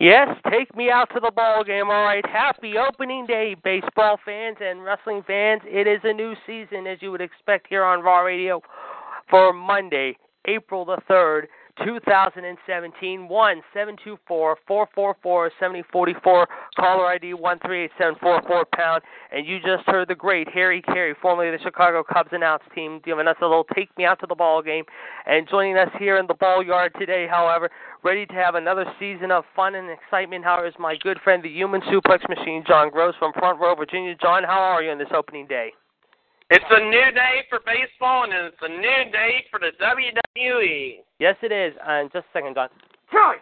Yes, take me out to the ball game. All right, happy opening day, baseball fans and wrestling fans. It is a new season, as you would expect here on Raw Radio, for Monday, April the third, 2017. One seven two four four four four seventy forty four. Caller ID one three eight seven four four pound. And you just heard the great Harry Caray, formerly the Chicago Cubs announce team, giving us a little take me out to the ball game. And joining us here in the ball yard today, however, ready to have another season of fun and excitement. However, is my good friend, the human suplex machine, John Gross from Front Royal, Virginia. John, how are you on this opening day? It's a new day for baseball, and it's a new day for the WWE. Yes, it is. Uh, and just a second, John. Charlie.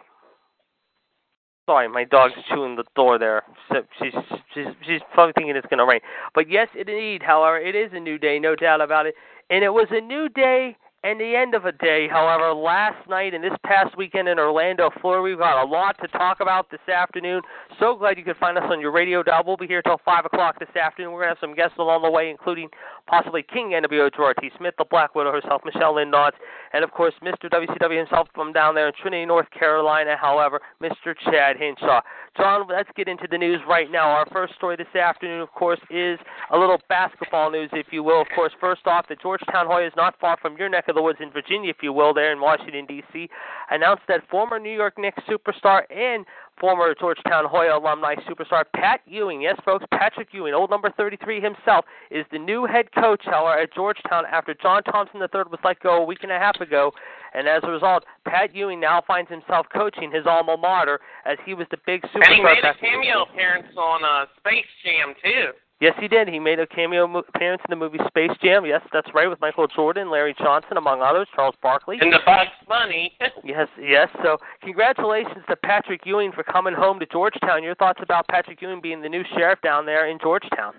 Sorry, my dog's chewing the door there. So she's she's she's probably thinking it's going to rain. But yes, indeed. However, it is a new day, no doubt about it. And it was a new day and the end of a day. However, last night and this past weekend in Orlando, Florida, we've got a lot to talk about this afternoon. So glad you could find us on your radio dial. We'll be here till five o'clock this afternoon. We're gonna have some guests along the way, including possibly King NWO George T. Smith, the Black Widow herself, Michelle Lynn Knotts, and of course Mr. WCW himself from down there in Trinity, North Carolina. However, Mr. Chad Hinshaw. John, let's get into the news right now. Our first story this afternoon, of course, is a little basketball news, if you will. Of course, first off, the Georgetown Hoya is not far from your neck of the woods in Virginia, if you will, there in Washington, D.C., announced that former New York Knicks superstar and former Georgetown Hoya alumni superstar Pat Ewing, yes, folks, Patrick Ewing, old number 33 himself, is the new head coach, however, at Georgetown after John Thompson III was let go a week and a half ago. And as a result, Pat Ewing now finds himself coaching his alma mater as he was the big superstar. And he made a cameo appearance on uh, Space Jam, too. Yes, he did. He made a cameo mo- appearance in the movie Space Jam. Yes, that's right, with Michael Jordan, Larry Johnson, among others, Charles Barkley. And the Bugs Bunny. Yes, yes. So, congratulations to Patrick Ewing for coming home to Georgetown. Your thoughts about Patrick Ewing being the new sheriff down there in Georgetown?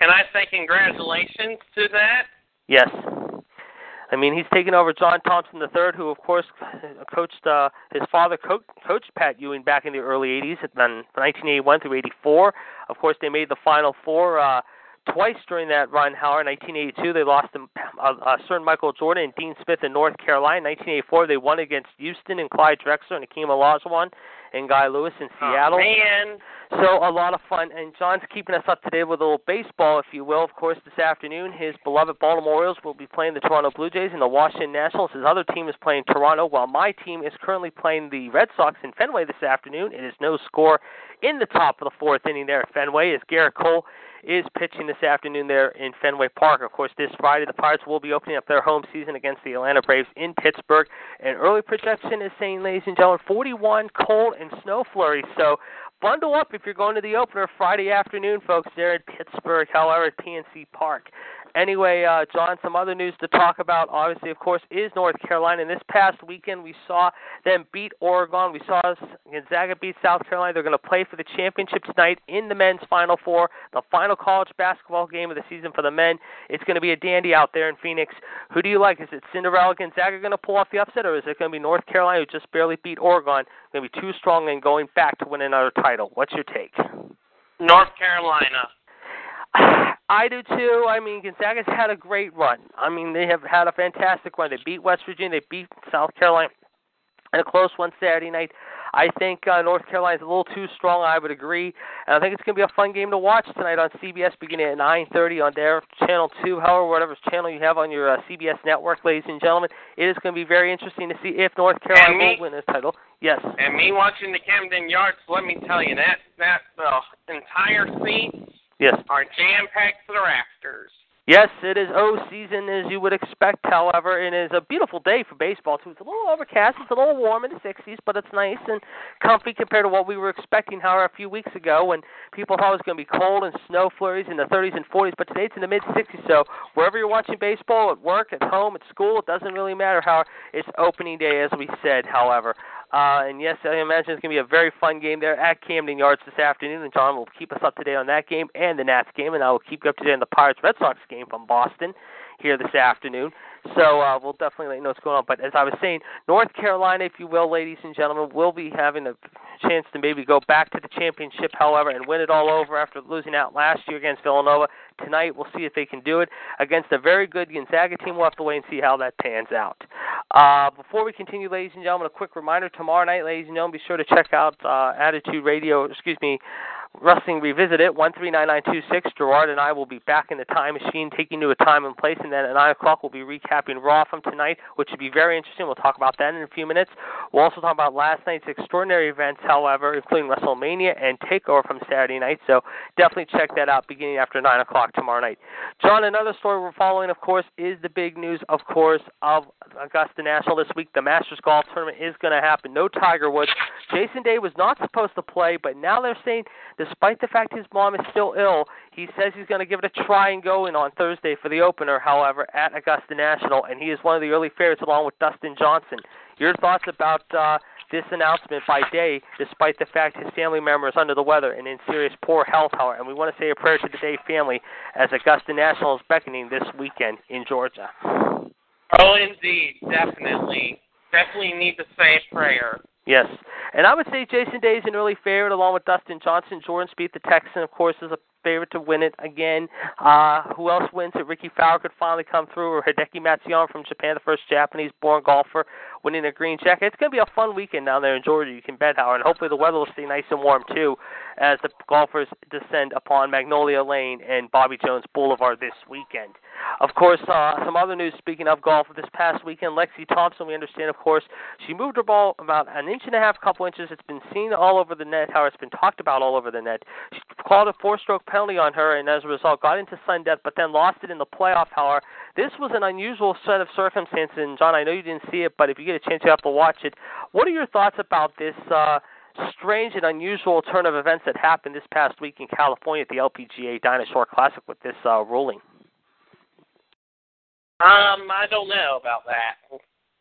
and I say congratulations to that. Yes. I mean, he's taken over John Thompson III, who, of course, coached uh, his father co- coached Pat Ewing back in the early '80s, then 1981 through '84. Of course, they made the Final Four uh, twice during that run. However, in 1982 they lost to uh, uh, Sir Michael Jordan and Dean Smith in North Carolina. In 1984 they won against Houston and Clyde Drexler and Akeem Olajuwon and Guy Lewis in Seattle. Oh, man. So a lot of fun, and John's keeping us up to date with a little baseball, if you will. Of course, this afternoon, his beloved Baltimore Orioles will be playing the Toronto Blue Jays and the Washington Nationals. His other team is playing Toronto, while my team is currently playing the Red Sox in Fenway this afternoon. It is no score in the top of the fourth inning there at Fenway as Gerrit Cole is pitching this afternoon there in Fenway Park. Of course, this Friday the Pirates will be opening up their home season against the Atlanta Braves in Pittsburgh. And early projection is saying, ladies and gentlemen, 41 cold and snow flurries. So bundle up if you're going to the opener Friday afternoon, folks, there in Pittsburgh, however, at PNC Park. Anyway, uh, John, some other news to talk about, obviously, of course, is North Carolina. And this past weekend, we saw them beat Oregon. We saw Gonzaga beat South Carolina. They're going to play for the championship tonight in the men's Final Four, the final college basketball game of the season for the men. It's going to be a dandy out there in Phoenix. Who do you like? Is it Cinderella Gonzaga going to pull off the upset, or is it going to be North Carolina, who just barely beat Oregon, going to be too strong and going back to win another title? What's your take? North Carolina. I do too. I mean, Gonzaga's had a great run. I mean, they have had a fantastic run. They beat West Virginia. They beat South Carolina in a close one Saturday night. I think uh, North Carolina's a little too strong. I would agree, and I think it's going to be a fun game to watch tonight on CBS, beginning at 9:30 on their channel two, however, whatever channel you have on your uh, CBS network, ladies and gentlemen. It is going to be very interesting to see if North Carolina me- will win this title. Yes. And me watching the Camden Yards, let me tell you, that that uh, entire seat Yes. are jam packed to the rafters. Yes, it is O season as you would expect, however. It is a beautiful day for baseball, too. It's a little overcast, it's a little warm in the 60s, but it's nice and comfy compared to what we were expecting, however, a few weeks ago when people thought it was going to be cold and snow flurries in the 30s and 40s, but today it's in the mid 60s. So wherever you're watching baseball, at work, at home, at school, it doesn't really matter how it's opening day, as we said, however. Uh, and yes, I imagine it's going to be a very fun game there at Camden Yards this afternoon. And John will keep us up to date on that game and the Nats game, and I will keep you up to date on the Pirates Red Sox game from Boston here this afternoon. So uh, we'll definitely let you know what's going on. But as I was saying, North Carolina, if you will, ladies and gentlemen, will be having a chance to maybe go back to the championship, however, and win it all over after losing out last year against Villanova. Tonight, we'll see if they can do it against a very good Gonzaga team. We'll have to wait and see how that pans out. Uh, before we continue, ladies and gentlemen, a quick reminder: tomorrow night, ladies and gentlemen, be sure to check out uh, Attitude Radio. Excuse me. Wrestling Revisited, 139926. Gerard and I will be back in the time machine, taking you to a time and place, and then at 9 o'clock we'll be recapping Raw from tonight, which should be very interesting. We'll talk about that in a few minutes. We'll also talk about last night's extraordinary events, however, including WrestleMania and TakeOver from Saturday night, so definitely check that out beginning after 9 o'clock tomorrow night. John, another story we're following, of course, is the big news, of course, of Augusta National this week. The Masters Golf Tournament is going to happen. No Tiger Woods. Jason Day was not supposed to play, but now they're saying despite the fact his mom is still ill, he says he's going to give it a try and go in on Thursday for the opener, however, at Augusta National, and he is one of the early favorites along with Dustin Johnson. Your thoughts about uh, this announcement by Day, despite the fact his family member is under the weather and in serious poor health, however, and we want to say a prayer to the Day family as Augusta National is beckoning this weekend in Georgia. Oh, indeed, definitely, definitely need to say a prayer. Yes. And I would say Jason Day is an early favorite along with Dustin Johnson. Jordan Spieth, the Texan, of course, is a favorite to win it again. Uh, who else wins it? Rickie Fowler could finally come through, or Hideki Matsuyama from Japan, the first Japanese-born golfer winning a green jacket. It's going to be a fun weekend down there in Georgia. You can bet, Howard, and hopefully the weather will stay nice and warm too, as the golfers descend upon Magnolia Lane and Bobby Jones Boulevard this weekend. Of course, uh, some other news. Speaking of golf, this past weekend, Lexi Thompson, we understand, of course, she moved her ball about an inch and a half, couple inches. It's been seen all over the net. How it's been talked about all over the net. She called a four-stroke penalty on her, and as a result, got into sudden death, but then lost it in the playoff. However, this was an unusual set of circumstances. And John, I know you didn't see it, but if you get a chance, you have to watch it. What are your thoughts about this? Uh, strange and unusual turn of events that happened this past week in California at the LPGA Dinah Shore Classic with this uh, ruling. Um, I don't know about that.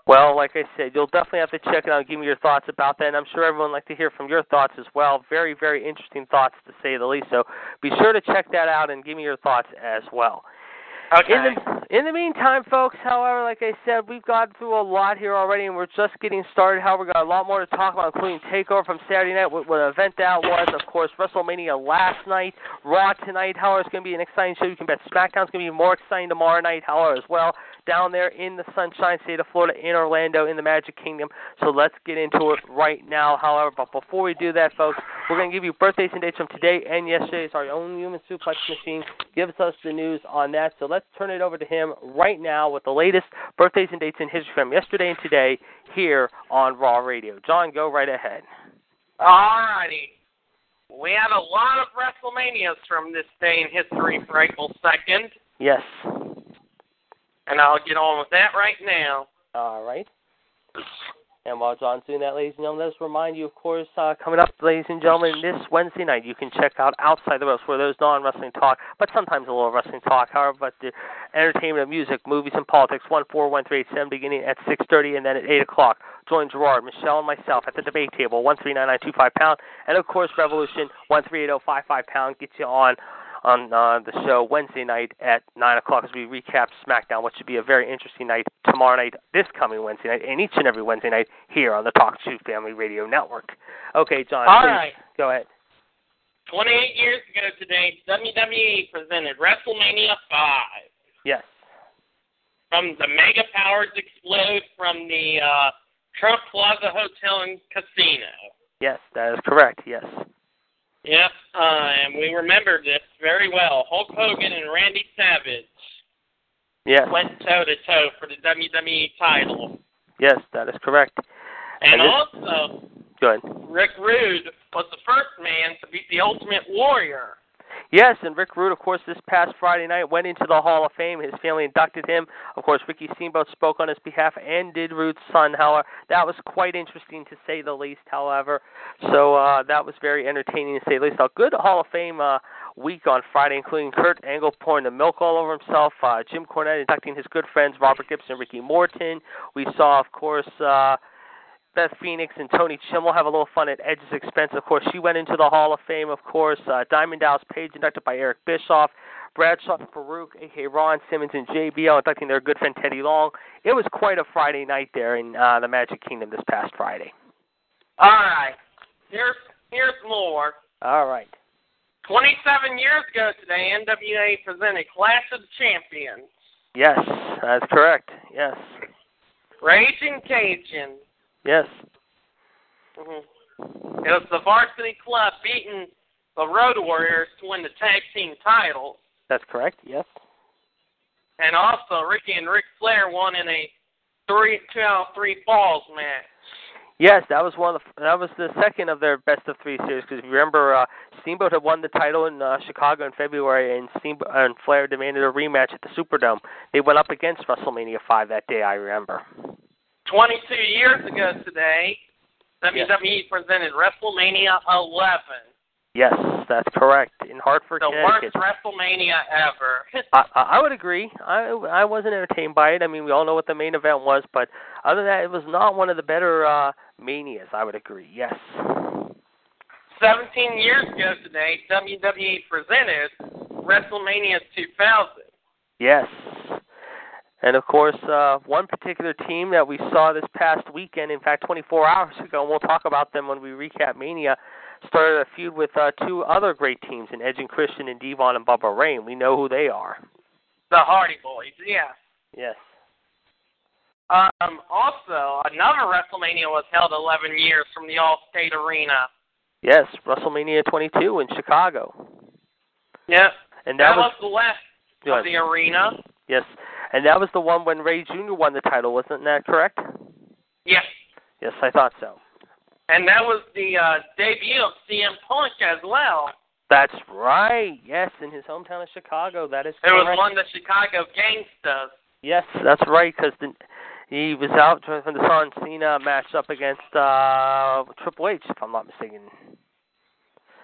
Well, like I said, you'll definitely have to check it out and give me your thoughts about that. And I'm sure everyone would like to hear from your thoughts as well. Very, very interesting thoughts to say the least. So be sure to check that out and give me your thoughts as well. Okay. In the in the meantime, folks, however, like I said, we've gone through a lot here already, and we're just getting started. However, we got a lot more to talk about, including Takeover from Saturday night, what, what an event that was. Of course, WrestleMania last night, Raw tonight. However, it's going to be an exciting show. You can bet SmackDown's going to be more exciting tomorrow night. However, as well, down there in the Sunshine State of Florida, in Orlando, in the Magic Kingdom. So let's get into it right now. However, but before we do that, folks, we're going to give you birthdays and dates from today and yesterday. It's our own human suplex machine gives us the news on that. So let's turn it over to him right now with the latest birthdays and dates in history from yesterday and today here on Raw Radio. John, go right ahead. Alrighty. We have a lot of WrestleManias from this day in history for April 2nd, Yes. and I'll get on with that right now. All right. And while John's doing that, ladies and gentlemen, let's remind you, of course, uh, coming up, ladies and gentlemen, this Wednesday night, you can check out Outside the Ropes, where there's non-wrestling talk, but sometimes a little wrestling talk. However, but the entertainment, of music, movies, and politics, one four one three eight seven, beginning at 6:30, and then at 8 o'clock. Join Gerard, Michelle, and myself at the debate table, one three nine nine two five pound, and of course, Revolution, one three eight zero five five pound, gets you on on uh, the show Wednesday night at 9 o'clock as we recap SmackDown, which should be a very interesting night tomorrow night, this coming Wednesday night, and each and every Wednesday night here on the Talk Shoe Family Radio Network. Okay, John, All right. go ahead. 28 years ago today, WWE presented WrestleMania 5. Yes. From the Mega Powers Explode from the uh, Trump Plaza Hotel and Casino. Yes, that is correct. Yes. Yep, uh, and we remember this very well. Hulk Hogan and Randy Savage Yes. went toe to toe for the WWE title. Yes, that is correct. And this- also, Good. Rick Rude was the first man to beat the Ultimate Warrior. Yes, and Rick Rude, of course, this past Friday night went into the Hall of Fame. His family inducted him. Of course, Ricky Steamboat spoke on his behalf, and did Rude's son. However, that was quite interesting to say the least. However, so uh, that was very entertaining to say the least. A good Hall of Fame uh, week on Friday, including Kurt Angle pouring the milk all over himself, uh, Jim Cornette inducting his good friends Robert Gibson and Ricky Morton. We saw, of course. Uh, Beth Phoenix and Tony Chimel have a little fun at Edge's expense. Of course, she went into the Hall of Fame. Of course, uh, Diamond Dallas Page inducted by Eric Bischoff, Bradshaw and Farouk, aka Ron Simmons and JBL inducting their good friend Teddy Long. It was quite a Friday night there in uh, the Magic Kingdom this past Friday. All right, here's here's more. All right. 27 years ago today, NWA presented Clash of the Champions. Yes, that's correct. Yes. Raging Cajun. Yes. hmm It was the varsity club beating the Road Warriors to win the tag team title. That's correct. Yes. And also, Ricky and Ric Flair won in a three two out of three falls match. Yes, that was one of the, that was the second of their best of three series because you remember, uh, Steamboat had won the title in uh, Chicago in February, and Steamboat and Flair demanded a rematch at the Superdome. They went up against WrestleMania five that day. I remember. 22 years ago today, WWE presented WrestleMania 11, Yes, that's correct in Hartford, the Connecticut. worst WrestleMania ever. I, I I would agree. I I wasn't entertained by it. I mean, we all know what the main event was, but other than that, it was not one of the better uh manias. I would agree. Yes. 17 years ago today, WWE presented WrestleMania 2000. Yes. And of course, uh, one particular team that we saw this past weekend, in fact, 24 hours ago, and we'll talk about them when we recap Mania, started a feud with uh, two other great teams in Edge and Christian and Devon and Bubba Ray. We know who they are. The Hardy Boys, yeah. Yes. Um, also, another WrestleMania was held 11 years from the Allstate Arena. Yes, WrestleMania 22 in Chicago. Yep. And That, that, was, the last of the arena. Yes. And that was the one when Ray Jr. won the title, wasn't that correct? Yes. Yes, I thought so. And that was the uh, debut of CM Punk as well. That's right. Yes, in his hometown of Chicago. That is correct. It was one of the Chicago gangsters. Yes, that's right. Because he was out when the Son Cena matched up against uh Triple H, if I'm not mistaken.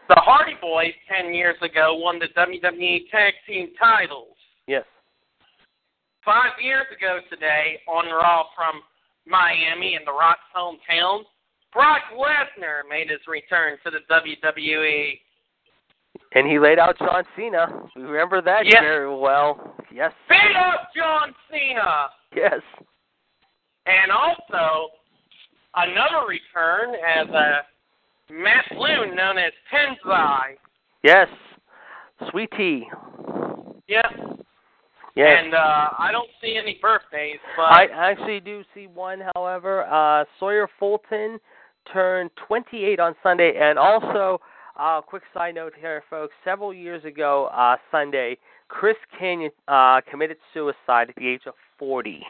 The Hardy Boys 10 years ago won the WWE Tag Team titles. Yes. Five years ago today, on Raw from Miami in The Rock's hometown, Brock Lesnar made his return to the. WWE. And he laid out John Cena. We remember that Yes. very well. Yes. Beat up John Cena! Yes. And also, another return as a Matt Loon known as Tensai. Yes. Sweet tea. Yep. Yes. And uh, I don't see any birthdays, but I actually do see one, however. Uh, Sawyer Fulton turned 28 on Sunday, and also, uh, quick side note here, folks. Several years ago, uh, Sunday, Chris Kanyon uh, committed suicide at the age of 40.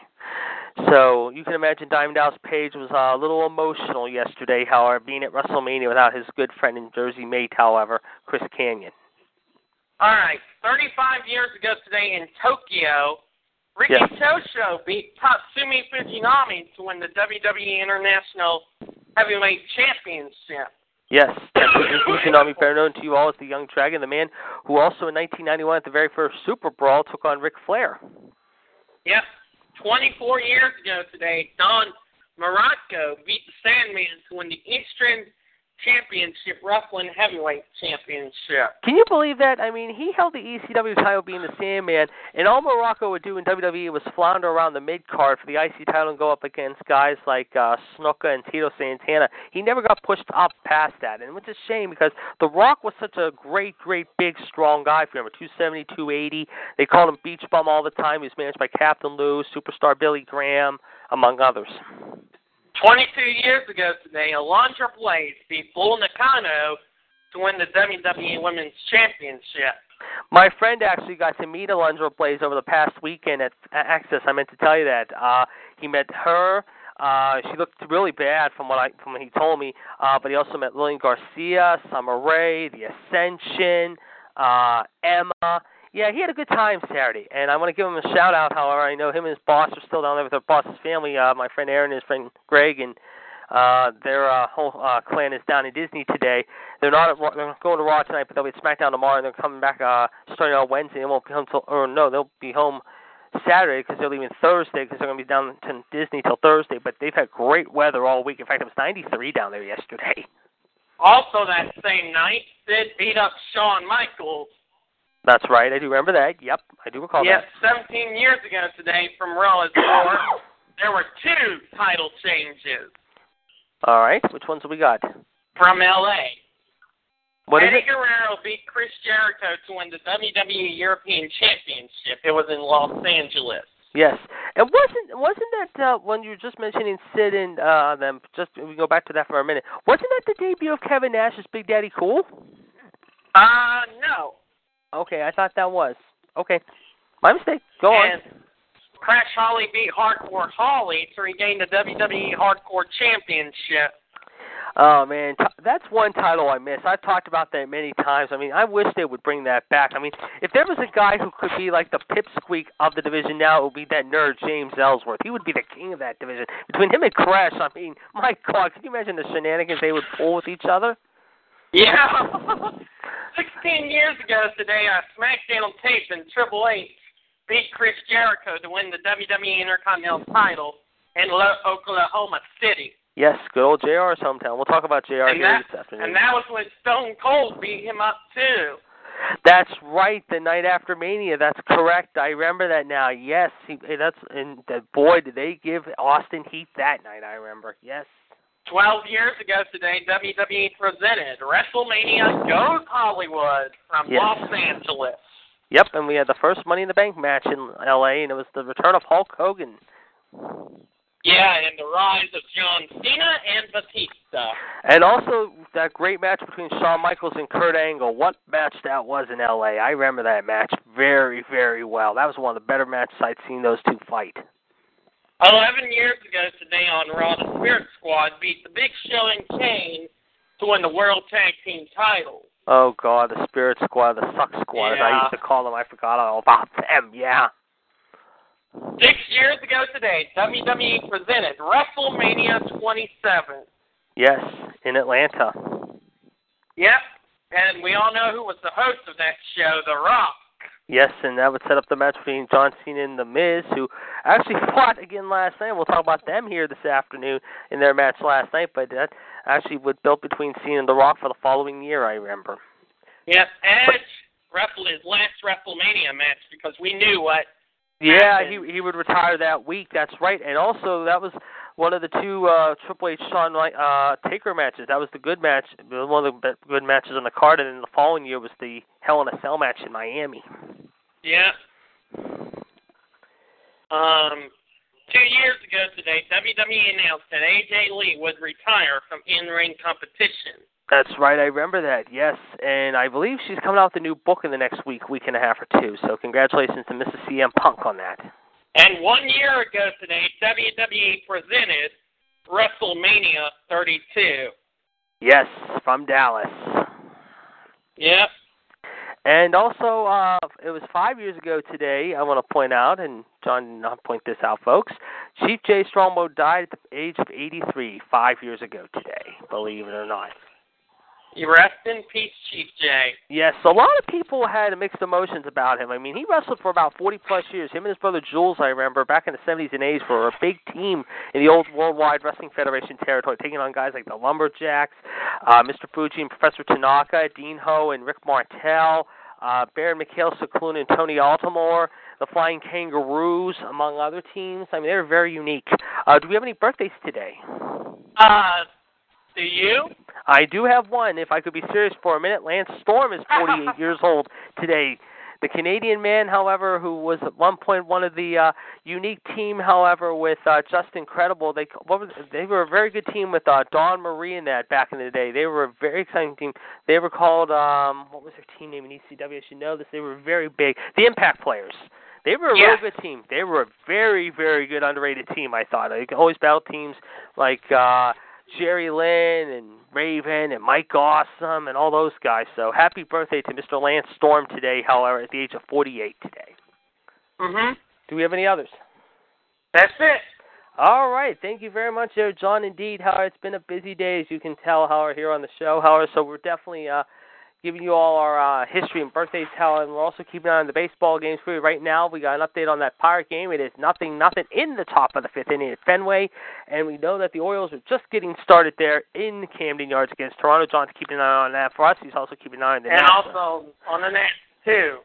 So you can imagine Diamond Dallas Page was uh, a little emotional yesterday, however, being at WrestleMania without his good friend and Jersey mate, however, Chris Kanyon. All right. 35 years ago today in Tokyo, Riki Yes. Choshu beat Tatsumi Fujinami to win the WWE International Heavyweight Championship. Yes, Fujinami, better known to you all as the Young Dragon, the man who also in 1991 at the very first Super Brawl took on Ric Flair. Yep. 24 years ago today, Don Muraco beat the Sandman to win the Eastern Championship Wrestling Heavyweight Championship. Can you believe that? I mean, he held the ECW title being the Sandman, and all Muraco would do in WWE was flounder around the mid card for the IC title and go up against guys like uh, Snuka and Tito Santana. He never got pushed up past that, and it's a shame because The Rock was such a great, great, big, strong guy. If you remember, 270, 280. They called him Beach Bum all the time. He was managed by Captain Lou, Superstar Billy Graham, among others. 22 years ago today, Alundra Blayze beat Bull Nakano to win the WWE Women's Championship. My friend actually got to meet Alundra Blayze over the past weekend at Access. I meant to tell you that. Uh, he met her. Uh, she looked really bad from what I from what he told me. Uh, but he also met Lillian Garcia, Summer Rae, The Ascension, uh, Emma. Yeah, he had a good time Saturday, and I want to give him a shout out. However, I know him and his boss are still down there with their boss's family. Uh, my friend Aaron and his friend Greg, and uh, their uh, whole uh, clan is down in Disney today. They're not at they're going to Raw tonight, but they'll be at SmackDown tomorrow, and they're coming back uh, starting on Wednesday. They won't be home till, or no, they'll be home Saturday because they're leaving Thursday because they're going to be down to Disney till Thursday. But they've had great weather all week. In fact, it was 93 down there yesterday. Also that same night, Sid beat up Shawn Michaels. That's right. I do remember that. Yep, I do recall that. yes, 17 years ago today from Raw as War, there were two title changes All right, which ones have we got? from LA. What Eddie? Guerrero beat Chris Jericho to win the WWE European Championship. It was in Los Angeles. Yes, and wasn't wasn't that uh, when you were just mentioning Sid and uh, them? Just we go back to that for a minute. Wasn't that the debut of Kevin Nash's Big Daddy Cool? Uh, no. Okay, I thought that was. Okay, my mistake. Go and on. Crash Holly beat Hardcore Holly to regain the WWE Hardcore Championship. Oh man, that's one title I miss. I've talked about that many times. I mean, I wish they would bring that back. I mean, if there was a guy who could be like the pipsqueak of the division now, it would be that nerd James Ellsworth. He would be the king of that division. Between him and Crash, I mean, my God, can you imagine the shenanigans they would pull with each other? Yeah. 16 years ago today, on SmackDown tape and Triple H beat Chris Jericho to win the WWE Intercontinental title in Lo- Oklahoma City. Yes, good old JR's hometown. We'll talk about JR And here that, this afternoon. and that was when Stone Cold beat him up too. That's right. The night after Mania. That's correct. I remember that now. Yes, he, that's and the, boy did they give Austin heat that night. I remember. Yes. 12 years ago today, WWE presented WrestleMania Goes Hollywood from Yes. Los Angeles. Yep, and we had the first Money in the Bank match in L.A. and it was the return of Hulk Hogan. Yeah, and the rise of John Cena and Batista. And also that great match between Shawn Michaels and Kurt Angle. What match that was in LA. I remember that match very, very well. That was one of the better matches I'd seen those two fight. 11 years ago today on Raw, the Spirit Squad beat the Big Show and Kane to win the World Tag Team title. Oh god, the Spirit Squad, the Suck Squad as I used to call them. I forgot all about them, yeah. Six years ago today, WWE presented WrestleMania 27. Yes, in Atlanta. Yep, and we all know who was the host of that show, The Rock. Yes, and that would set up the match between John Cena and The Miz, who actually fought again last night. We'll talk about them here this afternoon in their match last night, but that actually would built between Cena and The Rock for the following year, I remember. Yep, Edge wrestled his last WrestleMania match because we knew what. Yeah, happened. he he would retire that week. That's right, and also that was one of the two uh, Triple H Shawn uh, Taker matches. That was the good match, one of the good matches on the card, and then the following year was the Hell in a Cell match in Miami. Yeah. Um, two years ago today, WWE announced that AJ Lee would retire from in-ring competition. That's right, I remember that. Yes, and I believe she's coming out with a new book in the next week, week and a half or two. So congratulations to Mrs. CM Punk on that. And one year ago today, WWE presented WrestleMania 32. Yes, from Dallas. Yep. And also, uh, it was five years ago today. I want to point out, and John did not point this out, folks. Chief Jay Strongbow died at the age of 83, five years ago today. Believe it or not. You rest in peace, Chief J. Yes, a lot of people had mixed emotions about him. I mean, he wrestled for about 40 plus years. Him and his brother Jules, I remember, back in the 70s and 80s, were a big team in the old Worldwide Wrestling Federation territory, taking on guys like the Lumberjacks, uh, Mr. Fuji and Professor Tanaka, Dean Ho and Rick Martel, uh, Baron Mikhail Scicluna and Tony Altomare, the Flying Kangaroos, among other teams. I mean, they were very unique. Uh, do we have any birthdays today? Uh, do you? I do have one. If I could be serious for a minute, Lance Storm is 48 years old today. The Canadian man, however, who was at one point one of the uh, unique team, however, with uh, Justin Credible. They what was, they were a very good team with uh, Dawn Marie in that back in the day. They were a very exciting team. They were called um, what was their team name in ECW? I should know this. They were very big. The Impact Players. They were a real good team. They were a very, very good underrated team. I thought. I could always battle teams like uh, Jerry Lynn and Raven and Mike Awesome and all those guys. So happy birthday to Mr. Lance Storm today. However, at the age of 48 today. Mm-hmm. Do we have any others? That's it. All right. Thank you very much, there, John. Indeed, how it's been a busy day, as you can tell, how here on the show. However, so we're definitely uh, giving you all our uh, history and birthdays, how, and we're also keeping an eye on the baseball games for you. Right now, we got an update on that Pirate game. It is nothing, nothing in the top of the fifth inning at Fenway, and we know that the Orioles are just getting started there in Camden Yards against Toronto. John's keeping an eye on that for us. He's also keeping an eye on the And Nats. also on the net,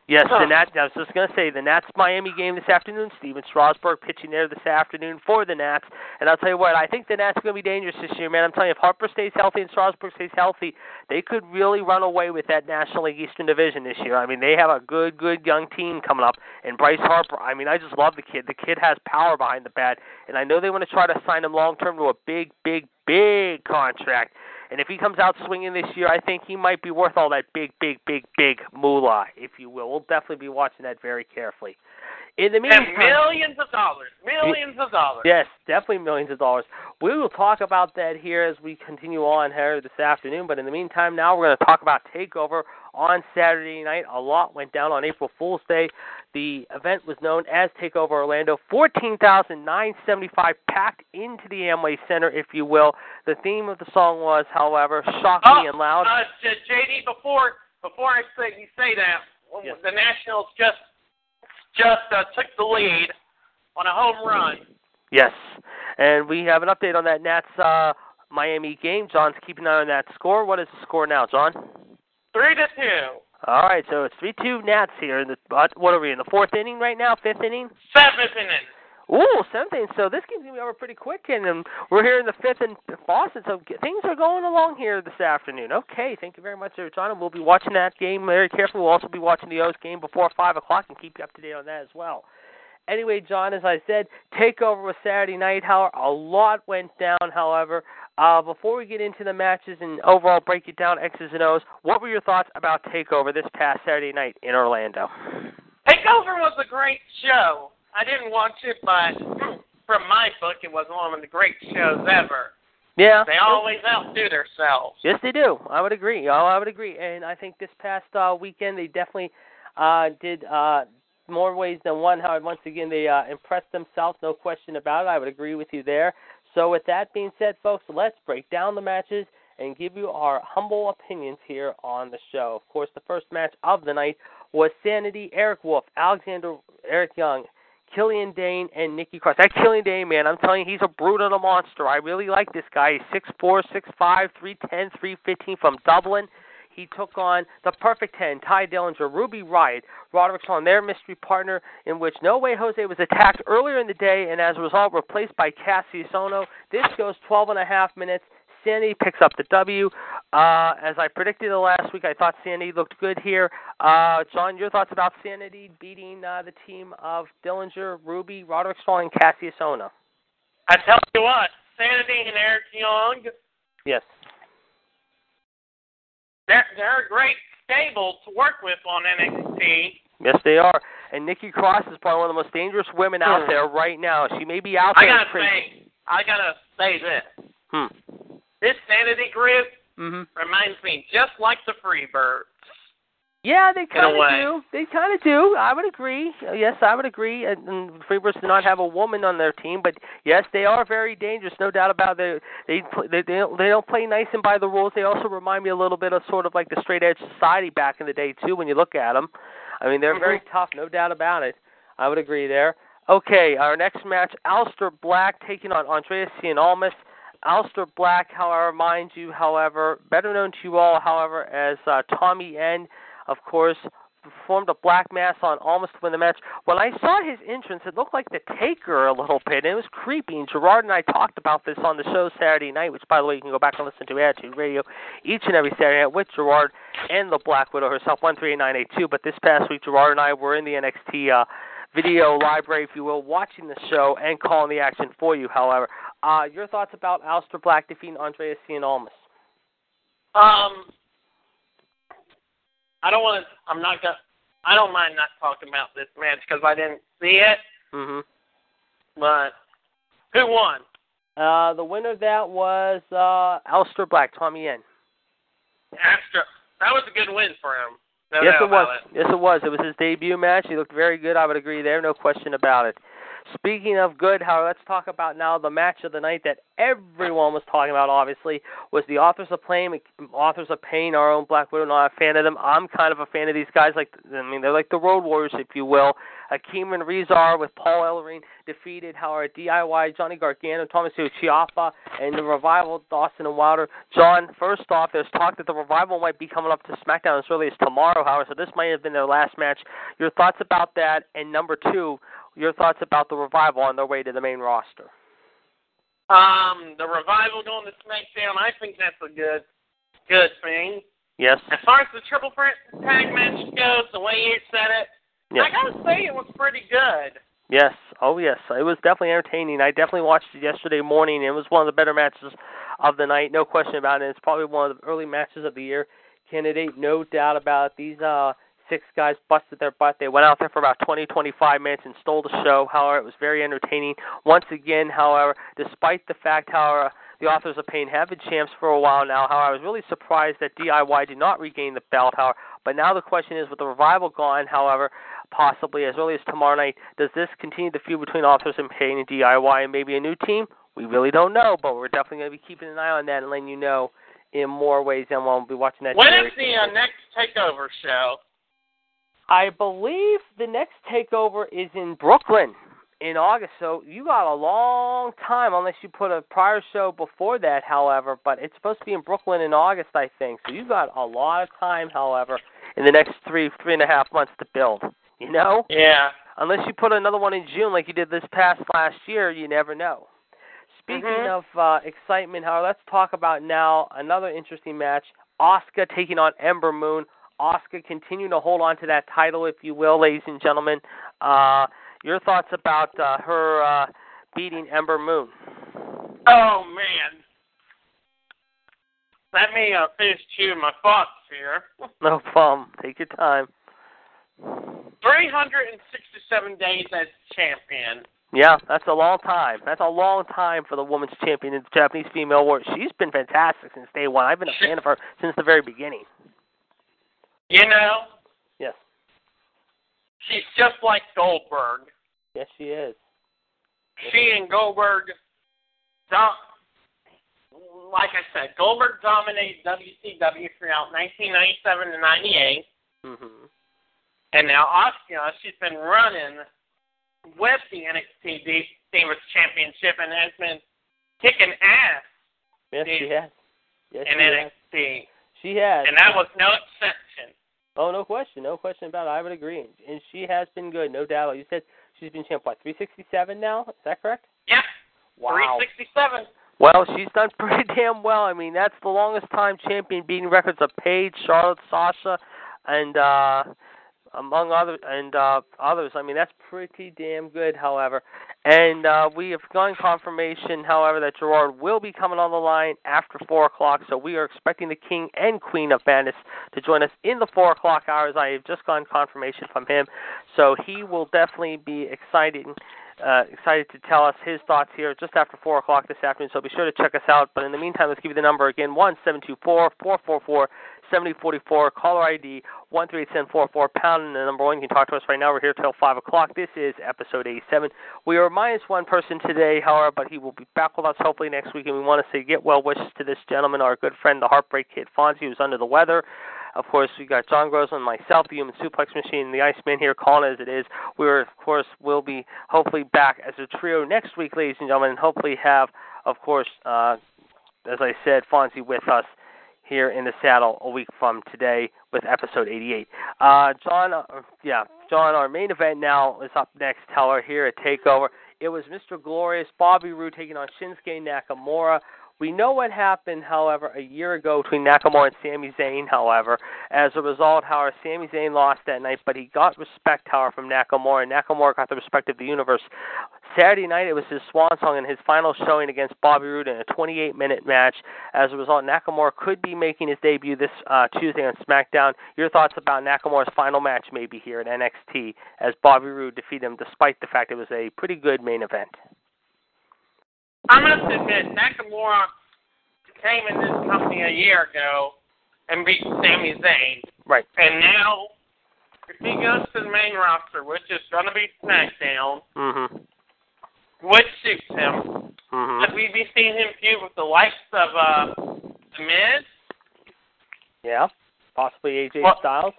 Yes, Huh. the Nats. I was just going to say the Nats Miami game this afternoon. Stephen Strasburg pitching there this afternoon for the Nats. And I'll tell you what, I think the Nats are going to be dangerous this year, man. I'm telling you, if Harper stays healthy and Strasburg stays healthy, they could really run away with that National League Eastern Division this year. I mean, they have a good, good young team coming up. And Bryce Harper, I mean, I just love the kid. The kid has power behind the bat, and I know they want to try to sign him long term to a big, big, big contract. And if he comes out swinging this year, I think he might be worth all that big, big, big, big moolah, if you will. We'll definitely be watching that very carefully. In the And meantime, millions of dollars. Millions of dollars. Yes, definitely millions of dollars. We will talk about that here as we continue on here this afternoon. But in the meantime, now we're going to talk about Takeover on Saturday night. A lot went down on April Fool's Day. The event was known as Takeover Orlando. 14,975 packed into the Amway Center, if you will. The theme of the song was, however, shockingly Oh, and loud. Uh, JD, before before I say you say that, Yes. the Nationals just just uh, took the lead on a home run. Yes, and we have an update on that Nats uh, Miami game. John's keeping an eye on that score. What is the score now, John? Three to two. All right, so it's three two Nats here. In the what what are we in the fourth inning right now? Fifth inning? Seventh inning. Ooh, seventh inning. So this game's gonna be over pretty quick, and um, we're here in the fifth in Boston. So things are going along here this afternoon. Okay, thank you very much. And we'll be watching that game very carefully. We'll also be watching the O's game before five o'clock and keep you up to date on that as well. Anyway, John, as I said, takeover was Saturday night. However, a lot went down. However, uh, before we get into the matches and overall break it down X's and O's, what were your thoughts about takeover this past Saturday night in Orlando? Takeover was a great show. I didn't watch it, but from my book, it was one of the great shows ever. Yeah, They always outdo themselves. Yes, they do. I would agree. I would agree. And I think this past uh, weekend they definitely uh, did uh, more ways than one. How once again they uh, impressed themselves, no question about it. I would agree with you there. So with that being said, folks, let's break down the matches and give you our humble opinions here on the show. Of course, the first match of the night was Sanity, Eric Wolf, Alexander, Eric Young, Killian Dain, and Nikki Cross. That Killian Dain, man, I'm telling you, he's a brute and a monster. I really like this guy. He's 6'4", 6'5", 310, 315 from Dublin. He took on the Perfect Ten, Tye Dillinger, Ruby Riott, Roderick Strong, their mystery partner, in which No Way Jose was attacked earlier in the day and as a result replaced by Kassius Ohno. This goes 12 and a half minutes. Sanity picks up the W. Uh, as I predicted the last week, I thought Sanity looked good here. Uh, John, your thoughts about Sanity beating uh, the team of Dillinger, Ruby, Roderick Strong, and Kassius Ohno? I tell you what, Sanity and Eric Young, Yes. They're they're a great stable to work with on NXT. Yes, they are. And Nikki Cross is probably one of the most dangerous women out Hmm. there right now. She may be out there. I gotta crazy. say, I gotta say this. Hmm. This Sanity group mm-hmm. reminds me just like the Freebirds. Yeah, they kind of do. They kind of do. I would agree. Yes, I would agree. And, and Freebirds do not have a woman on their team, but yes, they are very dangerous. No doubt about it. They they they they don't, they don't play nice and by the rules. They also remind me a little bit of sort of like the straight edge society back in the day too. When you look at them, I mean they're very tough. No doubt about it. I would agree there. Okay, our next match: Aleister Black taking on Andreas Cianalmas. Aleister Black, however, mind you, however, better known to you all, however, as uh, Tommy End, of course, performed a black mass on Almas to win the match. When I saw his entrance, it looked like the Taker a little bit, and it was creepy. And Gerard and I talked about this on the show Saturday night, which, by the way, you can go back and listen to Attitude Radio each and every Saturday night with Gerard and the Black Widow herself, one three eight nine eight two. But this past week, Gerard and I were in the NXT. Uh, video library, if you will, watching the show and calling the action for you. However, uh, your thoughts about Aleister Black defeating Andreas Cianalmas? Um, I don't want to. I'm not gonna. I don't mind not talking about this match because I didn't see it. Mm-hmm. But who won? Uh, the winner of that was uh, Aleister Black, Tommy Yen. Astra. That was a good win for him. No yes, it was. it. Yes, it was. It was his debut match. He looked very good. I would agree there. No question about it. Speaking of good, however, let's talk about now the match of the night that everyone was talking about. Obviously, was the Authors of Pain. Authors of Pain, our own Black Widow. Not a fan of them. I'm kind of a fan of these guys. Like, I mean, they're like the Road Warriors, if you will. Akam and Rezar with Paul Ellering defeated Howard DIY, Johnny Gargano, Tommaso Ciampa, and the Revival, Dawson and Wilder. John, first off, there's talk that the Revival might be coming up to SmackDown as early as tomorrow, however, so this might have been their last match. Your thoughts about that? And number two, your thoughts about the Revival on their way to the main roster? Um, the revival going to SmackDown. I think that's a good, good thing. Yes. As far as the triple threat tag match goes, the way you said it, Yes. I gotta say it was pretty good. Yes. Oh, yes. It was definitely entertaining. I definitely watched it yesterday morning. It was one of the better matches of the night, no question about it. It's probably one of the early matches of the year. Candidate, no doubt about it. These uh six guys busted their butt. They went out there for about 20, 25 minutes and stole the show. However, it was very entertaining. Once again, however, despite the fact, however, the Authors of Pain have been champs for a while now. However, I was really surprised that DIY did not regain the belt. However, but now the question is, with the revival gone, however, possibly as early as tomorrow night, does this continue the feud between Authors of Pain and DIY and maybe a new team? We really don't know, but we're definitely going to be keeping an eye on that and letting you know in more ways than one. we'll be watching that. When very the uh, next takeover show? I believe the next takeover is in Brooklyn in August, so you got a long time unless you put a prior show before that, however, but it's supposed to be in Brooklyn in August, I think. So you got a lot of time, however, in the next three, three and a half months to build. You know? Yeah. Unless you put another one in June like you did this past last year, you never know. Speaking Mhm. of uh, excitement, however, let's talk about now another interesting match. Asuka taking on Ember Moon. Asuka continuing to hold on to that title, if you will, ladies and gentlemen. Uh, your thoughts about uh, her uh, beating Ember Moon? Oh man. Let me uh, finish chewing my thoughts here. No problem. Take your time. 367 days as champion. Yeah, that's a long time. That's a long time for the women's champion in the Japanese female war. She's been fantastic since day one. I've been a fan of her since the very beginning. You know, Yes. she's just like Goldberg. Yes, she is. She and Goldberg, do- like I said, Goldberg dominated WCW throughout 1997 to 98, Mm-hmm. and now Asuka, she's been running with the NXT Divas Championship and has been kicking ass Yes, she has. Yes, in she has. NXT, She has. and that was no exception. Oh, no question. No question about it. I would agree. And she has been good, no doubt. You said she's been champ, what, 367 now? Is that correct? Yep, Wow. 367. Well, she's done pretty damn well. I mean, that's the longest time champion beating records of Paige, Charlotte, Sasha, and uh among other and uh others. I mean, that's pretty damn good, however. And uh we have gotten confirmation, however, that Gerard will be coming on the line after four o'clock, so we are expecting the King and Queen of Madness to join us in the four o'clock hours. I have just gotten confirmation from him. So he will definitely be exciting uh, excited to tell us his thoughts here just after 4 o'clock this afternoon, so be sure to check us out. But in the meantime, let's give you the number again 1 724 444 7044. Caller ID 13844 pound and the number one. You can talk to us right now. We're here till 5 o'clock. This is episode 87. We are minus one person today, however, but he will be back with us hopefully next week. And we want to say get well wishes to this gentleman, our good friend, the Heartbreak Kid Fonzie, who's under the weather. Of course, we got John Grossman, myself, the Human Suplex Machine, the Iceman here calling as it is. We're, of course, will be hopefully back as a trio next week, ladies and gentlemen, and hopefully have, of course, uh, as I said, Fonzie with us here in the saddle a week from today with episode 88. Uh, John, uh, yeah, John, our main event now is up next. Teller here at Takeover. It was Mr. Glorious Bobby Roode taking on Shinsuke Nakamura. We know what happened, however, a year ago between Nakamura and Sami Zayn, however. As a result, however, Sami Zayn lost that night, but he got respect, however, from Nakamura, and Nakamura got the respect of the universe. Saturday night, it was his swan song and his final showing against Bobby Roode in a 28 minute match. As a result, Nakamura could be making his debut this uh, Tuesday on SmackDown. Your thoughts about Nakamura's final match, maybe here at NXT, as Bobby Roode defeated him, despite the fact it was a pretty good main event? I must admit, Nakamura came in this company a year ago and beat Sami Zayn. Right. And now, if he goes to the main roster, which is going to be SmackDown, Mm-hmm. which suits him, Mm-hmm. should we be seeing him feud with the likes of uh, The Miz? Yeah. Possibly AJ Well- Styles.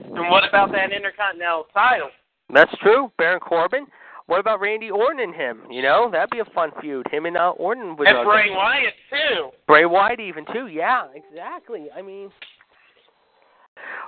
And what about that Intercontinental title? That's true. Baron Corbin. What about Randy Orton and him? You know, that'd be a fun feud. Him and uh, Orton would. And Bray Wyatt, too. Bray Wyatt even too. Yeah, exactly. I mean,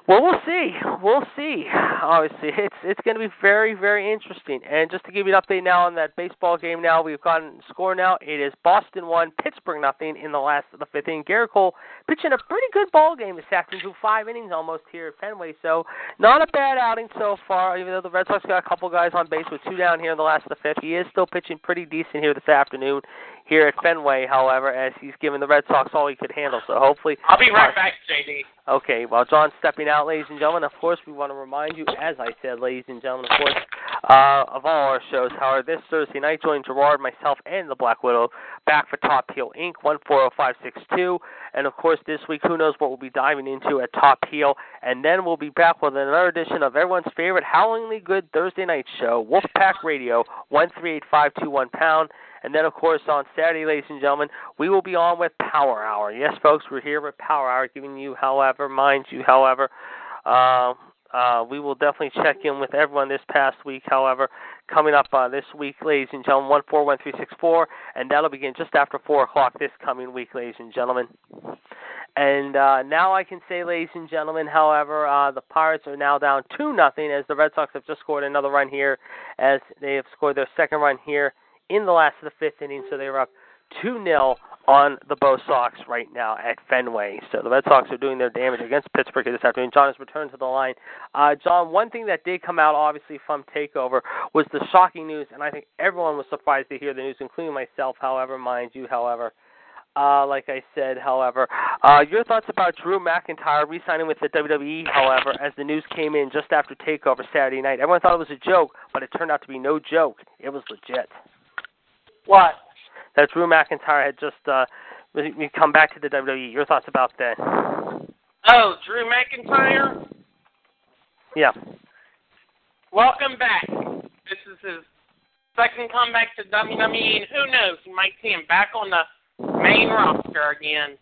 well, we'll see. We'll see. Obviously, it's it's going to be very very interesting. And just to give you an update now on that baseball game, now we've gotten score now. It is Boston one, Pittsburgh nothing in the last of the fifth inning. Gerrit Cole pitching a pretty good ball game this afternoon, through five innings almost here at Fenway. So not a bad outing so far. Even though the Red Sox got a couple guys on base with two down here in the last of the fifth, he is still pitching pretty decent here this afternoon here at Fenway. However, as he's given the Red Sox all he could handle, so hopefully I'll be right back, JD. Okay, while John's stepping out, ladies and gentlemen, of course, we want to remind you, as I said, ladies and gentlemen, of course, uh, of all our shows. However, this Thursday night, join Gerard, myself, and the Black Widow back for Top Heel Inc. 140562. And of course, this week, who knows what we'll be diving into at Top Heel. And then we'll be back with another edition of everyone's favorite howlingly good Thursday night show, Wolfpack Radio, 138521 pound. And then, of course, on Saturday, ladies and gentlemen, we will be on with Power Hour. Yes, folks, we're here with Power Hour, giving you, however, mind you, however, uh, uh, we will definitely check in with everyone this past week. However, coming up uh, this week, ladies and gentlemen, one four one three six four, and that'll begin just after four o'clock this coming week, ladies and gentlemen. And uh, now I can say, ladies and gentlemen, however, uh, the Pirates are now down two nothing as the Red Sox have just scored another run here, as they have scored their second run here in the last of the fifth inning, so they were up two 0 on the Bo Sox right now at Fenway. So the Red Sox are doing their damage against Pittsburgh this afternoon. John has returned to the line. Uh, John, one thing that did come out obviously from Takeover was the shocking news, and I think everyone was surprised to hear the news, including myself. However, mind you, however. Uh, like I said, however, uh, your thoughts about Drew McIntyre re-signing with the WWE, however, as the news came in just after Takeover Saturday night. Everyone thought it was a joke, but it turned out to be no joke. It was legit. What? That Drew McIntyre had just uh, we come back to the WWE. Your thoughts about that? Oh, Drew McIntyre? Yeah. Welcome back. This is his second comeback to WWE, and who knows, you might see him back on the main roster again.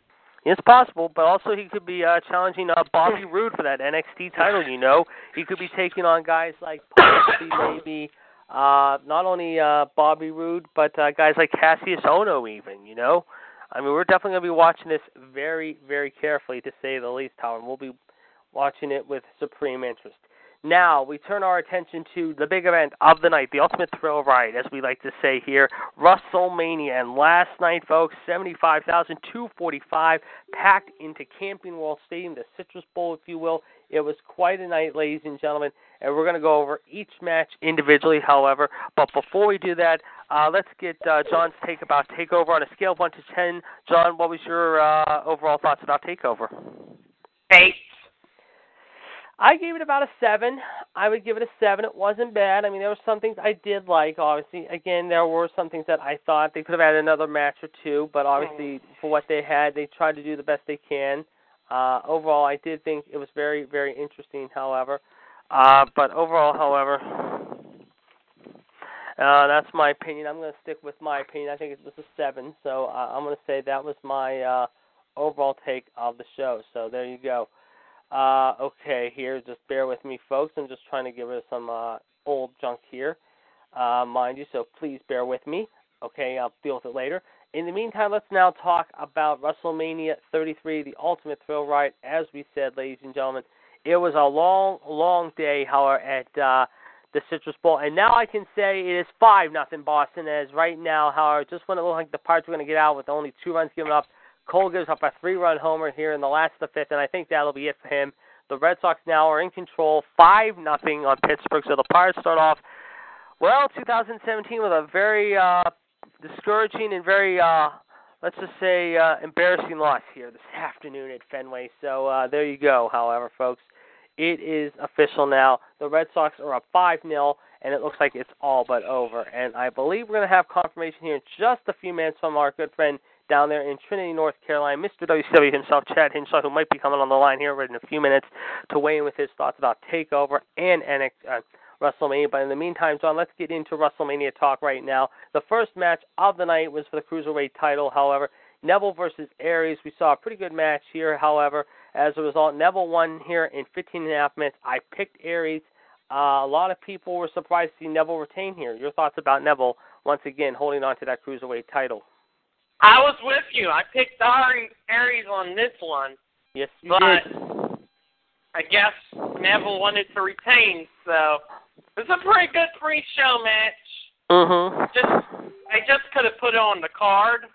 It's possible, but also he could be uh, challenging uh, Bobby Roode for that NXT title. You know, he could be taking on guys like possibly maybe uh, not only uh, Bobby Roode, but uh, guys like Kassius Ohno. Even you know, I mean, we're definitely going to be watching this very, very carefully, to say the least. Howard, we'll be watching it with supreme interest. Now we turn our attention to the big event of the night, the ultimate thrill ride, as we like to say here, WrestleMania. And last night, folks, 75,245 packed into Camping World Stadium, the Citrus Bowl, if you will. It was quite a night, ladies and gentlemen, and we're going to go over each match individually, however. But before we do that, uh, let's get uh, John's take about Takeover on a scale of 1 to 10. John, what was your uh, overall thoughts about Takeover? Eight. I gave it about a seven. I would give it a seven. It wasn't bad. I mean, there were some things I did like. Obviously, again, there were some things that I thought they could have had another match or two, but obviously, for what they had, they tried to do the best they can. Uh, overall, I did think it was very, very interesting. However, uh, but overall, however, uh, that's my opinion. I'm going to stick with my opinion. I think it was a seven, so uh, I'm going to say that was my uh, overall take of the show. So there you go. Uh, okay, here, just bear with me, folks. I'm just trying to get rid some uh, old junk here, uh, mind you. So please bear with me. Okay, I'll deal with it later. In the meantime, let's now talk about WrestleMania 33, the Ultimate Thrill Ride. As we said, ladies and gentlemen, it was a long, long day, however, at uh, the Citrus Bowl, and now I can say it is five nothing Boston. As right now, however, just when it looked like the Pirates were going to get out with only two runs given up, Cole gives up a three-run homer here in the last of the fifth, and I think that'll be it for him. The Red Sox now are in control, five nothing on Pittsburgh. So the Pirates start off well 2017 with a very uh, discouraging and very uh, let's just say uh, embarrassing loss here this afternoon at Fenway. So uh, there you go. However, folks, it is official now. The Red Sox are up five 0 and it looks like it's all but over. And I believe we're going to have confirmation here in just a few minutes from our good friend down there in Trinity, North Carolina, Mr. WCW himself, Chad Hinshaw, who might be coming on the line here in a few minutes to weigh in with his thoughts about Takeover and NXT. Uh, WrestleMania. But in the meantime, John, let's get into WrestleMania talk right now. The first match of the night was for the Cruiserweight title, however. Neville versus Aries. We saw a pretty good match here, however. As a result, Neville won here in 15 and a half minutes. I picked Aries. Uh, a lot of people were surprised to see Neville retain here. Your thoughts about Neville, once again, holding on to that Cruiserweight title? I was with you. I picked Aries on this one. Yes, you but did. I guess Neville wanted to retain, so it was a pretty good pre-show match. Mm-hmm. Just, I just could have put it on the card.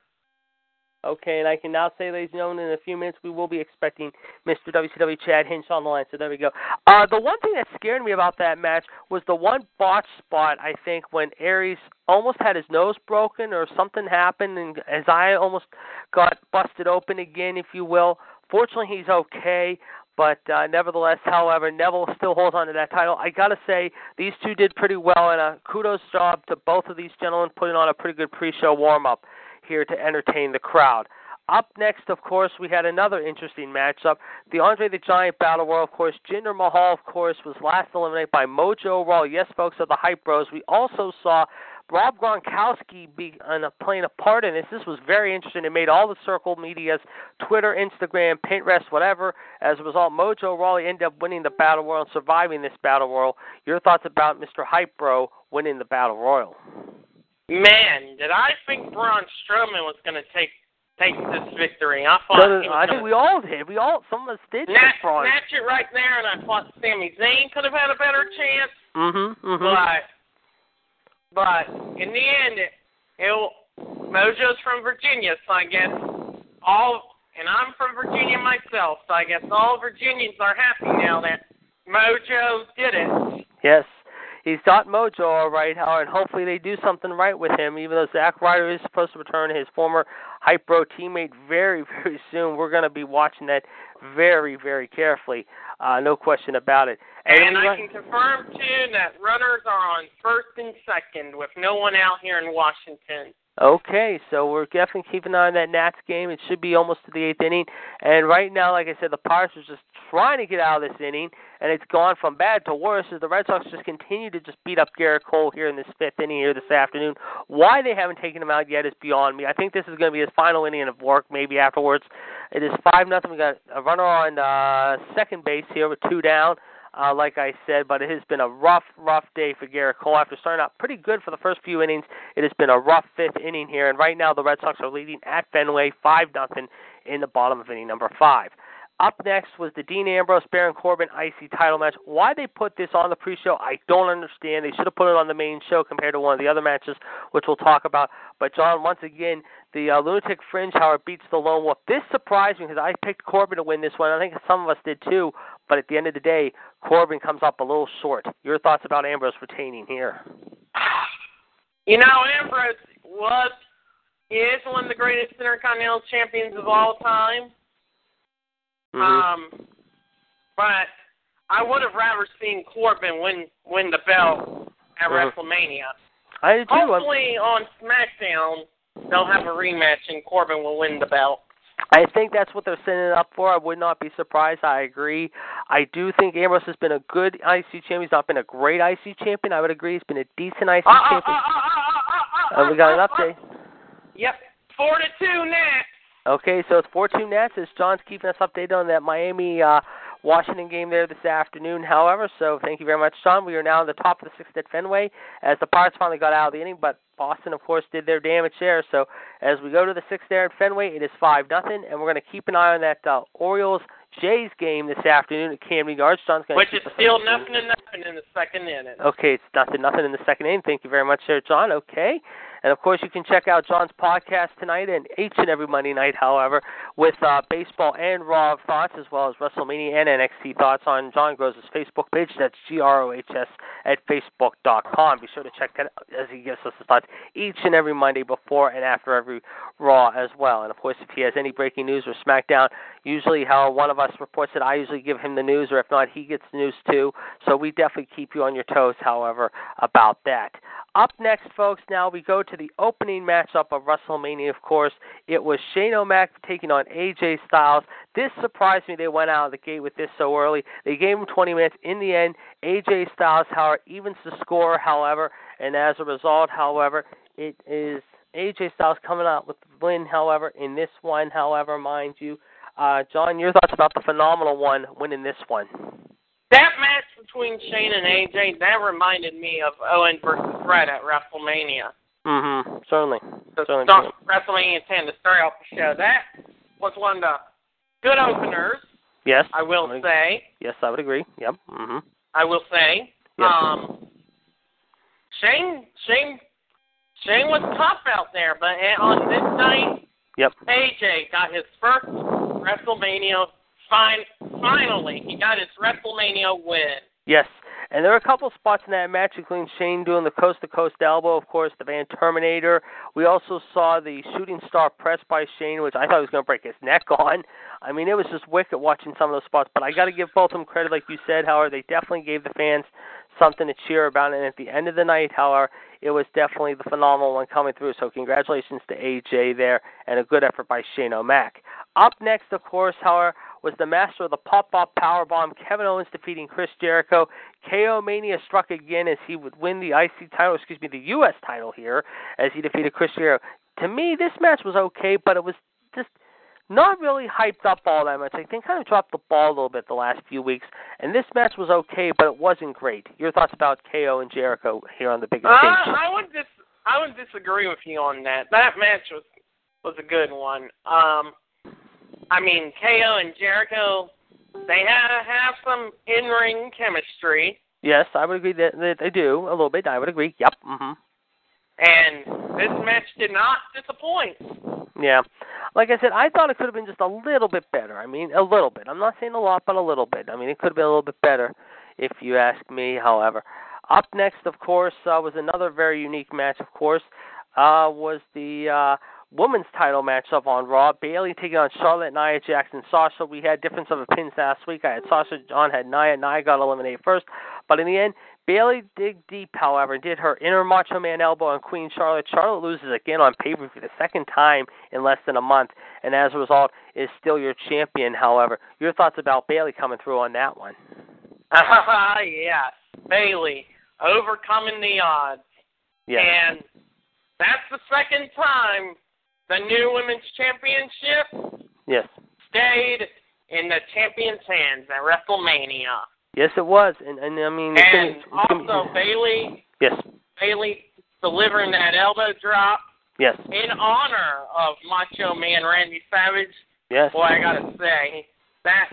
Okay, and I can now say, ladies and gentlemen, in a few minutes we will be expecting Mr. WCW Chad Hinch on the line. So there we go. Uh, the one thing that scared me about that match was the one botch spot. I think when Aries almost had his nose broken or something happened, and his eye almost got busted open again, if you will. Fortunately, he's okay. But uh, nevertheless, however, Neville still holds on to that title. I gotta say, these two did pretty well, and a kudos job to both of these gentlemen putting on a pretty good pre-show warm-up here to entertain the crowd. Up next, of course, we had another interesting matchup. The Andre the Giant Battle Royal, of course. Jinder Mahal, of course, was last eliminated by Mojo Rawley. Yes, folks, of the Hype Bros. We also saw Rob Gronkowski be uh, playing a part in this. This was very interesting. It made all the circle medias, Twitter, Instagram, Pinterest, whatever. As a result, Mojo Rawley ended up winning the Battle Royal and surviving this Battle Royal. Your thoughts about Mr. Hype Bro winning the Battle Royal? Man, did I think Braun Strowman was going to take take this victory? I thought. No, no, I think we all did. We all, some of us did. Snatch, snatch it right there, and I thought Sami Zayn could have had a better chance. Mm-hmm. mm-hmm. But but in the end, it, Mojo's from Virginia, so I guess all and I'm from Virginia myself, so I guess all Virginians are happy now that Mojo did it. Yes. He's got mojo all right, and hopefully they do something right with him, even though Zack Ryder is supposed to return his former Hype Bro teammate very, very soon. We're going to be watching that very, very carefully. Uh, no question about it. And, I can confirm, too, that runners are on first and second with no one out here in Washington. Okay, so we're definitely keeping an eye on that Nats game. It should be almost to the eighth inning. And right now, like I said, the Pirates are just trying to get out of this inning, and it's gone from bad to worse as the Red Sox just continue to just beat up Gerrit Cole here in this fifth inning here this afternoon. Why they haven't taken him out yet is beyond me. I think this is going to be his final inning of work, maybe afterwards. It is 5 nothing. We got a runner on uh, second base here with two down uh, like I said, but it has been a rough, rough day for Gerrit Cole. After starting out pretty good for the first few innings, it has been a rough fifth inning here, and right now the Red Sox are leading at Fenway 5 nothing in the bottom of inning number 5. Up next was the Dean Ambrose Baron Corbin IC title match. Why they put this on the pre-show, I don't understand. They should have put it on the main show compared to one of the other matches, which we'll talk about. But John, once again, the uh, Lunatic Fringe, how it beats the Lone Wolf. This surprised me because I picked Corbin to win this one. I think some of us did too. But at the end of the day, Corbin comes up a little short. Your thoughts about Ambrose retaining here? You know, Ambrose was is one of the greatest Intercontinental champions of all time. Mm-hmm. Um, but I would have rather seen Corbin win win the belt at Mhm. WrestleMania. I do too. I'm- Hopefully on SmackDown they'll have a rematch and Corbin will win the belt. I think that's what they're setting it up for. I would not be surprised. I agree. I do think Ambrose has been a good IC champion. He's not been a great IC champion. I would agree. He's been a decent IC Uh, uh, champion. uh, uh, uh, uh, uh, And we got an update. Yep, four to two Nats. Okay, so it's 4 2 Nats as John's keeping us updated on that Miami uh, Washington game there this afternoon, however. So thank you very much, John. We are now in the top of the sixth at Fenway as the Pirates finally got out of the inning, but Boston, of course, did their damage there. So as we go to the sixth there at Fenway, it is 5 nothing, and we're going to keep an eye on that uh, Orioles Jays game this afternoon at Camden Yards. John's going to Which is still nothing to nothing in the second inning. Okay, it's nothing, nothing in the second inning. Thank you very much, there, John. Okay, and of course you can check out John's podcast tonight and each and every Monday night, however, with uh, baseball and Raw thoughts as well as WrestleMania and NXT thoughts on John Grohs' Facebook page. That's G R O H S at facebook.com. Be sure to check that out as he gives us his thoughts each and every Monday before and after every Raw as well. And of course, if he has any breaking news or SmackDown, usually how one of us reports it, I usually give him the news, or if not, he gets the news too. So we definitely keep you on your toes, however, about that. Up next, folks, now we go to the opening matchup of WrestleMania, of course. It was Shane O'Mac taking on AJ Styles. This surprised me. They went out of the gate with this so early. They gave him 20 minutes. In the end, AJ Styles, however, evens the score, however, and as a result, however, it is AJ Styles coming out with the win, however, in this one, however, mind you. Uh, John, your thoughts about the phenomenal one winning this one? That match between Shane and AJ, that reminded me of Owen versus Bret at WrestleMania. Mm-hmm. Certainly. Certainly. start, WrestleMania 10 to start off the show. That was one of the good openers, Yes. I will would- say. Yes, I would agree. Yep. Mm-hmm. I will say. Yes. Um, Shane, Shane, Shane was tough out there, but eh, on this night, Yep. AJ got his first WrestleMania. Fine, finally, he got his WrestleMania win. Yes. And there were a couple spots in that match, including Shane doing the coast to coast elbow, of course, the Van Terminator. We also saw the shooting star press by Shane, which I thought he was going to break his neck on. I mean, it was just wicked watching some of those spots. But I got to give both of them credit, like you said, however, they definitely gave the fans something to cheer about. And at the end of the night, however, it was definitely the phenomenal one coming through. So congratulations to AJ there, and a good effort by Shane O'Mac. Up next, of course, however, was the master of the pop-up powerbomb, Kevin Owens defeating Chris Jericho. KO Mania struck again as he would win the IC title, excuse me, the U.S. title here, as he defeated Chris Jericho. To me, this match was okay, but it was just not really hyped up all that much. I think kind of dropped the ball a little bit the last few weeks, and this match was okay, but it wasn't great. Your thoughts about KO and Jericho here on the big Uh, stage? I would dis- I would disagree with you on that. That match was was a good one. Um, I mean, KO and Jericho, they had to have some in ring chemistry, Yes, I would agree that, that they do a little bit. I would agree. Yep. hmm and this match did not disappoint. Yeah. Like I said, I thought it could have been just a little bit better. I mean, a little bit. I'm not saying a lot, but a little bit. I mean, it could have been a little bit better if you ask me, however. Up next, of course, uh, was another very unique match, of course, uh, was the uh, women's title matchup on Raw. Bayley taking on Charlotte, Nia Jackson, Sasha. We had difference of opinions last week. I had Sasha, John had Nia. Nia got eliminated first. But in the end, Bayley dig deep, however, and did her inner Macho Man elbow on Queen Charlotte. Charlotte loses again on pay per view the second time in less than a month, and as a result, is still your champion. However, your thoughts about Bayley coming through on that one? Ah, yes, Bayley overcoming the odds, Yes. and that's the second time the new women's championship yes. stayed in the champion's hands at WrestleMania. Yes, it was, and and I mean, it's gonna- And it's be- also Bayley yes, Bayley delivering that elbow drop yes, in honor of Macho Man Randy Savage. yes. Boy, I gotta say that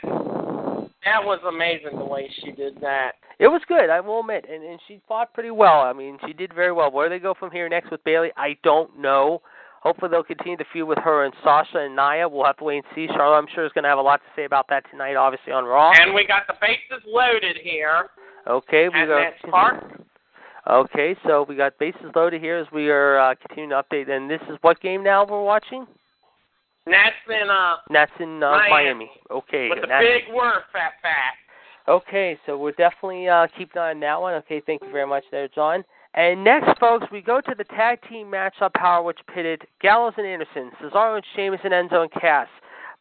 that was amazing the way she did that. It was good, I will admit, and and she fought pretty well. I mean, she did very well. Where do they go from here next with Bayley, I don't know. Hopefully, they'll continue to feud with her and Sasha and Nia. We'll have to wait and see. Charlotte, I'm sure, is going to have a lot to say about that tonight, obviously on Raw. And we got the bases loaded here Okay, we got. Park. Okay, so we got bases loaded here as we are uh, continuing to update. And this is what game now we're watching? Nats in uh That's in uh, Miami. Miami. Okay, with the Nats- big word, fat fat. Okay, so we're definitely uh, keeping an eye on that one. Okay, thank you very much there, John. And next, folks, we go to the tag team matchup power, which pitted Gallows and Anderson, Cesaro and Sheamus, and Enzo and Cass.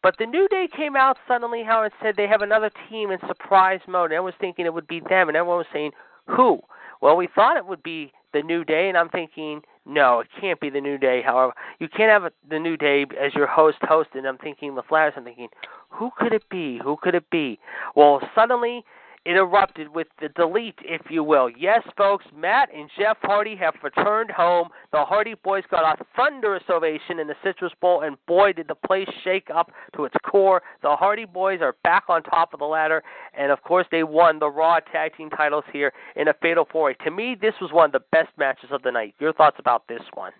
But the New Day came out suddenly, how it said they have another team in surprise mode. And everyone was thinking it would be them, and everyone was saying, who? Well, we thought it would be the New Day, and I'm thinking, no, it can't be the New Day. However, you can't have a, the New Day as your host host, and I'm thinking the Flash. I'm thinking, who could it be? Who could it be? Well, suddenly it erupted with the delete, if you will. Yes, folks, Matt and Jeff Hardy have returned home. The Hardy Boys got a thunderous ovation in the Citrus Bowl, and boy, did the place shake up to its core. The Hardy Boys are back on top of the ladder, and of course, they won the Raw Tag Team titles here in a Fatal Four Way. To me, this was one of the best matches of the night. Your thoughts about this one?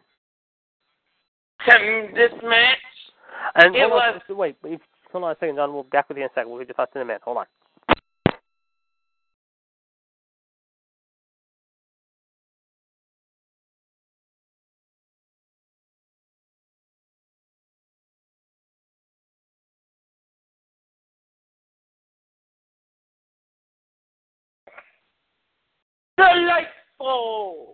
Um, this match, And It hold on, was- wait, wait, hold on a second, John. We'll be back with you in a second. We'll get your thoughts in a minute. Hold on. Delightful.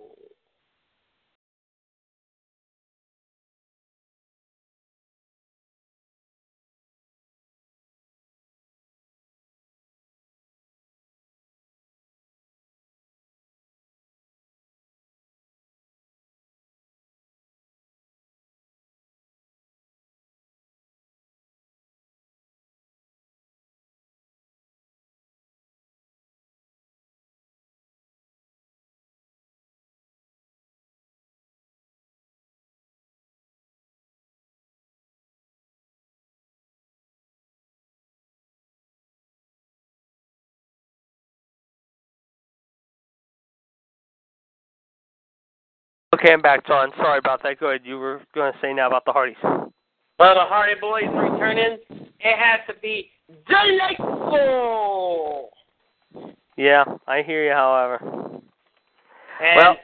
Okay, I'm back, John. Sorry about that. Go ahead. You were going to say now about the Hardys. Well, the Hardy Boys returning. It has to be delightful. Yeah, I hear you, however. And Well,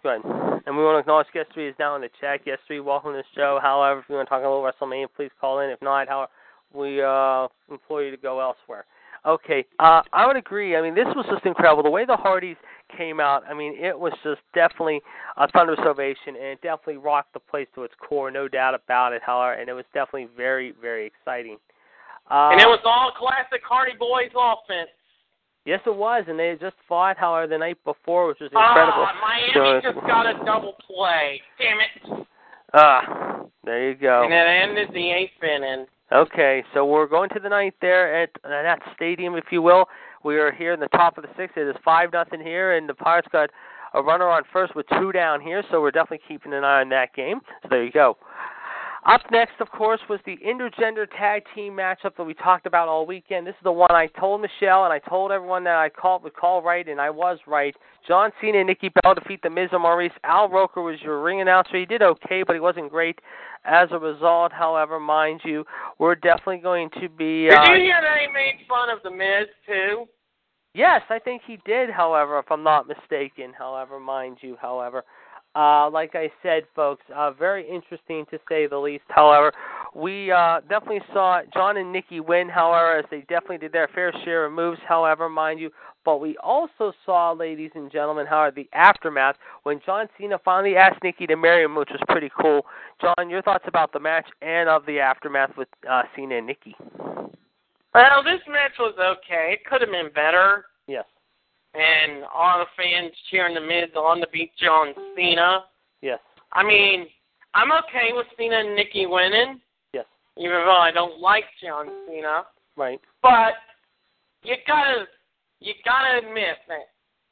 good. And we want to acknowledge guest three is now in the chat. Guest three, welcome to the show. However, if you want to talk a little WrestleMania, please call in. If not, how we uh, implore you to go elsewhere. Okay, uh, I would agree. I mean, this was just incredible. The way the Hardys came out, I mean, it was just definitely a thunderous ovation, and it definitely rocked the place to its core, no doubt about it. However, and it was definitely very, very exciting. Uh, and it was all classic Hardy Boys offense. Yes, it was, and they had just fought, however, the night before, which was incredible. Ah, Miami So- just got a double play. Damn it. Ah, there you go. And it ended the eighth inning. Okay, so we're going to the ninth there at uh, that stadium, if you will. We are here in the top of the sixth. It is five nothing here, and the Pirates got a runner on first with two down here, so we're definitely keeping an eye on that game. So there you go. Up next, of course, was the intergender tag team matchup that we talked about all weekend. This is the one I told Michelle and I told everyone that I called would call right, and I was right. John Cena and Nikki Bella defeat the Miz and Maryse. Al Roker was your ring announcer. He did okay, but he wasn't great. As a result, however, mind you, we're definitely going to be. Did uh, you hear that he made fun of the Miz too? Yes, I think he did, however, if I'm not mistaken, however, mind you, however. Uh, like I said, folks, uh, very interesting to say the least. However, we uh, definitely saw John and Nikki win, however, as they definitely did their fair share of moves, however, mind you. But we also saw, ladies and gentlemen, however, the aftermath when John Cena finally asked Nikki to marry him, which was pretty cool. John, your thoughts about the match and of the aftermath with uh, Cena and Nikki? Well, this match was okay. It could have been better. And all the fans cheering the Miz on to beat John Cena. Yes. I mean, I'm okay with Cena and Nikki winning. Yes. Even though I don't like John Cena. Right. But you gotta you gotta admit that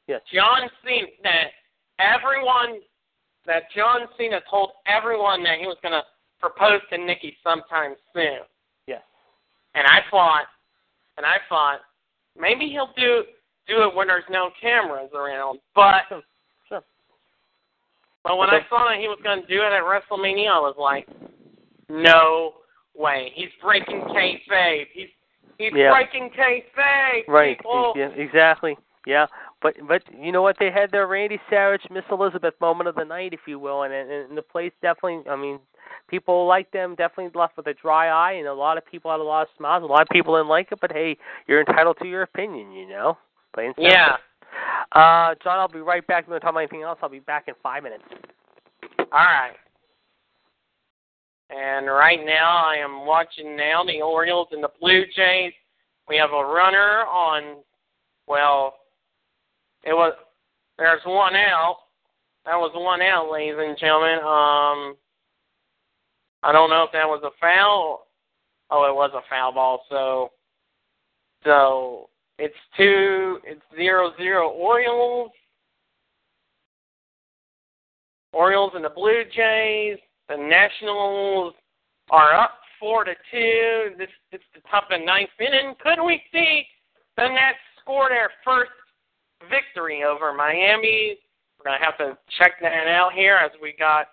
Yes. John Cena that everyone that John Cena told everyone that he was gonna propose to Nikki sometime soon. Yes. And I thought and I thought maybe he'll do do it when there's no cameras around. But Sure. Sure. but when I saw that he was gonna do it at WrestleMania I was like, No way. He's breaking kayfabe. He's he's Yeah. breaking kayfabe. Right. People. Yeah, exactly. Yeah. But but you know what? They had their Randy Savage, Miss Elizabeth moment of the night, if you will, and and, and the place definitely. I mean, people like them definitely left with a dry eye, and a lot of people had a lot of smiles. A lot of people didn't like it, but hey, you're entitled to your opinion, you know. Plain simple. Yeah. Uh, John, I'll be right back. If you want to talk about anything else, I'll be back in five minutes. All right. And right now, I am watching now the Orioles and the Blue Jays. We have a runner on. Well, it was. There's one out. That was one out, ladies and gentlemen. Um, I don't know if that was a foul. Oh, it was a foul ball. So, so it's two. It's zero zero Orioles. Orioles and the Blue Jays. The Nationals are up four to two. This it's the top of the ninth inning. Could we see the Nets score their first victory over Miami? We're gonna have to check that out here as we got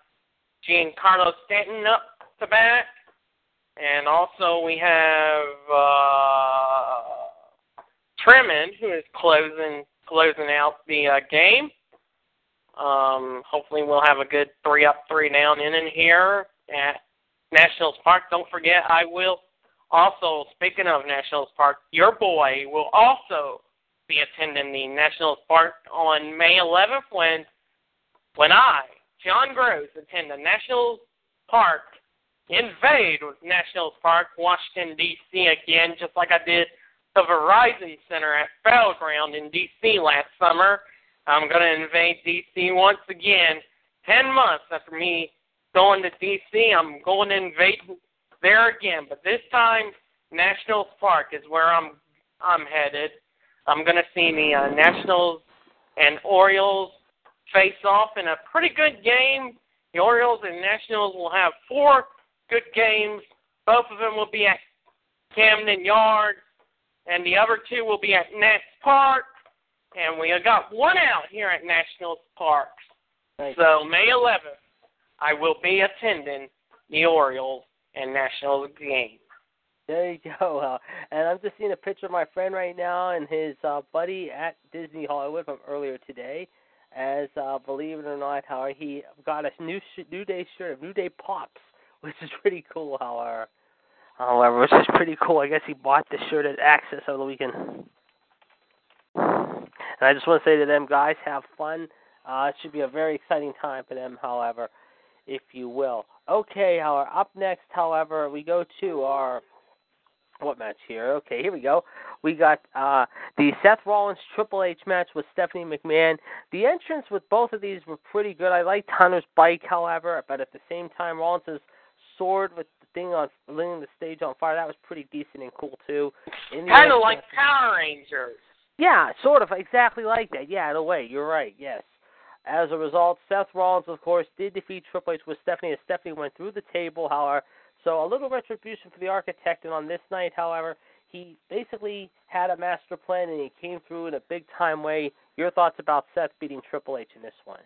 Giancarlo Stanton up to bat, and also we have uh, Treinen who is closing closing out the uh, game. Um, hopefully, we'll have a good three up, three down inning here at Nationals Park. Don't forget, I will also, speaking of Nationals Park, your boy will also be attending the Nationals Park on May 11th when when I, John Grohs, attend the Nationals Park, invade with Nationals Park, Washington, D.C. again, just like I did the Verizon Center at Battleground in D.C. last summer. I'm going to invade D.C. once again. Ten months after me going to D.C., I'm going to invade there again. But this time, Nationals Park is where I'm I'm headed. I'm going to see the uh, Nationals and Orioles face off in a pretty good game. The Orioles and Nationals will have four good games. Both of them will be at Camden Yards, and the other two will be at Nats Park and we have got one out here at National Park. So May 11th, I will be attending the Orioles and Nationals game. There you go. Uh, and I'm just seeing a picture of my friend right now and his uh, buddy at Disney Hollywood from earlier today. As uh, believe it or not, how he got a new sh- New Day shirt, New Day Pops, which is pretty cool. However, however, which is pretty cool. I guess he bought the shirt at Axxess over the weekend. And I just want to say to them, guys, have fun. Uh, it should be a very exciting time for them, however, if you will. Okay, however, up next, however, we go to our what match here? Okay, here we go. We got uh, the Seth Rollins Triple H match with Stephanie McMahon. The entrance with both of these were pretty good. I liked Hunter's bike, however, but at the same time, Rollins' sword with the thing on lighting the stage on fire that was pretty decent and cool too. Kind of like uh, Power Rangers. Yeah, sort of exactly like that. Yeah, in a way, you're right. Yes. As a result, Seth Rollins, of course, did defeat Triple H with Stephanie as Stephanie went through the table. However, so a little retribution for the Architect, and on this night, however, he basically had a master plan and he came through in a big time way. Your thoughts about Seth beating Triple H in this one?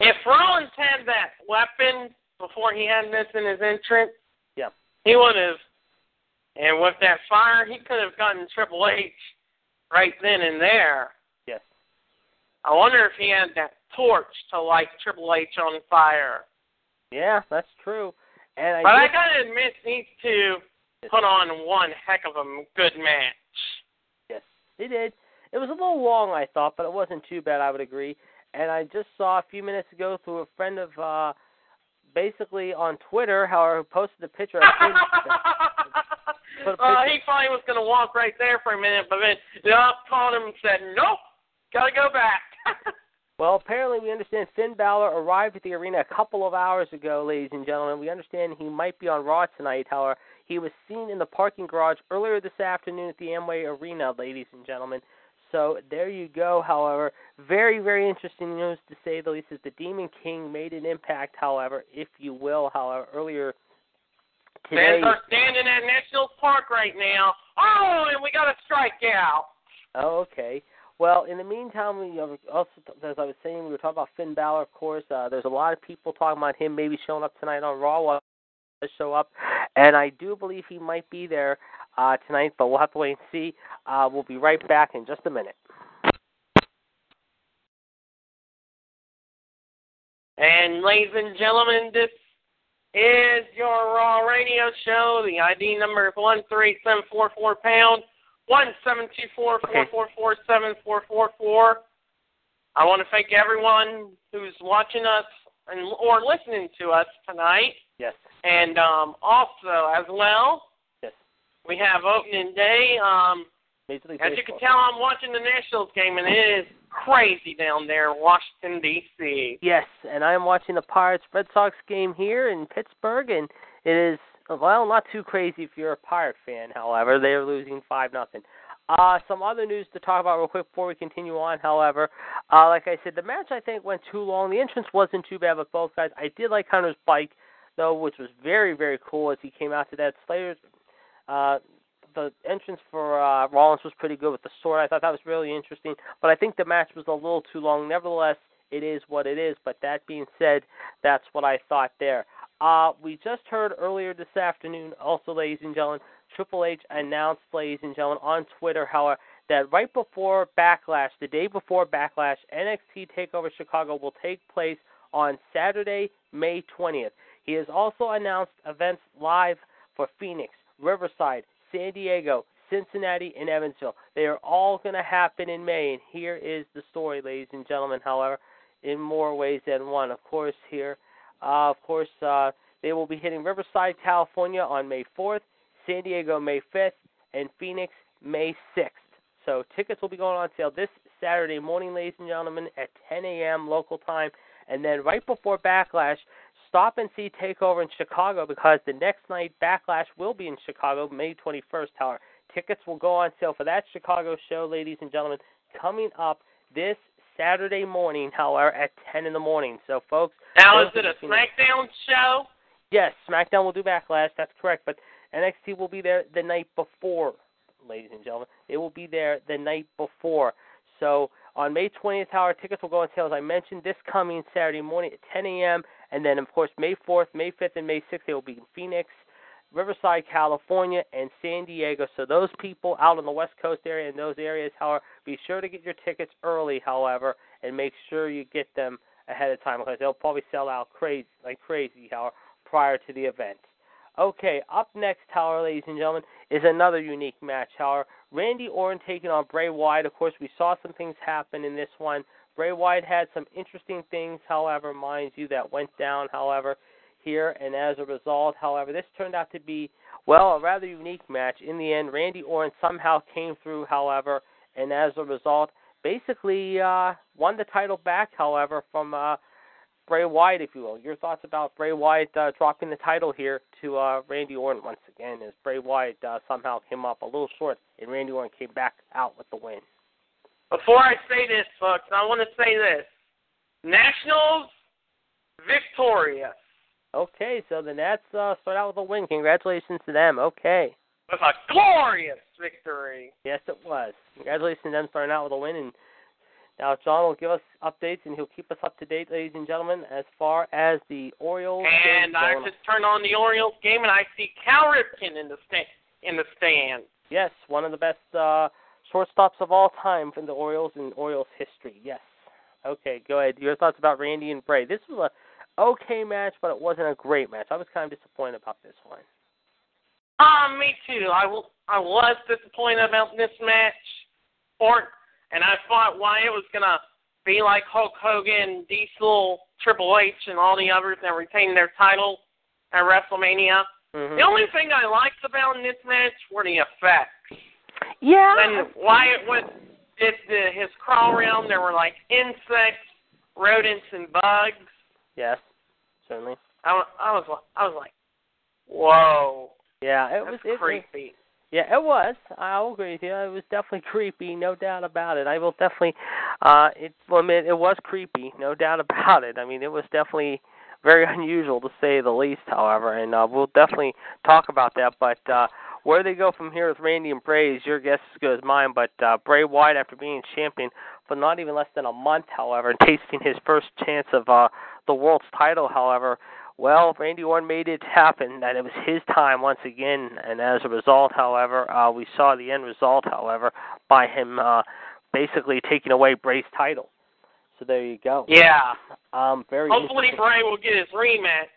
If Rollins had that weapon before he had this in his entrance, yeah, he would have. And with that fire, he could have gotten Triple H right then and there. Yes. I wonder if he had that torch to light Triple H on fire. Yeah, that's true. And I but. I gotta admit, these two put on one heck of a good match. Yes, they did. It was a little long, I thought, but it wasn't too bad. I would agree. And I just saw a few minutes ago through a friend of, uh basically on Twitter, how posted a picture. Of uh, he probably was going to walk right there for a minute, but then Doc called him and said, "Nope, got to go back." well, apparently we understand Finn Balor arrived at the arena a couple of hours ago, ladies and gentlemen. We understand he might be on Raw tonight. However, he was seen in the parking garage earlier this afternoon at the Amway Arena, ladies and gentlemen. So there you go. However, very, very interesting news to say the least. Is the Demon King made an impact? However, if you will, however, earlier today. Fans are standing at National Park right now. Oh, and we got a strikeout. Oh, okay. Well, in the meantime, we also, as I was saying, we were talking about Finn Balor. Of course, uh, there's a lot of people talking about him maybe showing up tonight on Raw. While show up, and I do believe he might be there uh, tonight, but we'll have to wait and see. Uh, we'll be right back in just a minute. And ladies and gentlemen, this is your Raw Radio Show. The ID number is one three seven four four pound one seven two four four four four seven four four four. I want to thank everyone who's watching us and or listening to us tonight. Yes. And um, also as well, Yes. we have opening day. Um, as you can tell, I'm watching the Nationals game, and it is crazy down there in Washington D.C. Yes, and I am watching the Pirates Red Sox game here in Pittsburgh, and it is well not too crazy if you're a Pirate fan. However, they are losing five nothing. Uh, some other news to talk about real quick before we continue on. However, uh, like I said, the match I think went too long. The entrance wasn't too bad with both guys. I did like Hunter's bike though, which was very very cool as he came out to that. Slayer's uh, the entrance for uh, Rollins was pretty good with the sword. I thought that was really interesting, but I think the match was a little too long. Nevertheless, it is what it is. But that being said, that's what I thought there. Uh, we just heard earlier this afternoon, also, ladies and gentlemen, Triple H announced, ladies and gentlemen, on Twitter, however, that right before Backlash, the day before Backlash, NXT TakeOver Chicago will take place on Saturday, May 20th. He has also announced events live for Phoenix, Riverside, San Diego, Cincinnati, and Evansville. They are all going to happen in May, and here is the story, ladies and gentlemen. However, in more ways than one, of course, here, uh, of course, uh, they will be hitting Riverside, California on May 4th, San Diego May 5th, and Phoenix May 6th. So tickets will be going on sale this Saturday morning, ladies and gentlemen, at 10 a.m. local time, and then right before Backlash, stop and see Takeover in Chicago because the next night Backlash will be in Chicago, May 21st. However, tickets will go on sale for that Chicago show, ladies and gentlemen, coming up this Saturday morning. However, at 10 in the morning. So, folks, Now, is it a SmackDown show? Yes, SmackDown will do Backlash. That's correct. But NXT will be there the night before, ladies and gentlemen. It will be there the night before. So on May 20th, however, tickets will go on sale, as I mentioned, this coming Saturday morning at 10 a.m. And then, of course, May 4th, May 5th, and May 6th, they will be in Phoenix, Riverside, California, and San Diego. So those people out on the West Coast area and those areas, however, be sure to get your tickets early, however, and make sure you get them ahead of time because they'll probably sell out crazy like crazy, however, prior to the event. Okay, up next, however, ladies and gentlemen, is another unique match. However, Randy Orton taking on Bray Wyatt. Of course, we saw some things happen in this one. Bray Wyatt had some interesting things, however, mind you, that went down, however, here. And as a result, however, this turned out to be, well, a rather unique match. In the end, Randy Orton somehow came through, however, and as a result, basically uh, won the title back, however, from uh, Bray Wyatt, if you will. Your thoughts about Bray Wyatt uh, dropping the title here to uh, Randy Orton once again, as Bray Wyatt uh, somehow came up a little short, and Randy Orton came back out with the win. Before I say this, folks, I want to say this. Nationals victorious Okay, so the Nats uh, start out with a win. Congratulations to them. Okay. with a glorious victory. Yes, it was. Congratulations to them starting out with a win. And now John will give us updates, and he'll keep us up to date, ladies and gentlemen, as far as the Orioles. And I just turned on the Orioles game, and I see Cal Ripken in the stand. In the stand. Yes, one of the best uh, shortstops of all time from the Orioles in Orioles history. Yes. Okay, go ahead. Your thoughts about Randy and Bray. This was a okay match, but it wasn't a great match. I was kind of disappointed about this one. Um, me too. I, w- I was disappointed about this match, or and I thought why it was gonna be like Hulk Hogan, Diesel, Triple H, and all the others that retained their title at WrestleMania. Mhm. The only thing I liked about this match were the effects. Yeah. When Wyatt went did the, his crawl around, there were like insects, rodents, and bugs. Yes, certainly. I, wa- I was li- I was like, whoa, Yeah, it that's was it, creepy. Yeah, it was. I'll agree with you. It was definitely creepy, no doubt about it. I will definitely uh it well, I mean, it was creepy, no doubt about it. I mean, it was definitely very unusual to say the least, however, and uh we'll definitely talk about that, but uh where they go from here with Randy and Bray is your guess as good as mine, but uh Bray Wyatt after being champion for not even less than a month, however, and tasting his first chance of uh the world's title, however, well, Randy Orton made it happen. That it was his time once again, and as a result, however, uh, we saw the end result, however, by him uh, basically taking away Bray's title. So there you go. Yeah. Um, very Hopefully. Bray will get his rematch.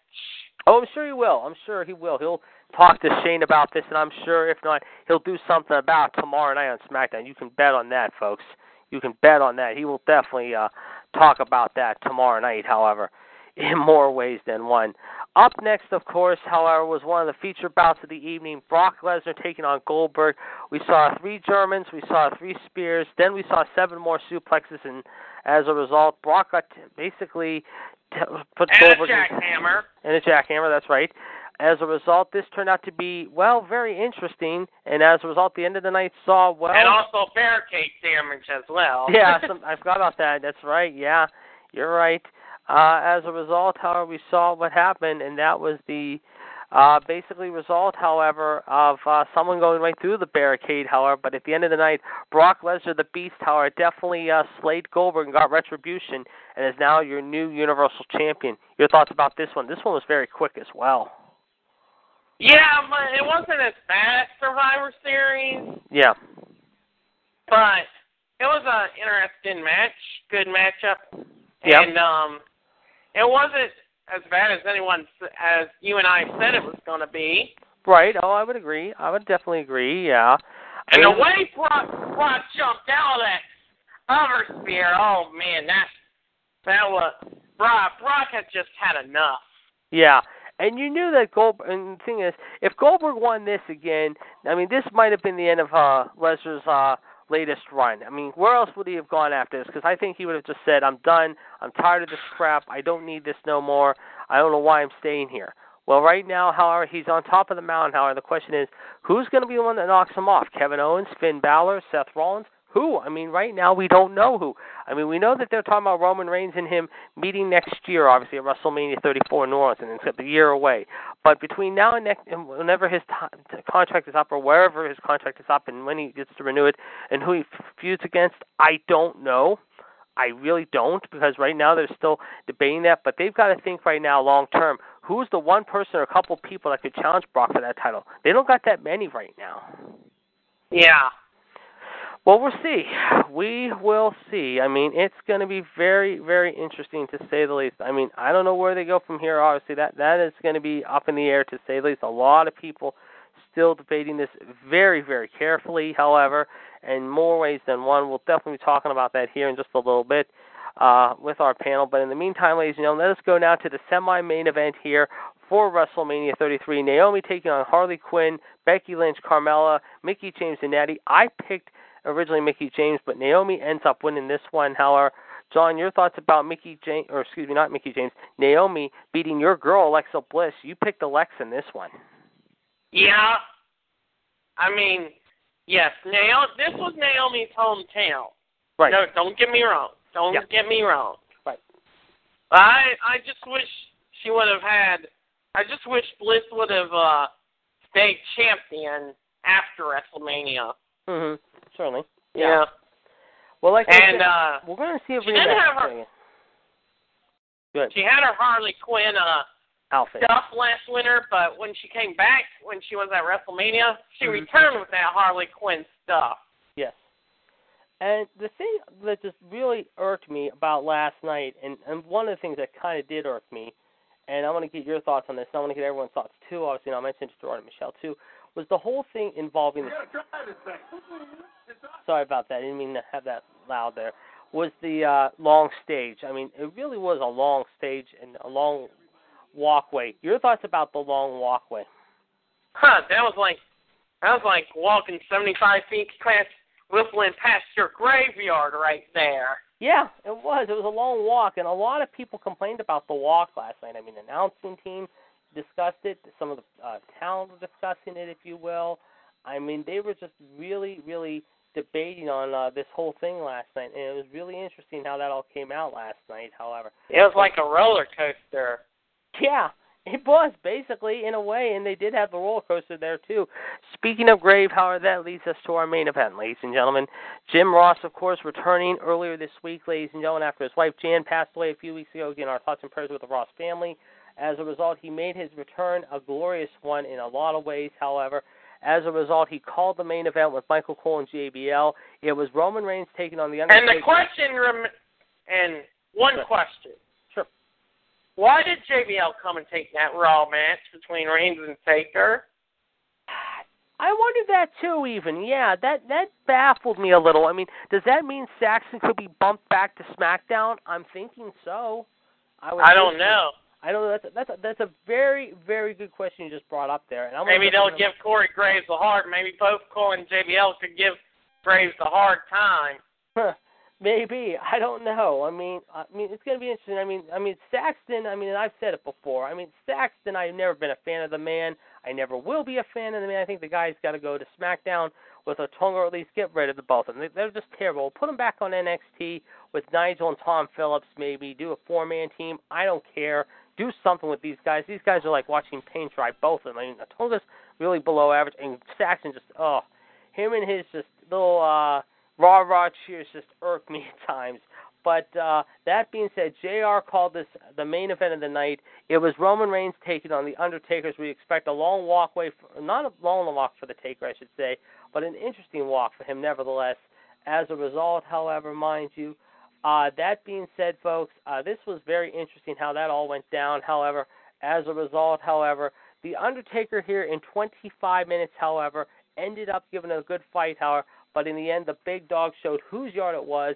Oh, I'm sure he will. I'm sure he will. He'll talk to Shane about this, and I'm sure if not, he'll do something about it tomorrow night on SmackDown. You can bet on that, folks. You can bet on that. He will definitely uh, talk about that tomorrow night. However, in more ways than one. Up next, of course, however, was one of the feature bouts of the evening. Brock Lesnar taking on Goldberg. We saw three Germans, we saw three spears, then we saw seven more suplexes, and as a result, Brock got basically put And Goldberg a jackhammer. and a jackhammer. That's right. As a result, this turned out to be well very interesting, and as a result, the end of the night saw well. and also barricade damage as well. yeah, some, I forgot about that. That's right. Yeah, you're right. Uh, as a result, however, we saw what happened, and that was the uh, basically result, however, of uh, someone going right through the barricade, however. But at the end of the night, Brock Lesnar, the Beast, however, definitely uh, slayed Goldberg and got retribution, and is now your new Universal Champion. Your thoughts about this one? This one was very quick as well. Yeah, but it wasn't as bad as Survivor Series, Yeah. but it was an interesting match, good matchup, Yep. and um, it wasn't as bad as anyone as you and I said it was going to be. Right. Oh, I would agree. I would definitely agree. Yeah. And the way Brock, Brock jumped out of that hover spear, oh man, that that was Brock. Brock had just had enough. Yeah. And you knew that Goldberg. And the thing is, if Goldberg won this again, I mean, this might have been the end of uh, Lesnar's uh, latest run. I mean, where else would he have gone after this? Because I think he would have just said, "I'm done. I'm tired of this crap. I don't need this no more. I don't know why I'm staying here." Well, right now, however, he's on top of the mountain. However, the question is, who's going to be the one that knocks him off? Kevin Owens, Finn Balor, Seth Rollins? Who? I mean, right now we don't know who. I mean, we know that they're talking about Roman Reigns and him meeting next year, obviously at WrestleMania 34 in New Orleans, and it's a year away. But between now and next, whenever his t- contract is up, or wherever his contract is up, and when he gets to renew it, and who he feuds against, I don't know. I really don't because right now they're still debating that. But they've got to think right now, long term, who's the one person or a couple people that could challenge Brock for that title? They don't got that many right now. Yeah. Well, we'll see. We will see. I mean, it's going to be very, very interesting to say the least. I mean, I don't know where they go from here. Obviously, that that is going to be up in the air to say the least. A lot of people still debating this very, very carefully. However, in more ways than one, we'll definitely be talking about that here in just a little bit uh, with our panel. But in the meantime, ladies and gentlemen, let us go now to the semi-main event here for WrestleMania 33. Naomi taking on Harley Quinn, Becky Lynch, Carmella, Mickie James, and Natty. I picked originally Mickie James, but Naomi ends up winning this one. However, John, your thoughts about Mickie James, or excuse me, not Mickie James, Naomi beating your girl Alexa Bliss. You picked Alexa in this one. Yeah. I mean, yes, Naomi, this was Naomi's hometown. Right. No, don't get me wrong. Don't Yeah. get me wrong. Right. I I just wish she would have had. I just wish Bliss would have uh stayed champion after WrestleMania. Mhm. Certainly. Yeah. Well, like I And said, uh we're going to see a she didn't have her- Good she had her Harley Quinn uh outfit. stuff last winter, but when she came back when she was at WrestleMania, she Mhm. returned with that Harley Quinn stuff. Yes. And the thing that just really irked me about last night, and, and one of the things that kind of did irk me, and I want to get your thoughts on this, and I want to get everyone's thoughts too, obviously, and I'll mention to Gerard and Michelle too, was the whole thing involving the. Sorry about that. I didn't mean to have that loud there. Was the uh, long stage. I mean, it really was a long stage and a long walkway. Your thoughts about the long walkway? Huh, that was like that was like walking seventy five feet past whistling past your graveyard right there. Yeah, it was. It was a long walk, and a lot of people complained about the walk last night. I mean, the announcing team discussed it. Some of the uh, talent were discussing it, if you will. I mean, they were just really, really debating on uh, this whole thing last night, and it was really interesting how that all came out last night. However, It was like a roller coaster. yeah, it was basically in a way, and they did have the roller coaster there too. Speaking of grave, however, that leads us to our main event, ladies and gentlemen. Jim Ross, of course, returning earlier this week, ladies and gentlemen, after his wife Jan passed away a few weeks ago. Again, our thoughts and prayers with the Ross family. As a result, he made his return a glorious one in a lot of ways. However, as a result, he called the main event with Michael Cole and JBL. It was Roman Reigns taking on the Undertaker. And the question rem- and one Sure. question. Sure. Why did JBL come and take that Raw match between Reigns and Taker? I wondered that too. Even yeah, that that baffled me a little. I mean, does that mean Saxton could be bumped back to SmackDown? I'm thinking so. I, I don't know. I don't know. That's a, that's a, that's a very very good question you just brought up there. And I'm Maybe they'll give Corey Graves a hard. Maybe both Cole and JBL could give Graves a hard time. Maybe I don't know. I mean, I mean, it's gonna be interesting. I mean, I mean Saxton. I mean, and I've said it before. I mean, Saxton. I've never been a fan of the man. I never will be a fan of the man. I think the guy's got to go to SmackDown with a tongue, or at least get rid of the both of them. They- They're just terrible. Put them back on NXT with Nigel and Tom Phillips. Maybe do a four-man team. I don't care. Do something with these guys. These guys are like watching paint dry. Both of them. I mean, Tonga's really below average, and Saxton just oh, him and his just little. uh Raw Raw cheers just irk me at times. But uh, that being said, JR called this the main event of the night. It was Roman Reigns taking on The Undertaker. We expect a long walkway, not a long walk for the Taker, I should say, but an interesting walk for him nevertheless. As a result, however, mind you, uh, that being said, folks, uh, this was very interesting how that all went down. However, as a result, however, The Undertaker here in 25 minutes, however, ended up giving a good fight, however, but in the end, the big dog showed whose yard it was,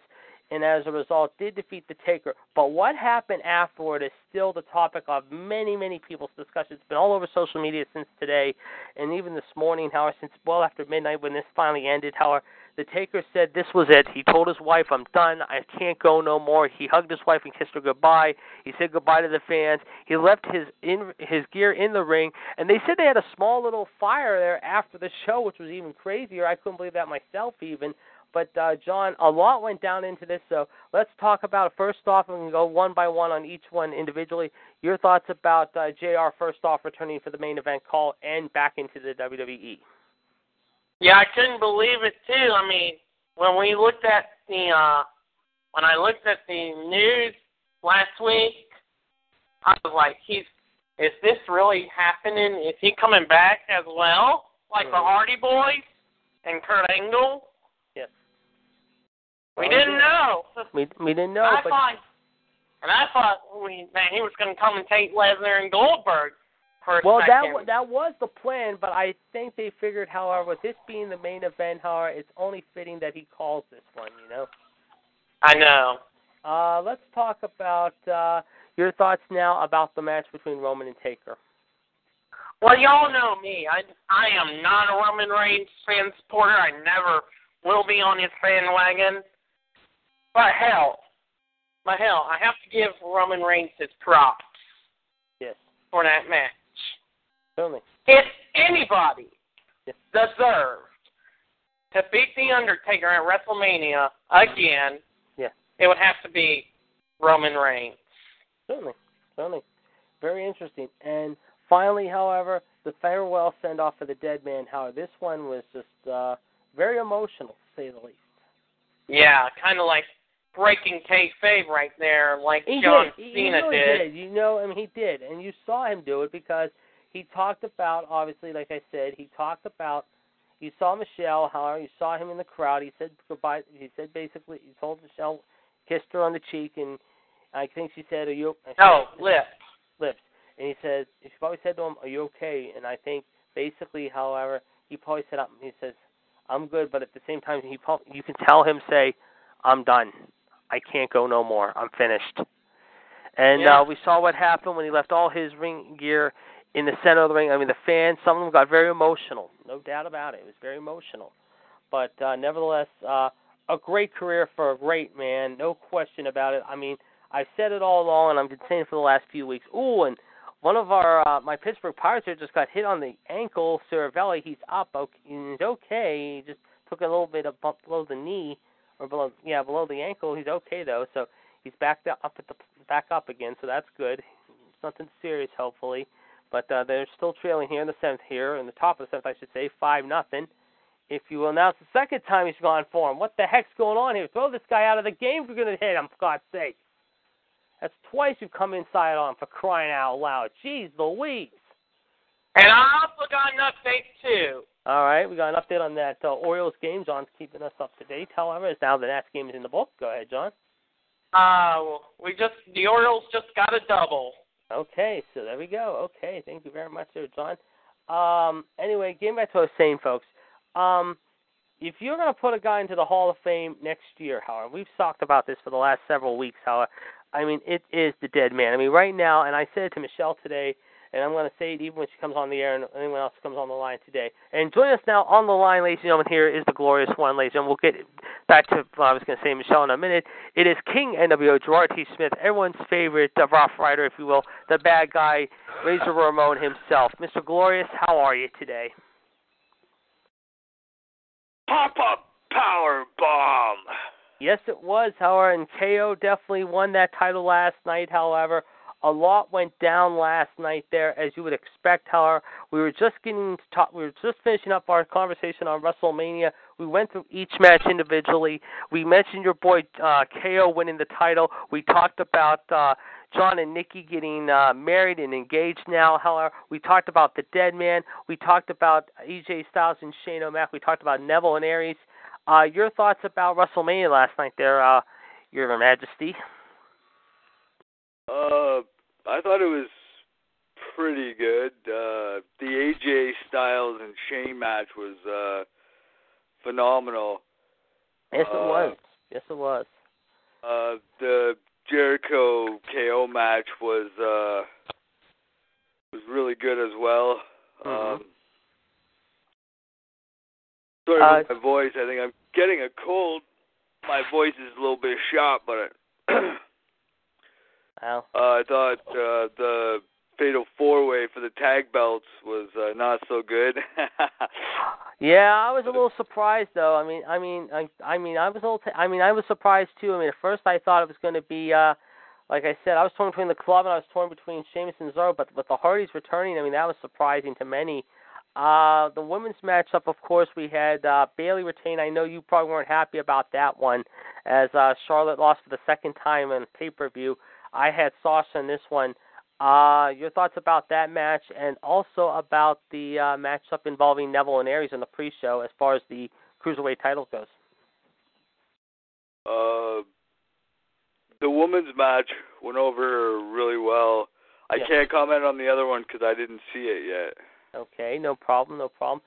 and as a result, did defeat the Taker. But what happened afterward is still the topic of many, many people's discussion. It's been all over social media since today, and even this morning, however, since well after midnight when this finally ended, however, the Taker said this was it. He told his wife, "I'm done. I can't go no more." He hugged his wife and kissed her goodbye. He said goodbye to the fans. He left his in his gear in the ring, and they said they had a small little fire there after the show, which was even crazier. I couldn't believe that myself, even. But uh, John, a lot went down into this, so let's talk about it. First off, and go one by one on each one individually. Your thoughts about uh, Jr. First off, returning for the main event call and back into the. WWE. Yeah, I couldn't believe it too. I mean, when we looked at the uh when I looked at the news last week, I was like, he's is this really happening? Is he coming back as well? Like the Mhm. Hardy Boys and Kurt Angle? Yes. We Oh, didn't yeah. know. We we didn't know, I but thought and I thought we, man, he was going to commentate Lesnar and Goldberg Well, that wa- that was the plan, but I think they figured, however, with this being the main event, however, it's only fitting that he calls this one. You know. I know. Uh, let's talk about uh, your thoughts now about the match between Roman and Taker. Well, y'all know me. I I am not a Roman Reigns fan supporter. I never will be on his bandwagon. But hell, but hell, I have to give Roman Reigns his props Yes, for that match. If anybody Yes. deserved to beat the Undertaker at WrestleMania again, Yeah. it would have to be Roman Reigns. Certainly, certainly. Very interesting. And finally, however, the farewell send off for the dead man. However, this one was just uh, very emotional, to say the least. Yeah, kind of like breaking kayfabe right there, like He John did. He, he Cena really did. did. You know, I mean, he did, and you saw him do it because he talked about, obviously, like I said, he talked about. You saw Michelle, however, you saw him in the crowd. He said goodbye. He said basically, he told Michelle, kissed her on the cheek, and I think she said, "Are you?" No, lip. lips. And he says, she probably said to him, "Are you okay?" And I think basically, however, he probably said, "I'm-" "He says, I'm good," but at the same time, he prob- you can tell him say, "I'm done. I can't go no more. I'm finished." And Yeah. uh, we saw what happened when he left all his ring gear in the center of the ring. I mean, the fans, some of them got very emotional, no doubt about it. It was very emotional, but uh, nevertheless, uh, a great career for a great man, no question about it. I mean, I've said it all along, and been saying it for the last few weeks. Ooh, and one of our uh, my Pittsburgh Pirates here just got hit on the ankle. Cervelli, he's up, okay, he's okay. He just took a little bit of bump below the knee, or below, yeah, below the ankle. He's okay though, so he's back up at the back up again, so that's good. Nothing serious, hopefully. But uh, they're still trailing here in the seventh here, in the top of the seventh, I should say, five nothing. If you will announce the second time he's gone for him, what the heck's going on here? Throw this guy out of the game if you're going to hit him, for God's sake. That's twice you've come inside on for crying out loud. Jeez Louise. And I also got an update too. All right, we got an update on that uh, Orioles game. John's keeping us up to date. However, as now the Nats game is in the book. Go ahead, John. Uh, we just the Orioles just got a double. Okay, so there we go. Okay, thank you very much, there, John. Um, anyway, getting back to what I was saying, folks. Um, if you're going to put a guy into the Hall of Fame next year, however, we've talked about this for the last several weeks. However, I mean, it is the dead man. I mean, right now, and I said it to Michelle today, and I'm going to say it even when she comes on the air and anyone else comes on the line today. And joining us now on the line, ladies and gentlemen, here is the glorious one, ladies and gentlemen. We'll get back to what I was going to say, Michelle, in a minute. It is King NWO, Gerard T. Smith, everyone's favorite uh, Rough Rider, if you will, the bad guy, Razor Ramon himself. Mr. Glorious, how are you today? Pop up power bomb. Yes, it was, however, and KO definitely won that title last night, however. A lot went down last night there, as you would expect. However, we were just getting to talk. We were just finishing up our conversation on WrestleMania. We went through each match individually. We mentioned your boy uh, KO winning the title. We talked about uh, John and Nikki getting uh, married and engaged now. However, we talked about the Dead Man. We talked about AJ Styles and Shane O'Mac. We talked about Neville and Aries. Uh, your thoughts about WrestleMania last night, there, uh, Your Majesty? Uh, I thought it was pretty good. Uh, the AJ Styles and Shane match was uh, phenomenal. Yes, it Uh, was. Yes, it was. Uh, the Jericho KO match was uh, was really good as well. Mhm. Um, sorry Uh, about my voice. I think I'm getting a cold. My voice is a little bit shot, but Wow. Uh, I thought uh, the Fatal Four Way for the tag belts was uh, not so good. Yeah, I was a little surprised though. I mean, I mean, I, I mean, I was a little. T- I mean, I was surprised too. I mean, at first I thought it was going to be, uh like I said, I was torn between the club and I was torn between Sheamus and Cesaro. But with the Hardys returning, I mean, that was surprising to many. Uh The women's matchup, of course, we had uh Bayley retain. I know you probably weren't happy about that one, as uh Charlotte lost for the second time in pay per view. I had Sasha in this one. Uh, your thoughts about that match, and also about the uh, matchup involving Neville and Aries in the pre-show, as far as the cruiserweight title goes. uh, the women's match went over really well. I Yeah. can't comment on the other one because I didn't see it yet. Okay, no problem, no problem.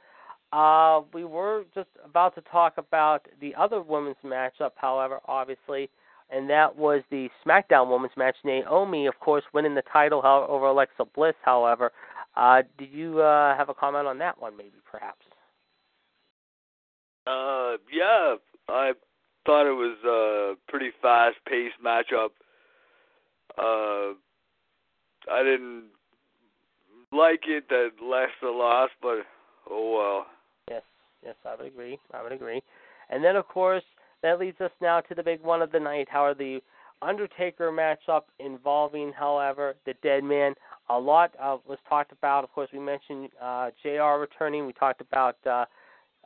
Uh, we were just about to talk about the other women's matchup, however, obviously, and that was the SmackDown women's match. Naomi, of course, winning the title over Alexa Bliss. However, uh, did you uh, have a comment on that one, maybe, perhaps? Uh, yeah, I thought it was a pretty fast-paced matchup. Uh, I didn't like it that Leicester lost, but oh well. Yes, yes, I would agree. I would agree. And then, of course, that leads us now to the big one of the night. However, the Undertaker matchup involving, however, the Dead Man. A lot uh, was talked about. Of course, we mentioned uh, Jr. returning. We talked about uh,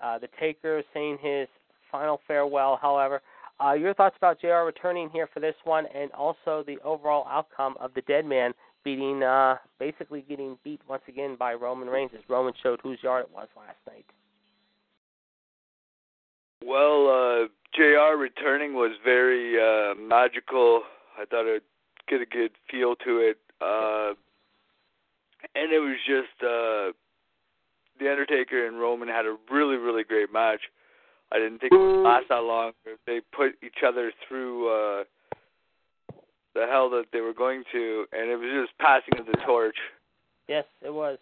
uh, the Taker saying his final farewell. However, uh, your thoughts about Jr. returning here for this one, and also the overall outcome of the Dead Man beating, uh, basically getting beat once again by Roman Reigns, as Roman showed whose yard it was last night. Well, uh, JR returning was very uh, magical. I thought it would get a good feel to it. Uh, and it was just uh, The Undertaker and Roman had a really, really great match. I didn't think it would last that long. They put each other through uh, the hell that they were going to, and it was just passing of the torch. Yes, it was.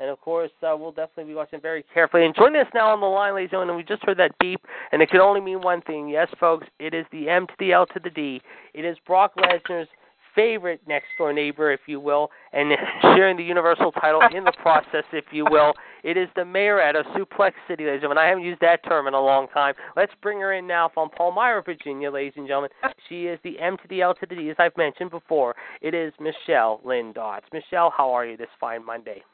And of course, uh, we'll definitely be watching very carefully. And joining us now on the line, ladies and gentlemen, we just heard that beep, and it can only mean one thing. Yes, folks, it is the M to the L to the D. It is Brock Lesnar's favorite next door neighbor, if you will, and sharing the Universal title in the process, if you will. It is the mayor out of Suplex City, ladies and gentlemen. I haven't used that term in a long time. Let's bring her in now from Palmyra, Virginia, ladies and gentlemen. She is the M to the L to the D, as I've mentioned before. It is Michelle Lynn Dodds. Michelle, how are you this fine Monday?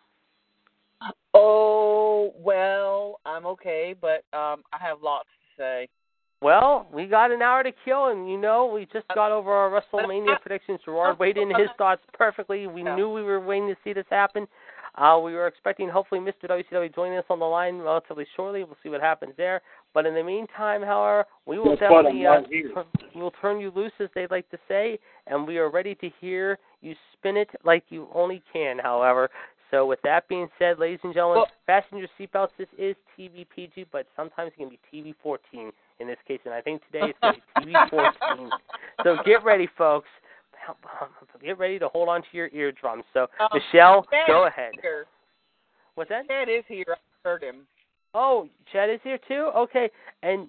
Oh well, I'm okay, but um, I have lots say. Well, we got an hour to kill, and you know, we just got over our WrestleMania predictions. Gerard weighed in his thoughts perfectly. We knew we were waiting to see this happen. Uh, we were expecting hopefully Mr. WCW joining us on the line relatively shortly. We'll see what happens there. But in the meantime, however, we will Guess what? definitely uh, right turn, we'll turn you loose, as they like to say, and we are ready to hear you spin it like you only can. However, so with that being said, ladies and gentlemen, Well- fasten your seatbelts. This is TVPG, but sometimes it can be TV14 in this case, and I think today it's going to be TV14. So get ready, folks. Get ready to hold on to your eardrums. So, Um, Michelle, Chad go ahead. Here. What's that? Chad is here. I heard him. Oh, Chad is here too. Okay, and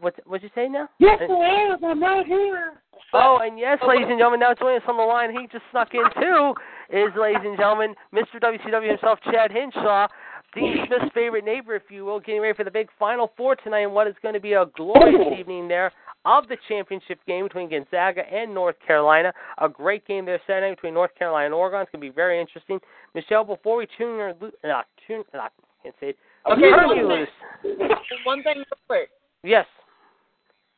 what what'd you say now? Yes, And- I am. I'm right here. Oh, and yes, ladies and gentlemen, now joining us on the line, he just snuck in too, is, ladies and gentlemen, Mr. WCW himself, Chad Hinshaw, Dean Smith's favorite neighbor, if you will, getting ready for the big Final Four tonight and what is going to be a glorious evening there of the championship game between Gonzaga and North Carolina. A great game there Saturday between North Carolina and Oregon. It's going to be very interesting. Michelle, before we tune your, uh, tune, uh, can't say it, Okay, turn one you thing. One thing real quick. Yes.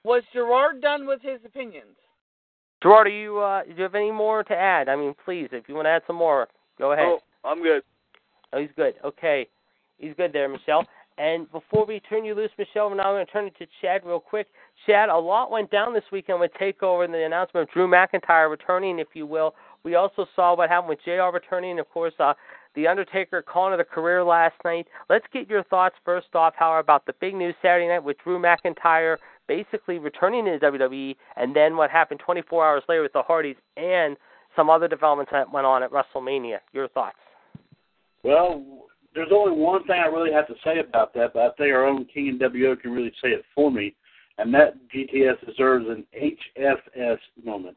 Was Gerard done with his opinions? Gerard, do you uh, do you have any more to add? I mean, please, if you want to add some more, go ahead. Oh, I'm good. Oh, he's good. Okay, he's good there, Michelle. And before we turn you loose, Michelle, now I'm going to turn it to Chad real quick. Chad, a lot went down this weekend with Takeover and the announcement of Drew McIntyre returning, if you will. We also saw what happened with JR returning, of course, uh, the Undertaker calling it a career last night. Let's get your thoughts first off, Howard, about the big news Saturday night with Drew McIntyre basically returning to WWE, and then what happened 24 hours later with the Hardys and some other developments that went on at WrestleMania. Your thoughts? Well, there's only one thing I really have to say about that, but I think our own King NWO can really say it for me, and that GTS deserves an HFS moment.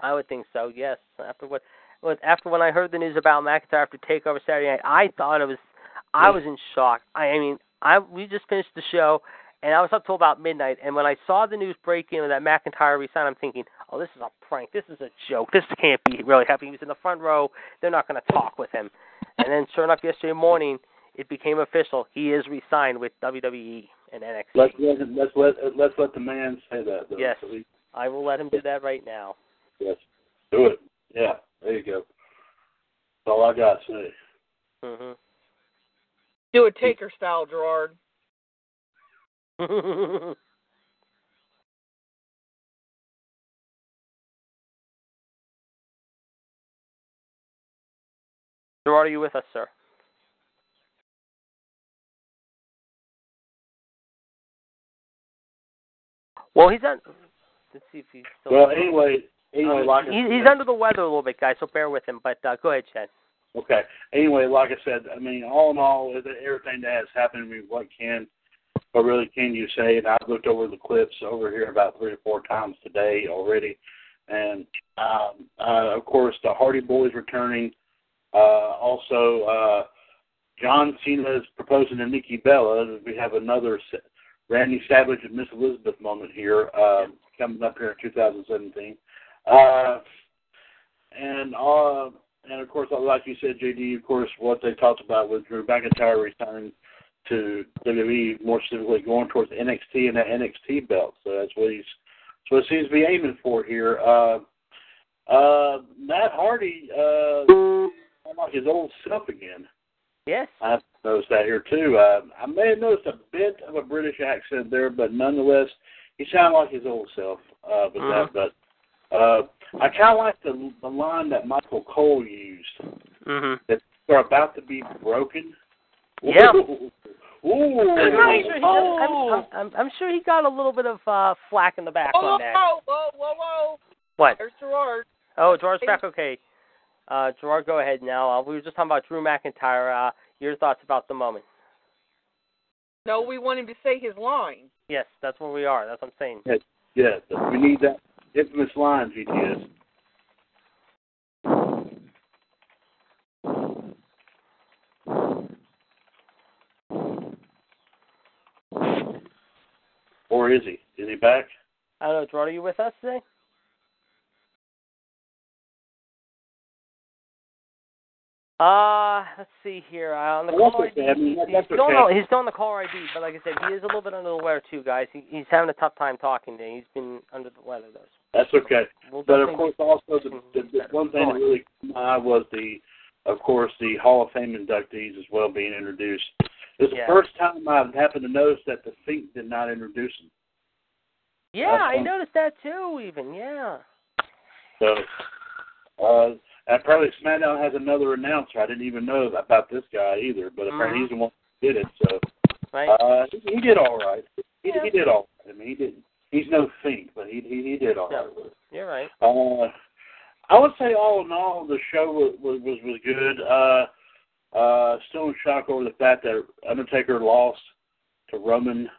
I would think so. Yes. After what, after when I heard the news about McIntyre after Takeover Saturday night, I thought it was, I was in shock. I, I mean, I we just finished the show, and I was up till about midnight. And when I saw the news breaking that McIntyre resigned, I'm thinking, oh, this is a prank. This is a joke. This can't be really happening. He was in the front row. They're not going to talk with him. And then, sure enough, yesterday morning, it became official. He is re-signed with WWE and NXT. Let's let let's let let's let the man say that. Though. Yes. So we- I will let him do that right now. Yes. Do it. Yeah. There you go. That's all I got to say. hmm Do a Taker style, Gerard. Gerard, are you with us, sir? Well, he's on. Let's see if he's still. Well, anyway, anyway, like I He, he's under the weather a little bit, guys. So bear with him. But uh, go ahead, Chad. Okay. Anyway, like I said, I mean, all in all, everything that has happened, I mean, what can, what really can you say? And I've looked over the clips over here about three or four times today already, and um, uh, of course the Hardy Boys returning. Uh, also, uh, John Cena is proposing to Nikki Bella. We have another Randy Savage and Miss Elizabeth moment here um, coming up here in 2017. Uh, and uh, and of course, like you said, JD, of course, what they talked about with Drew McIntyre returning to WWE, more specifically going towards NXT and that NXT belt. So that's what he's, that's what seems to be aiming for here. Uh, uh, Matt Hardy, uh, like his old self again. Yes. I've noticed that here too. Uh, I may have noticed a bit of a British accent there, but nonetheless, he sounded like his old self uh, with Mhm. that. But uh, I kind of like the the line that Michael Cole used hmm that they're about to be broken. Yeah. Ooh. Ooh. I'm, sure he got, I'm, I'm, I'm sure he got a little bit of uh, flack in the back Whoa, on that. whoa, whoa, whoa, whoa. What? There's Gerard. Oh, Gerard's back. Okay. Uh, Gerard, go ahead now. Uh, we were just talking about Drew McIntyre. Uh, your thoughts about the moment? No, we want him to say his line. Yes, that's where we are. That's what I'm saying. Yeah, yeah, we need that infamous line, GTS. Or is he? Is he back? I don't know, Gerard, are you with us today? Uh, let's see here. Uh, on the Well, call ID, okay. I mean, he's, still okay. on, he's still on the caller ID, but like I said, he is a little bit under the weather too, guys. He, he's having a tough time talking. Today. He's been under the weather, though. That's okay. We'll But of course, also the, the, the one thing that really caught my eye was the, of course, the Hall of Fame inductees as well being introduced. It's Yeah. the first time I've happened to notice that the Fink did not introduce them. Yeah, That's I noticed that too. Even yeah. So, uh, apparently SmackDown has another announcer. I didn't even know about this guy either, but apparently he's the one who did it. So, Right. uh, he, he did all right. He, Yeah. he did all right. I mean, he didn't. He's no Fink, but he he, he did all Yeah. right. You're right. Uh, I would say all in all, the show was was was, was good. Uh, uh, still in shock over the fact that Undertaker lost to Roman,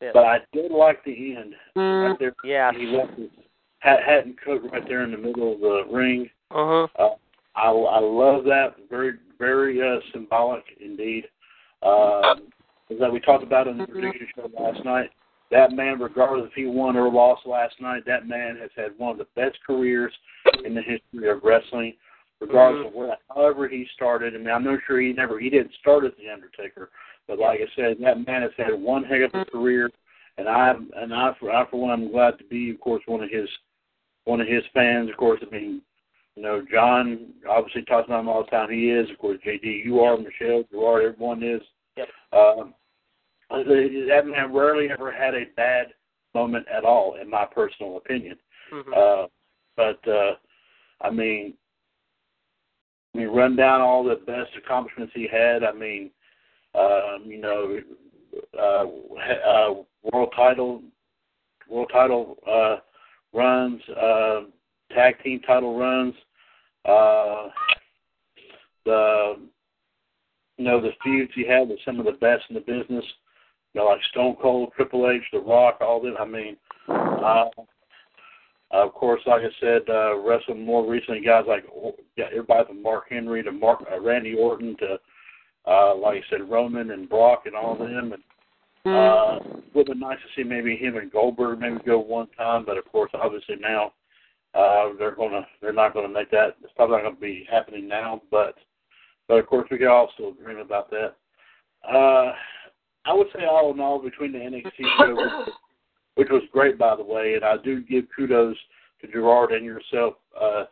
Yeah. but I did like the end. Right there, Yeah. he left his hat, hat and coat right there in the middle of the ring. Uh huh. Uh, I I love that. Very very uh, symbolic indeed. Um, as that we talked about in the prediction show last night. That man, regardless if he won or lost last night, that man has had one of the best careers in the history of wrestling. Regardless of where, however he started. I mean, I'm not sure he never he didn't start as the Undertaker, but like I said, that man has had one heck of a career, and I and I for I for one I'm glad to be, of course, one of his one of his fans. Of course, I mean, you know, John obviously talks about him all the time. He is, of course, JD. You are Michelle. Gerard. Everyone is. Yep. Um, that man rarely ever had a bad moment at all, in my personal opinion. Mhm. Uh, but uh, I mean, I mean, run down all the best accomplishments he had. I mean, um, you know, uh, uh, world title, world title uh, runs, uh, tag team title runs, uh, the you know the feuds he had with some of the best in the business, you know, like Stone Cold, Triple H, The Rock, all them. I mean, uh, of course, like I said, uh, wrestling more recently, guys like yeah, everybody from Mark Henry to Mark uh, Randy Orton to uh, like I said, Roman and Brock and all of them. And uh, would have been nice to see maybe him and Goldberg maybe go one time, but of course, obviously now uh, they're gonna they're not gonna make that. It's probably not gonna be happening now, but but of course we all still dream about that. Uh, I would say all in all between the NXT show, which, which was great by the way, and I do give kudos to Gerard and yourself. Uh,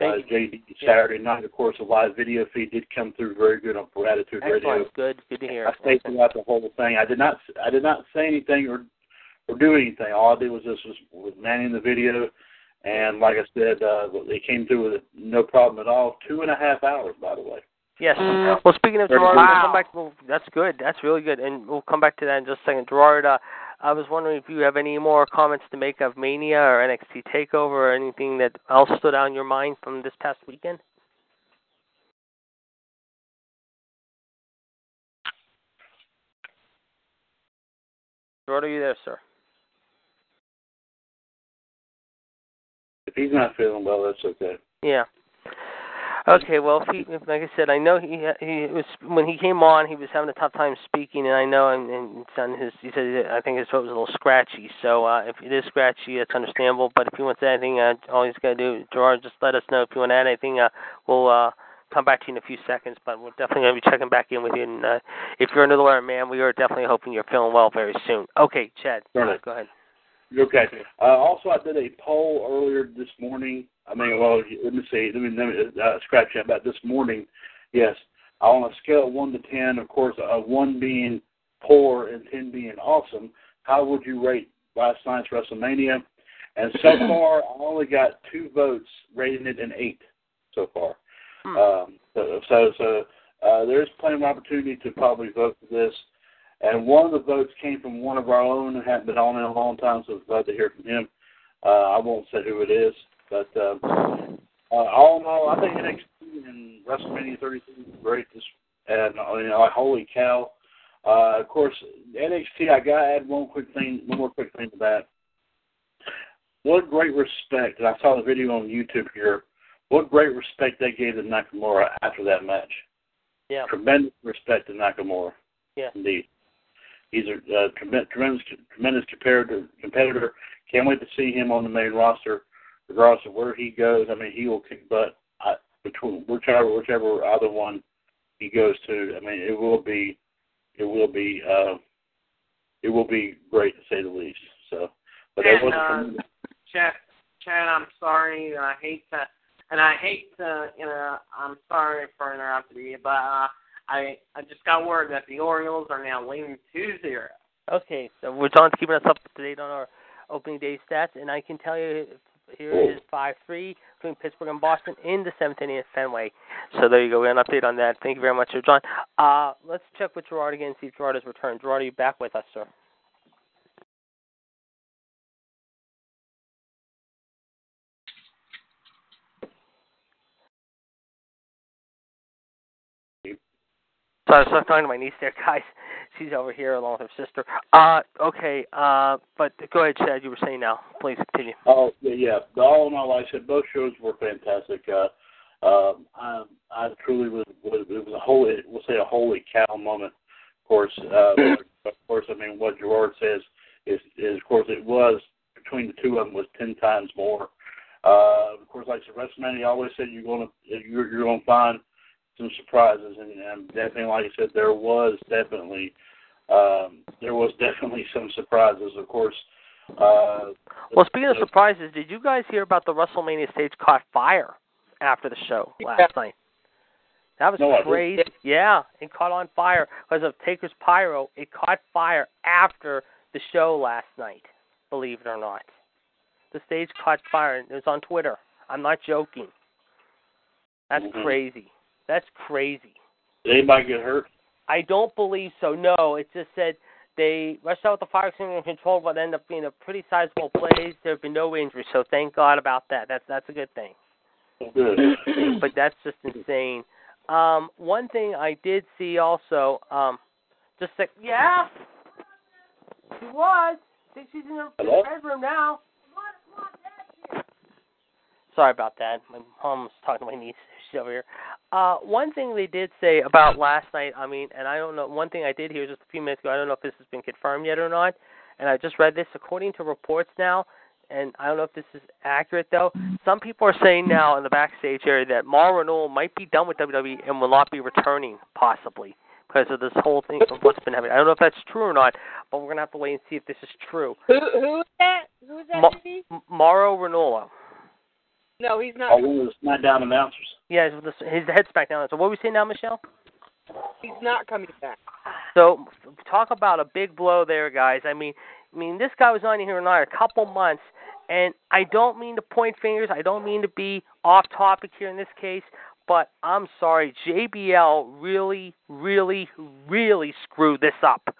uh, JD Saturday night, of course, a live video feed did come through very good on for Attitude Radio. Excellent. Good. Good to hear. I stayed throughout the whole thing. I did not I did not say anything or or do anything. All I did was just was, was manning the video, and like I said, uh, they came through with it no problem at all. Two and a half hours, by the way. Yes. Well, speaking of Gerard, Wow. we'll come back. Well, that's good. That's really good, and we'll come back to that in just a second. Gerard, uh, I was wondering if you have any more comments to make of Mania or NXT Takeover or anything that else stood out in your mind from this past weekend. Gerard, are you there, sir? If he's not feeling well, that's okay. Yeah. Okay, well, if he, like I said, I know he he was when he came on, he was having a tough time speaking, and I know, and, and it's on his, he said, I think his throat was a little scratchy. So uh, if it is scratchy, that's understandable. But if he wants anything, uh, all he's got to do, Gerard, just let us know if you want to add anything. Uh, we'll uh, come back to you in a few seconds, but we're definitely going to be checking back in with you. And uh, if you're another man, we are definitely hoping you're feeling well very soon. Okay, Chad, Right. go ahead. Okay. Uh, also, I did a poll earlier this morning. I mean, well, let me see. Let me, let me uh, scratch that about this morning. Yes, on a scale of one to ten, of course, uh, one being poor and ten being awesome. How would you rate last night's WrestleMania? And so far, I only got two votes, rating it an eight so far. Um, so, so, so uh, there's plenty of opportunity to probably vote for this. And one of the votes came from one of our own who hadn't been on in a long time, so I was glad to hear from him. Uh, I won't say who it is, but uh, uh, all in all, I think NXT and WrestleMania 33 was great. This, and uh, you know, like, holy cow! Uh, of course, NXT. I got to add one quick thing, one more quick thing to that. What great respect! And I saw the video on YouTube here. What great respect they gave to Nakamura after that match. Yeah. Tremendous respect to Nakamura. Yeah. Indeed. He's a uh, tremendous, tremendous, competitor. Competitor. Can't wait to see him on the main roster, regardless of where he goes. I mean, he will kick butt. I, between whichever, whichever other one he goes to. I mean, it will be, it will be, uh, it will be great to say the least. So, but that And, wasn't. uh, Chad, Chad, I'm sorry. I hate to, and I hate to, you know, I'm sorry for interrupting you, but uh, I I just got word that the Orioles are now leading two zero. Okay, so we're John's keeping us up to date on our opening day stats, and I can tell you here it is five three between Pittsburgh and Boston in the seventh inning at Fenway. So there you go. We have an update on that. Thank you very much, John. Uh, let's check with Gerard again, see if Gerard has returned. Gerard, are you back with us, sir? So I was talking to my niece there, guys. She's over here along with her sister. Uh, okay. Uh, but go ahead, Chad. You were saying now. Please continue. Oh yeah, yeah. All in all, I said, both shows were fantastic. Uh, um, I, I truly was, was. It was a holy, we'll say a holy cow moment. Of course, uh, of course. I mean, what Gerard says is, is of course, it was between the two of them was ten times more. Uh, of course, like the WrestleMania always said, you're gonna you're, you're gonna find some surprises, and, and definitely, like I said, there was definitely um, there was definitely some surprises. Of course. Uh, Well, speaking of surprises, did you guys hear about the WrestleMania stage caught fire after the show last night? That was No, crazy. Yeah, it caught on fire because of Taker's pyro. It caught fire after the show last night. Believe it or not, the stage caught fire. and It was on Twitter. I'm not joking. That's Mhm. crazy. That's crazy. Did anybody get hurt? I don't believe so. No, it just said they rushed out with the fire extinguisher control, but ended up being a pretty sizable blaze. There have been no injuries, so thank God about that. That's that's a good thing. Good. but that's just insane. Um, one thing I did see also, um, just like yeah, she was. I think she's in her Hello? bedroom now. Sorry about that. My mom was talking to my niece. Over here. Uh, one thing they did say about last night, I mean, and I don't know, one thing I did hear just a few minutes ago, I don't know if this has been confirmed yet or not, and I just read this. According to reports now, and I don't know if this is accurate though, some people are saying now in the backstage area that Mauro Ranallo might be done with WWE and will not be returning, possibly, because of this whole thing of what's been happening. I don't know if that's true or not, but we're going to have to wait and see if this is true. Who who is that? Who is that? Ma- Mauro Ranallo. No, he's not. Oh, one of the SmackDown announcers. Yeah, his, his head's back down. So what are we saying now, Michelle? He's not coming back. So talk about a big blow there, guys. I mean, I mean this guy was on here now a couple months, and I don't mean to point fingers. I don't mean to be off topic here in this case, but I'm sorry, JBL really, really, really screwed this up.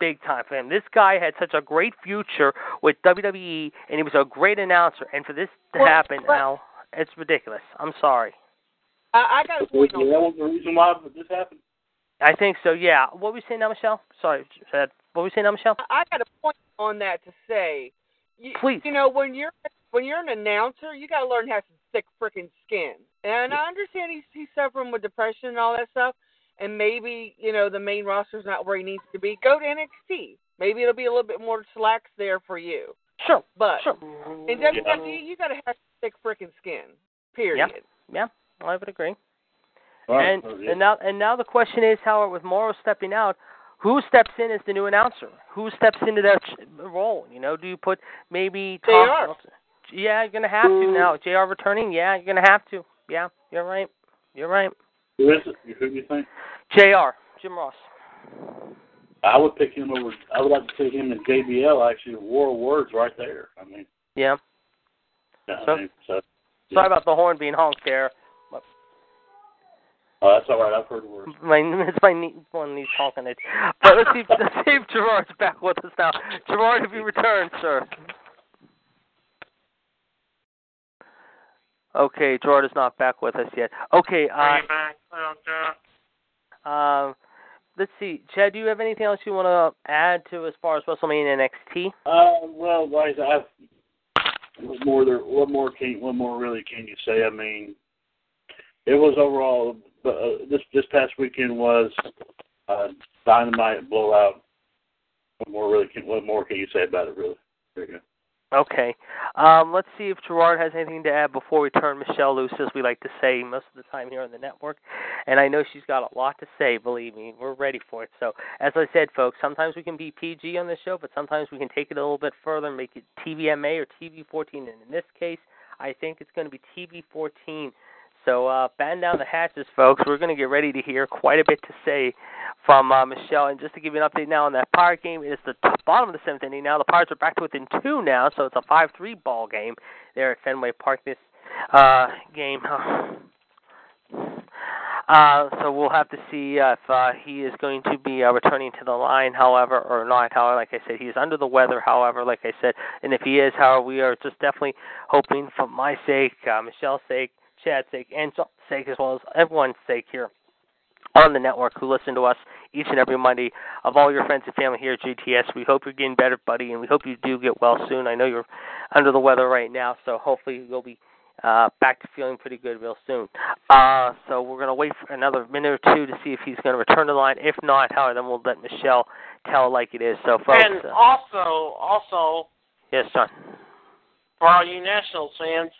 Big time for him. This guy had such a great future with WWE, and he was a great announcer. And for this to Well, happen but- now, it's ridiculous. I'm sorry. I, I got a point on that was the reason why this happened. I think so. Yeah. What were we saying now, Michelle? Sorry, Chad. What were we saying now, Michelle? I got a point on that to say. You, Please. You know, when you're when you're an announcer, you got to learn how to have some thick freaking skin. And I understand he's he's suffering with depression and all that stuff. And maybe you know the main roster's not where he needs to be. Go to NXT. Maybe it'll be a little bit more slacks there for you. Sure. But Sure. in WWE, you got to have thick freaking skin. Period. Yeah, yeah, I would agree. All right. And Oh, yeah. and now and now the question is, Howard, with Mauro stepping out, who steps in as the new announcer? Who steps into that role? You know, do you put maybe Tom? JR. Yeah, you're gonna have to now. Jr. returning. Yeah, you're gonna have to. Yeah, you're right. You're right. Who is it? Who do you think? Jr. Jim Ross. I would pick him over. I would like to pick him and JBL. Actually, war of words right there. I mean, Yeah. I So- mean, so Sorry about the horn being honked there. oh, that's all right. I've heard words. My it's my knee, one niece honking it. But let's see, let's see if Gerard's back with us now. Gerard, have you returned, sir? Okay, Gerard is not back with us yet. Okay, uh, Are you back? Okay. um, let's see, Chad. Do you have anything else you want to add to as far as WrestleMania NXT? Uh, well, guys, I've what more there? What more can? What more really can you say? I mean, it was overall. But uh, this this past weekend was uh, dynamite blowout. What more really? Can, what more can you say about it? Really? There you go. Okay. Um, let's see if Gerard has anything to add before we turn Michelle loose, as we like to say most of the time here on the network. And I know she's got a lot to say, believe me. We're ready for it. So, as I said, folks, sometimes we can be PG on the show, but sometimes we can take it a little bit further and make it TVMA or TV14. And in this case, I think it's going to be TV14. So uh, batten down the hatches, folks. We're going to get ready to hear quite a bit to say from uh, Michelle. And just to give you an update now on that Pirate game, it's the t- bottom of the seventh inning now. The Pirates are back to within two now, so it's a 5-3 ball game there at Fenway Park this uh, game. Uh, so we'll have to see if uh, he is going to be uh, returning to the line, however, or not. However, like I said, he is under the weather. However, like I said, and if he is, however, we are just definitely hoping, for my sake, uh, Michelle's sake, Chad's sake, and John's sake, as well as everyone's sake here on the network who listen to us each and every Monday, of all your friends and family here at GTS. We hope you're getting better, buddy, and we hope you do get well soon. I know you're under the weather right now, so hopefully you'll be uh, back to feeling pretty good real soon. Uh, so we're going to wait for another minute or two to see if he's going to return to the line. If not, however, then we'll let Michelle tell like it is. So, folks. And uh, also, also, yes, John. for all you Nationals fans,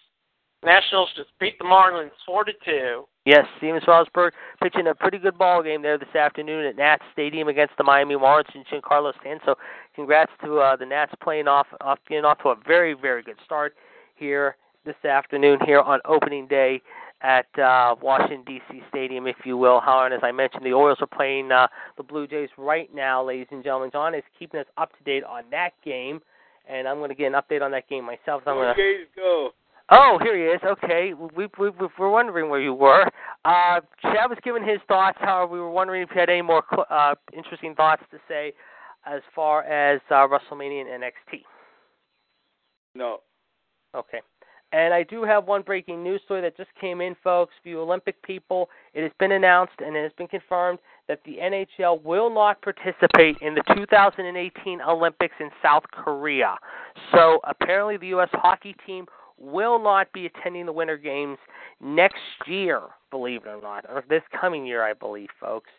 Nationals just beat the Marlins four to two. Yes, Stephen Strasburg pitching a pretty good ball game there this afternoon at Nats Stadium against the Miami Marlins and Giancarlo Stanton. So, congrats to uh, the Nats playing off, off, getting off to a very, very good start here this afternoon here on opening day at uh, Washington D.C. Stadium, if you will. However, and as I mentioned, the Orioles are playing uh, the Blue Jays right now, ladies and gentlemen. John is keeping us up to date on that game, and I'm going to get an update on that game myself. So I'm going to. Jays go. Oh, here he is. Okay, we, we, we were wondering where you were. Uh, Chad was giving his thoughts. However, we were wondering if you had any more cl- uh, interesting thoughts to say as far as uh, WrestleMania and NXT. No. Okay. And I do have one breaking news story that just came in, folks. For you Olympic people, it has been announced and it has been confirmed that the NHL will not participate in the 2018 Olympics in South Korea. So apparently, the U.S. hockey team will not be attending the Winter Games next year, believe it or not, or this coming year, I believe, folks.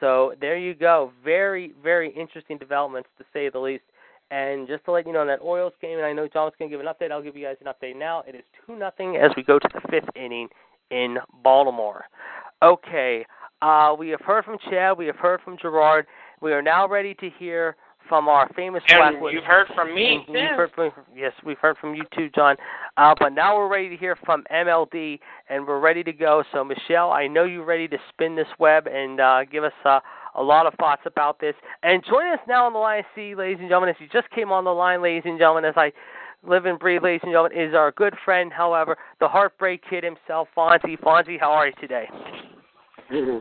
So there you go. Very, very interesting developments, to say the least. And just to let you know, that Orioles game, and I know John's going to give an update. I'll give you guys an update now. It is two nothing as we go to the fifth inning in Baltimore. Okay, uh, we have heard from Chad. We have heard from Gerard. We are now ready to hear from our famous And Black you've heard from me too. you've heard from, yes, we've heard from you too, John. Uh, but now we're ready to hear from MLD, and we're ready to go. So, Michelle, I know you're ready to spin this web and uh, give us uh, a lot of thoughts about this. And join us now on the line, see, ladies and gentlemen, as you just came on the line, ladies and gentlemen, as I live and breathe, ladies and gentlemen, is our good friend, however, the Heartbreak Kid himself, Fonzie. Fonzie, how are you today?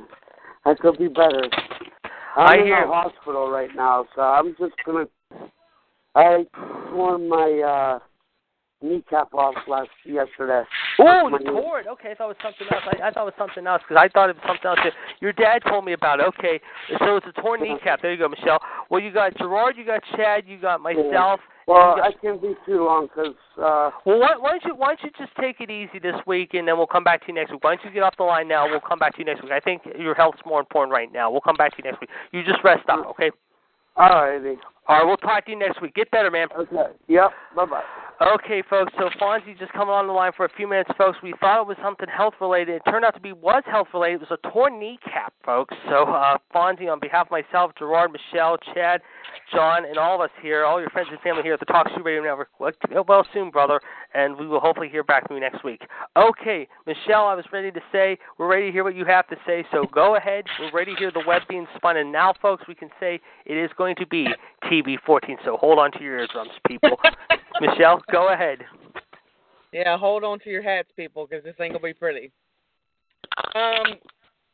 I could be better. I'm I in hear- the hospital right now, so I'm just gonna. I tore my uh kneecap off last yesterday. Oh, you knee. tore it. Okay, I thought it was something else. I, I thought it was something else because I thought it was something else. Your dad told me about it. Okay, so it's a torn kneecap. There you go, Michelle. Well, you got Gerard, you got Chad, you got myself. Well, I can't be too long 'cause uh, well, why, why don't you why don't you just take it easy this week, and then we'll come back to you next week. Why don't you get off the line now? We'll come back to you next week. I think your health's more important right now. We'll come back to you next week. You just rest up, okay? alrighty. All right, we'll talk to you next week. Get better, man. Okay. Yep. Bye bye. Okay, folks. So Fonzie just coming on the line for a few minutes, folks. We thought it was something health related. It turned out to be was health related. It was a torn kneecap, folks. So uh, Fonzie, on behalf of myself, Gerard, Michelle, Chad, John, and all of us here, all your friends and family here at the TalkShoe Radio Network. Well, soon, brother, and we will hopefully hear back from you next week. Okay, Michelle, I was ready to say we're ready to hear what you have to say. So go ahead. We're ready to hear the web being spun, and now, folks, we can say it is going to be TV14. So hold on to your eardrums, people. Michelle, go ahead. Yeah, hold on to your hats, people, because this thing will be pretty. Um,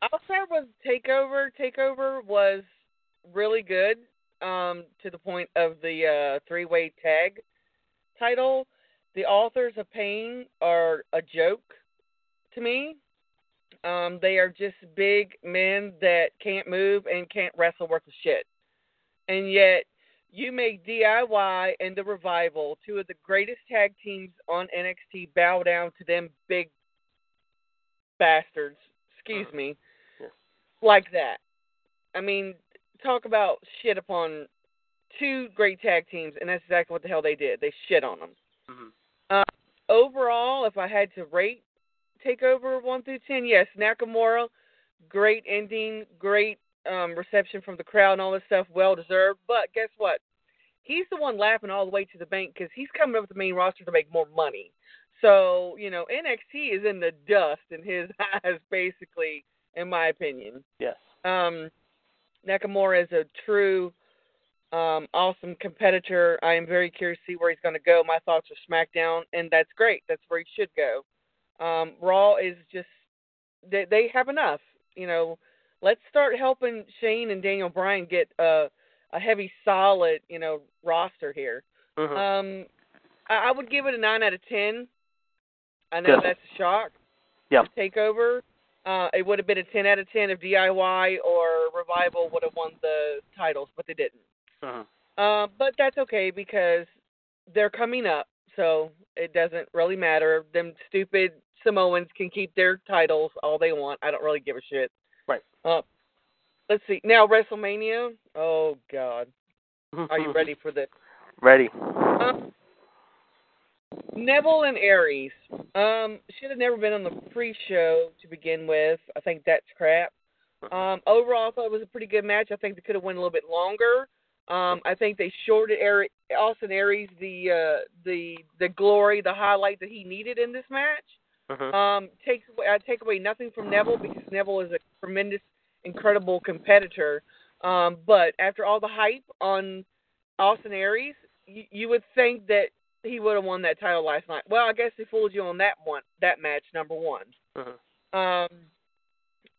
I'll start with Takeover. Takeover was really good. Um, to the point of the uh, three-way tag title. The authors of Pain are a joke to me. Um, they are just big men that can't move and can't wrestle worth a shit. And yet, you make DIY and the Revival, two of the greatest tag teams on NXT, bow down to them big bastards. Excuse me. Yes. Like that. I mean, talk about shit upon two great tag teams, and that's exactly what the hell they did. They shit on them. Mm-hmm. Uh, overall, if I had to rate Takeover one through ten, yes, Nakamura, great ending, great um, reception from the crowd and all this stuff, well deserved. But guess what? He's the one laughing all the way to the bank because he's coming up with the main roster to make more money. So you know NXT is in the dust in his eyes, basically, in my opinion. Yes. Um, Nakamura is a true, um, awesome competitor. I am very curious to see where he's going to go. My thoughts are SmackDown, and that's great. That's where he should go. Um, Raw is just they, they have enough. You know, let's start helping Shane and Daniel Bryan get a a heavy, solid, you know, roster here. Mhm. Um, I, I would give it a nine out of ten. I know Yes. that's a shock. Yeah. Takeover. Uh, it would have been a ten out of ten if DIY or Revival would have won the titles, but they didn't. Mhm. Uh, but that's okay because they're coming up, so it doesn't really matter. Them stupid Samoans can keep their titles all they want. I don't really give a shit. Right. Uh, let's see. Now WrestleMania. Oh God, are you ready for this? Ready. Um, Neville and Aries. Um, should have never been on the pre-show to begin with. I think that's crap. Um, overall, I thought it was a pretty good match. I think they could have went a little bit longer. Um, I think they shorted Ari- Austin Aries the uh, the the glory, the highlight that he needed in this match. Mhm. Um, takes away, I take away nothing from Neville because Neville is a tremendous, incredible competitor. Um, but after all the hype on Austin Aries, you, you would think that he would have won that title last night. Well, I guess he fooled you on that one, that match number one. Mhm. Um,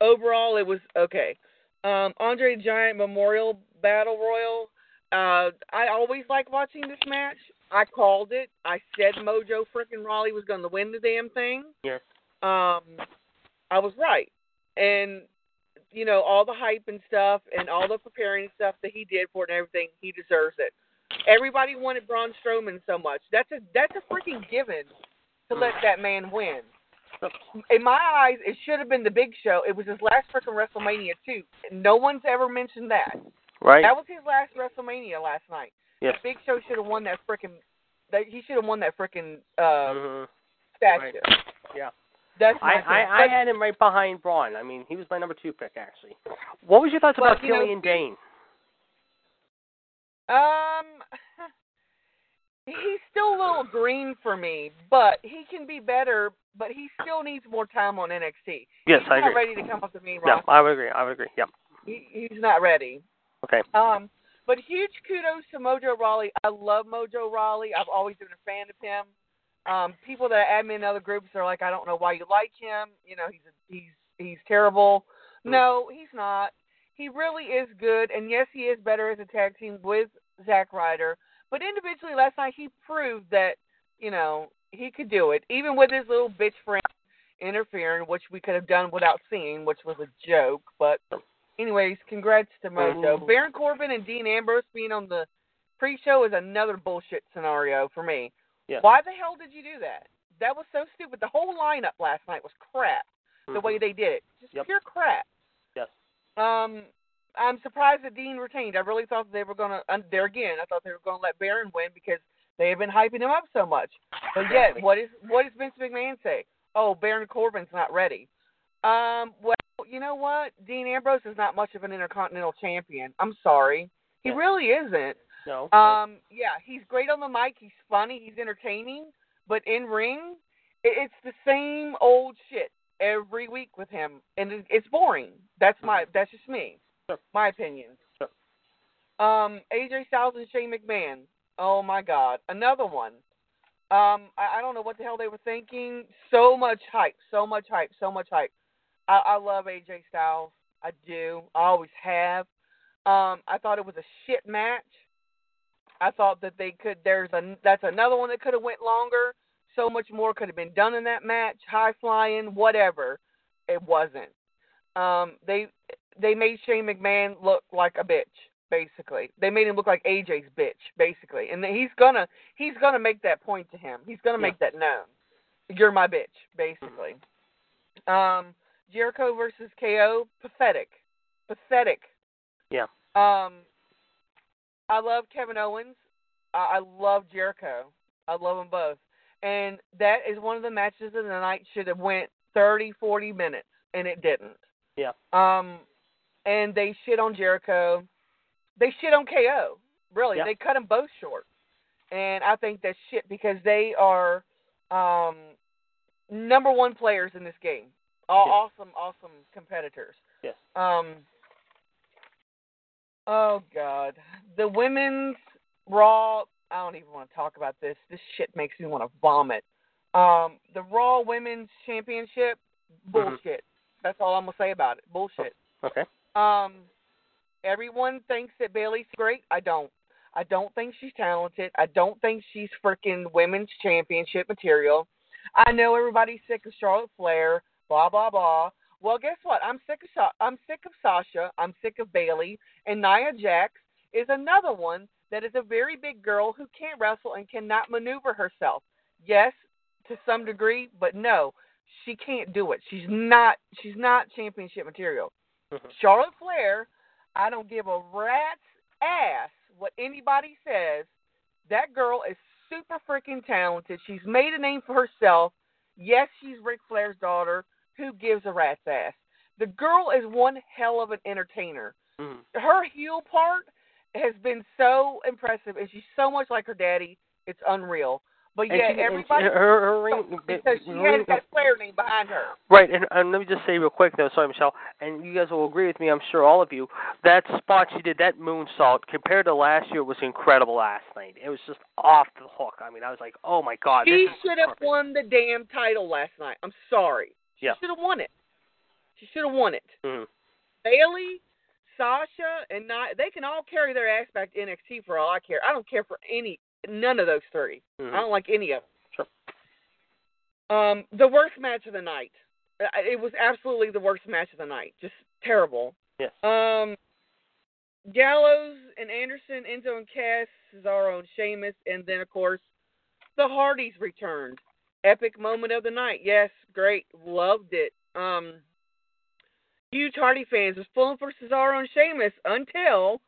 overall, it was okay. Um, Andre Giant Memorial Battle Royal. Uh, I always like watching this match. I called it. I said Mojo freaking Rawley was going to win the damn thing. Yes. Um, I was right, and you know all the hype and stuff, and all the preparing stuff that he did for it and everything. He deserves it. Everybody wanted Braun Strowman so much. That's a that's a freaking given to let that man win. In my eyes, it should have been the Big Show. It was his last freaking WrestleMania too. No one's ever mentioned that. Right. That was his last WrestleMania last night. Yes. Big Show should have won that freaking. That he should have won that freaking uh, Mhm. statue. Right. Yeah. That's my I. I, I had him right behind Braun. I mean, he was my number two pick actually. What was your thoughts Well, about you know, Killian Dain? Um, he's still a little green for me, but he can be better. But he still needs more time on NXT. Yes, he's I not agree. ready to come up to me, No, I would agree. I would agree. Yep. He, he's not ready. Okay. Um, but huge kudos to Mojo Rawley. I love Mojo Rawley. I've always been a fan of him. Um, people that add me in other groups are like, I don't know why you like him. You know, he's a, he's he's terrible. No, he's not. He really is good, and yes, he is better as a tag team with Zack Ryder. But individually, last night he proved that you know he could do it, even with his little bitch friend interfering, which we could have done without seeing, which was a joke. But anyways, congrats to Mojo. Baron Corbin and Dean Ambrose being on the pre-show is another bullshit scenario for me. Yeah. Why the hell did you do that? That was so stupid. The whole lineup last night was crap. The Mhm. way they did it, just Yep. pure crap. Yes. Um, I'm surprised that Dean retained. I really thought they were gonna. Uh, there again, I thought they were gonna let Baron win because they had been hyping him up so much. But yet, what is what does Vince McMahon say? Oh, Baron Corbin's not ready. Um, well, you know what? Dean Ambrose is not much of an intercontinental champion. I'm sorry, he Yeah. really isn't. No. Um, yeah, he's great on the mic. He's funny. He's entertaining. But in ring, it's the same old shit every week with him, and it's boring. That's my. That's just me. Sure. My opinion. Sure. Um, AJ Styles and Shane McMahon. Oh my God, another one. Um, I, I don't know what the hell they were thinking. So much hype, so much hype, so much hype. I, I love AJ Styles. I do. I always have. Um, I thought it was a shit match. I thought that they could. There's a that's another one that could have went longer. So much more could have been done in that match. High flying, whatever. It wasn't. Um, they they made Shane McMahon look like a bitch. Basically, they made him look like AJ's bitch. Basically, and he's gonna he's gonna make that point to him. He's gonna make that known. You're my bitch. Basically. Um, Jericho versus KO. Pathetic. Pathetic. Yeah. Um, I love Kevin Owens. I, I love Jericho. I love them both. And that is one of the matches of the night should have went thirty, forty minutes, and it didn't. Yeah. Um, and they shit on Jericho. They shit on KO. Really, Yeah. they cut them both short. And I think that's shit because they are um, number one players in this game. All Yeah. awesome, awesome competitors. Yes. Um. Oh God, the women's Raw. I don't even want to talk about this. This shit makes me want to vomit. Um, the Raw Women's Championship, bullshit. That's all I'm gonna say about it. Bullshit. Okay. Um, everyone thinks that Bayley's great. I don't. I don't think she's talented. I don't think she's freaking women's championship material. I know everybody's sick of Charlotte Flair. Blah blah blah. Well, guess what? I'm sick of I'm sick of Sasha. I'm sick of Bayley. And Nia Jax is another one that is a very big girl who can't wrestle and cannot maneuver herself. Yes, to some degree, but no, she can't do it. She's not. She's not championship material. Mm-hmm. Charlotte Flair, I don't give a rat's ass what anybody says. That girl is super freaking talented. She's made a name for herself. Yes, she's Ric Flair's daughter. Who gives a rat's ass? The girl is one hell of an entertainer. Mhm. Her heel part has been so impressive, and she's so much like her daddy. It's unreal. But And yeah, she- everybody she- her, her ring, because she ring- has that Flair name behind her. Right, and, and let me just say real quick though, sorry Michelle, and you guys will agree with me, I'm sure all of you, that spot she did, that moonsault, compared to last year, was incredible last night. It was just off the hook. I mean, I was like, oh my god, She should have won the damn title last night. I'm sorry. She Yeah. should have won it. She should have won it. Mhm. Bayley, Sasha, and Nia, they can all carry their ass back to NXT for all I care. I don't care for any, none of those 3 Mhm. I don't like any of them. Sure. Um, the worst match of the night. It was absolutely the worst match of the night. Just terrible. Yes. Um, Gallows and Anderson, Enzo and Cass, Cesaro and Sheamus, and then of course the Hardys returned. Epic moment of the night. Yes, great, loved it. Um, huge Hardy fans was pulling for Cesaro and Sheamus until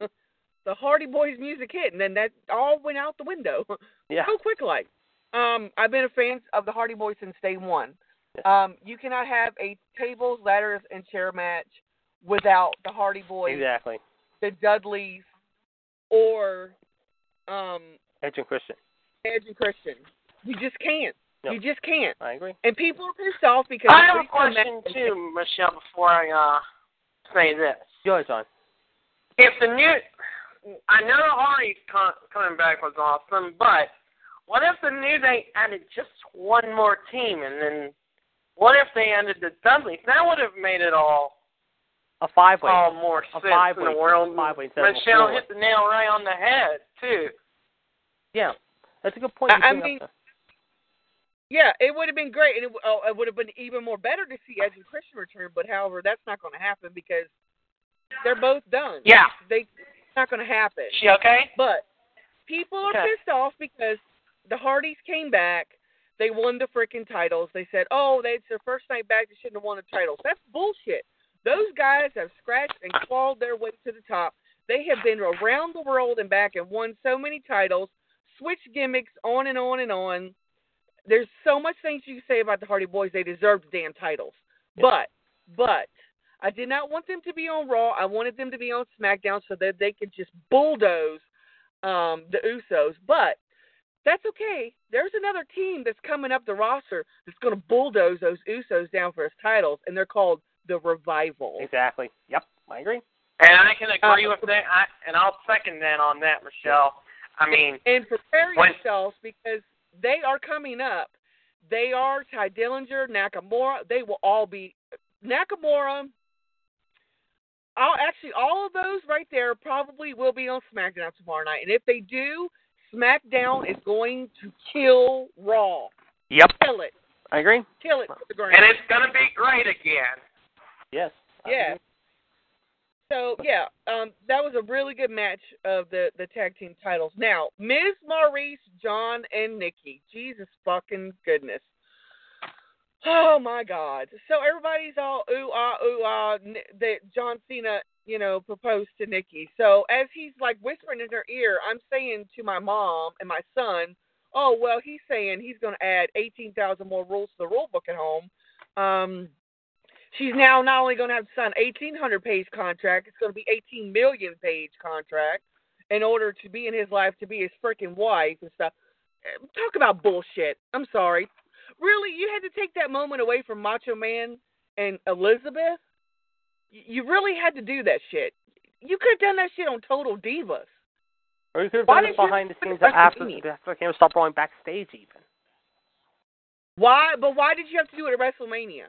the Hardy Boys music hit, and then that all went out the window. Yeah. so quick like. Um, I've been a fan of the Hardy Boys since day one. Um, you cannot have a tables, ladders, and chair match without the Hardy Boys, Exactly. the Dudleys, or um, Edge and Christian. Edge and Christian. You just can't. No. You just can't. I agree. And people are pissed off because I have a every time question that- too, Michelle. Before I uh say this, Go ahead, John. if the new, I know the Hardy's con- coming back was awesome, but what if the New Day added just one more team, and then what if they ended the Dudleys? That would have made it all A five way. all more A sense five-way- in the world. five-way a Michelle hit the nail right on the head too. Yeah. That's a good point. I- you I bring up mean, there. Yeah, it would have been great, and it, oh, it would have been even more better to see Edge and Christian return. But however, that's not going to happen because they're both done. Yeah. they it's not going to happen. She okay? But people are Okay. pissed off because the Hardys came back. They won the freaking titles. They said, "Oh, they, it's their first night back. They shouldn't have won the titles." That's bullshit. Those guys have scratched and clawed their way to the top. They have been around the world and back and won so many titles, switched gimmicks, on and on and on. There's so much things you can say about the Hardy Boys. They deserve the damn titles. But, but, I did not want them to be on Raw. I wanted them to be on SmackDown so that they could just bulldoze um, the Usos. But that's okay. There's another team that's coming up the roster that's going to bulldoze those Usos down for his titles, and they're called the Revival. Exactly. Yep. I agree. And I can agree Uh, with that. I, and I'll second that on that, Michelle. I mean, and prepare When- yourselves because they are coming up. They are Tye Dillinger, Nakamura. They will all be Nakamura. I'll actually all of those right there probably will be on SmackDown tomorrow night. And if they do, SmackDown is going to kill Raw. Yep. Kill it. I agree. Kill it to the ground. and it's gonna be great again. Yes. I Yeah. agree. So yeah, um, that was a really good match of the the tag team titles. Now, Miz Maryse, John, and Nikki. Jesus fucking goodness. Oh my God! So everybody's all ooh ah ooh ah that John Cena, you know, proposed to Nikki. So as he's like whispering in her ear, I'm saying to my mom and my son, "Oh well, he's saying he's going to add 18,000 more rules to the rule book at home." Um, she's now not only going to have to sign 1,800 page contract, it's going to be 18 million page contract in order to be in his life, to be his freaking wife and stuff. Talk about bullshit. I'm sorry. Really, you had to take that moment away from Macho Man and Elizabeth? You really had to do that shit. You could have done that shit on Total Divas. Or you could have Why done it behind the scenes after, after him stop going backstage even. Why? But why did you have to do it at WrestleMania?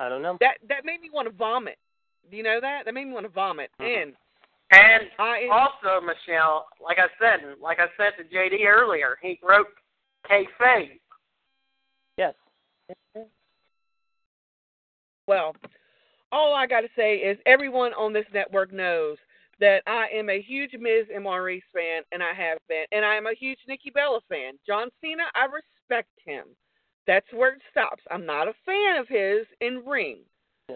I don't know. That that made me want to vomit. Do you know that? That made me want to vomit. And And I also, Michelle, like I said, like I said to JD earlier, he broke kayfabe. Yes. Well, all I got to say is everyone on this network knows that I am a huge Miz and Maryse fan, and I have been, and I am a huge Nikki Bella fan. John Cena, I respect him. That's where it stops. I'm not a fan of his in ring.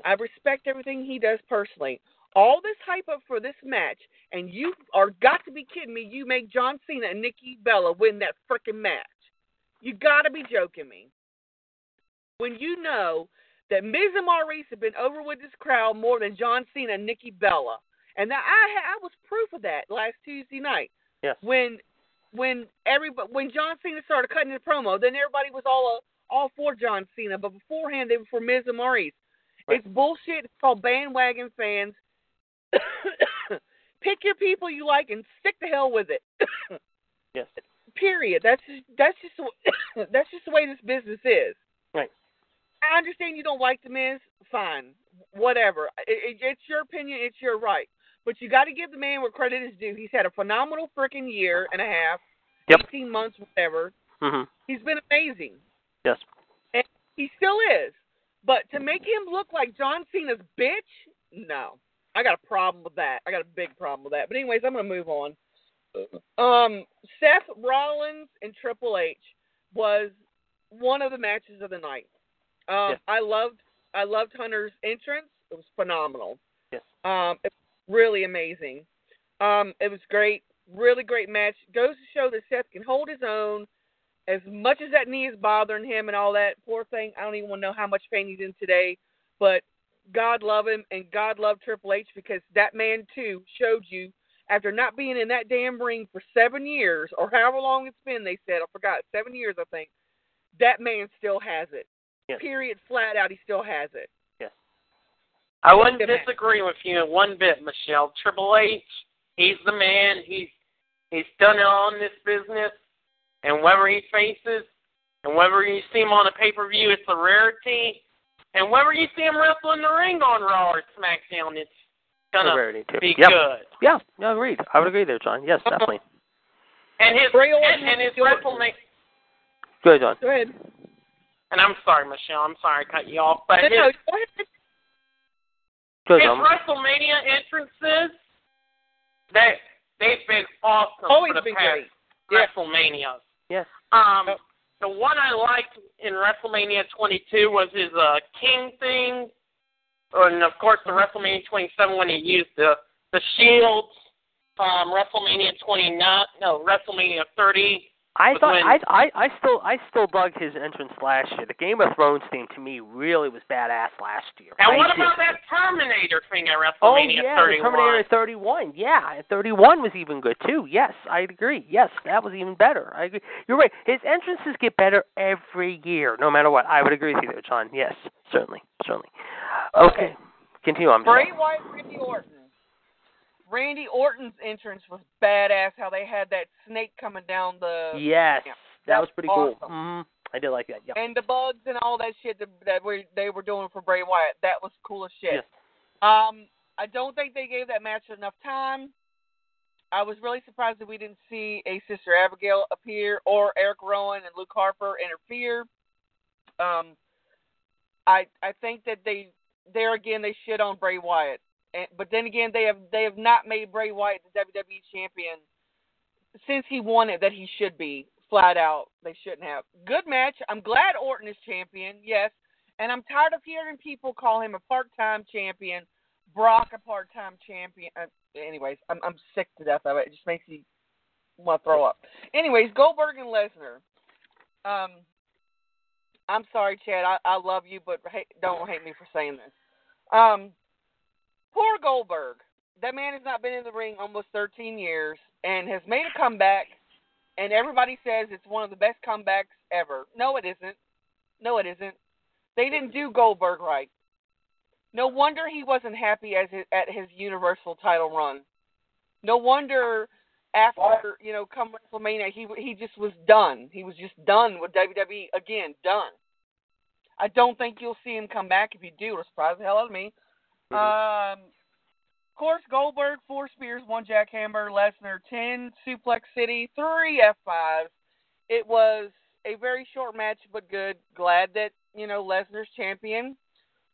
I respect everything he does personally. All this hype up for this match, and you are got to be kidding me. You make John Cena and Nikki Bella win that freaking match. You got to be joking me. When you know that Miz and Maryse have been over with this crowd more than John Cena and Nikki Bella, and that I I was proof of that last Tuesday night Yes. when when everybody when John Cena started cutting the promo, then everybody was all all for John Cena, but beforehand they were for Miz and Maryse. It's bullshit. It's called bandwagon fans. Pick your people you like and stick the hell with it. Yes. Period. That's just, that's just that's just the way this business is. Right. I understand you don't like the Miz. Fine, whatever. It, it, it's your opinion. It's your right. But you got to give the man where credit is due. He's had a phenomenal freaking year and a half, Yep. eighteen months, whatever. Mhm. He's been amazing. Yes. And he still is. But to make him look like John Cena's bitch, no. I got a problem with that. I got a big problem with that. But anyways, I'm gonna move on. Um, Seth Rollins and Triple H was one of the matches of the night. Um, Yes. I loved I loved Hunter's entrance. It was phenomenal. Yes. Um, it was really amazing. Um, it was great, really great match. Goes to show that Seth can hold his own. As much as that knee is bothering him and all that, poor thing. I don't even want to know how much pain he's in today, but God love him and God love Triple H because that man too showed you after not being in that damn ring for seven years or however long it's been. They said I forgot seven years I think. That man still has it. Yes. Period. Flat out, he still has it. Yes. I wouldn't disagree with you one bit, Michelle. Triple H, he's the man. He's he's done it all in this business, and whether he faces, and whether you see him on a pay per view, it's a rarity. And whether you see him wrestle in the ring on Raw or SmackDown, it's gonna rarity, too. be Yep. good. Yeah. No, agreed. I would agree there, John. Yes, definitely. And his Bray Wyatt and, and his and Orton. WrestleMania. Good, John. Go ahead. And I'm sorry, Michelle. I'm sorry I cut you off, but No, his, no, go ahead. Good, his John. WrestleMania entrances, they they've been awesome Always for the been past great. Yeah. Yes. Um, Yep. the one I liked in WrestleMania 22 was his uh, King thing, and of course the WrestleMania 27 when he used the the shields. Um, WrestleMania 29, no WrestleMania 30. I But thought when- I I I still I still dug his entrance last year. The Game of Thrones theme to me really was badass last year. And what about that Terminator thing at Oh WrestleMania yeah, 31? the Terminator 31. Yeah, 31 was even good too. Yes, I agree. Yes, that was even better. I agree. You're right. His entrances get better every year, no matter what. I would agree with you there, John. Yes, certainly, certainly. Okay, continue on. Bray Wyatt, Randy Orton. Randy Orton's entrance was badass. How they had that snake coming down the Yes, Yeah, that that was pretty awesome. cool. hmm I did like that. Yeah. and the bugs and all that shit that, that we, they were doing for Bray Wyatt. That was cool as shit. Yes. Um, I don't think they gave that match enough time. I was really surprised that we didn't see a Sister Abigail appear or Eric Rowan and Luke Harper interfere. Um, I I think that they there again they shit on Bray Wyatt, and, but then again they have they have not made Bray Wyatt the WWE champion since he won it that he should be flat out. They shouldn't have. Good match. I'm glad Orton is champion. Yes, And I'm tired of hearing people call him a part-time champion, Brock a part-time champion. Uh, anyways, I'm I'm sick to death of it. It just makes me want to throw up. Anyways, Goldberg and Lesnar. Um, I'm sorry, Chad. I, I love you, but hey, don't hate me for saying this. Um, poor Goldberg. That man has not been in the ring almost 13 years and has made a comeback. And everybody says it's one of the best comebacks ever. No, it isn't. No, it isn't. They didn't do Goldberg right. No wonder he wasn't happy as his, at his Universal title run. No wonder after you know come WrestleMania he he just was done. He was just done with WWE again, done. I don't think you'll see him come back. If you do, it'll surprise the hell out of me. Um, of course, Goldberg four spears, one jackhammer, Lesnar ten suplex city, three F fives. It was a very short match, but good. Glad that you know Lesnar's champion,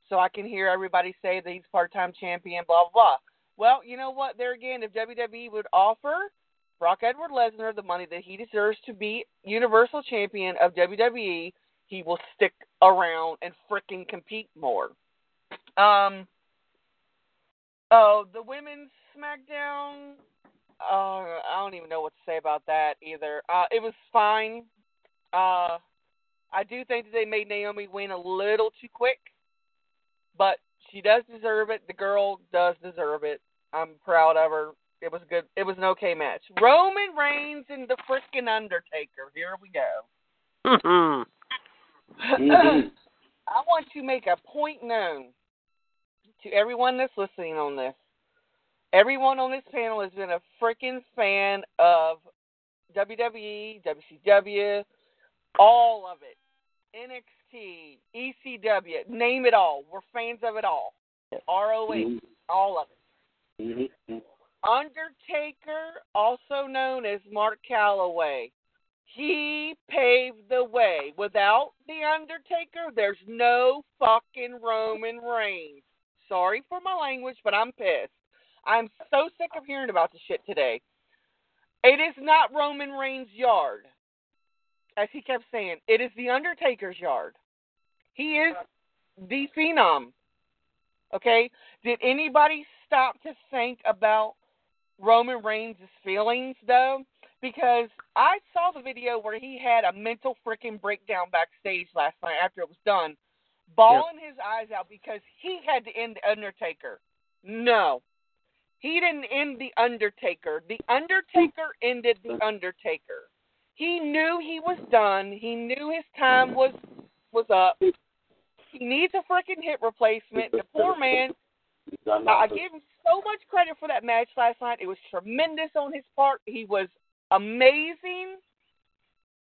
so I can hear everybody say that he's part-time champion. Blah blah blah. Well, you know what? There again, if WWE would offer Brock Edward Lesnar the money that he deserves to be Universal Champion of WWE, he will stick around and fricking compete more. Um. Oh, the women's SmackDown. Uh, I don't even know what to say about that either. Uh, it was fine. Uh, I do think that they made Naomi win a little too quick, but she does deserve it. The girl does deserve it. I'm proud of her. It was good. It was an okay match. Roman Reigns and the freaking Undertaker. Here we go. Hmm. I want to make a point known to everyone that's listening on this. Everyone on this panel has been a freaking fan of WWE, WCW, all of it. NXT, ECW, name it all. We're fans of it all. ROH, mm-hmm. all of it. Mm-hmm. Undertaker, also known as Mark Calaway, he paved the way. Without The Undertaker, there's no fucking Roman Reigns. Sorry for my language, but I'm pissed. I'm so sick of hearing about this shit today. It is not Roman Reigns' yard. As he kept saying, it is The Undertaker's yard. He is the phenom. Okay? Did anybody stop to think about Roman Reigns' feelings, though? Because I saw the video where he had a mental freaking breakdown backstage last night after it was done, bawling his eyes out because he had to end The Undertaker. No. He didn't end The Undertaker. The Undertaker ended The Undertaker. He knew he was done. He knew his time was was up. He needs a freaking hip replacement. The poor man. I give him so much credit for that match last night. It was tremendous on his part. He was amazing.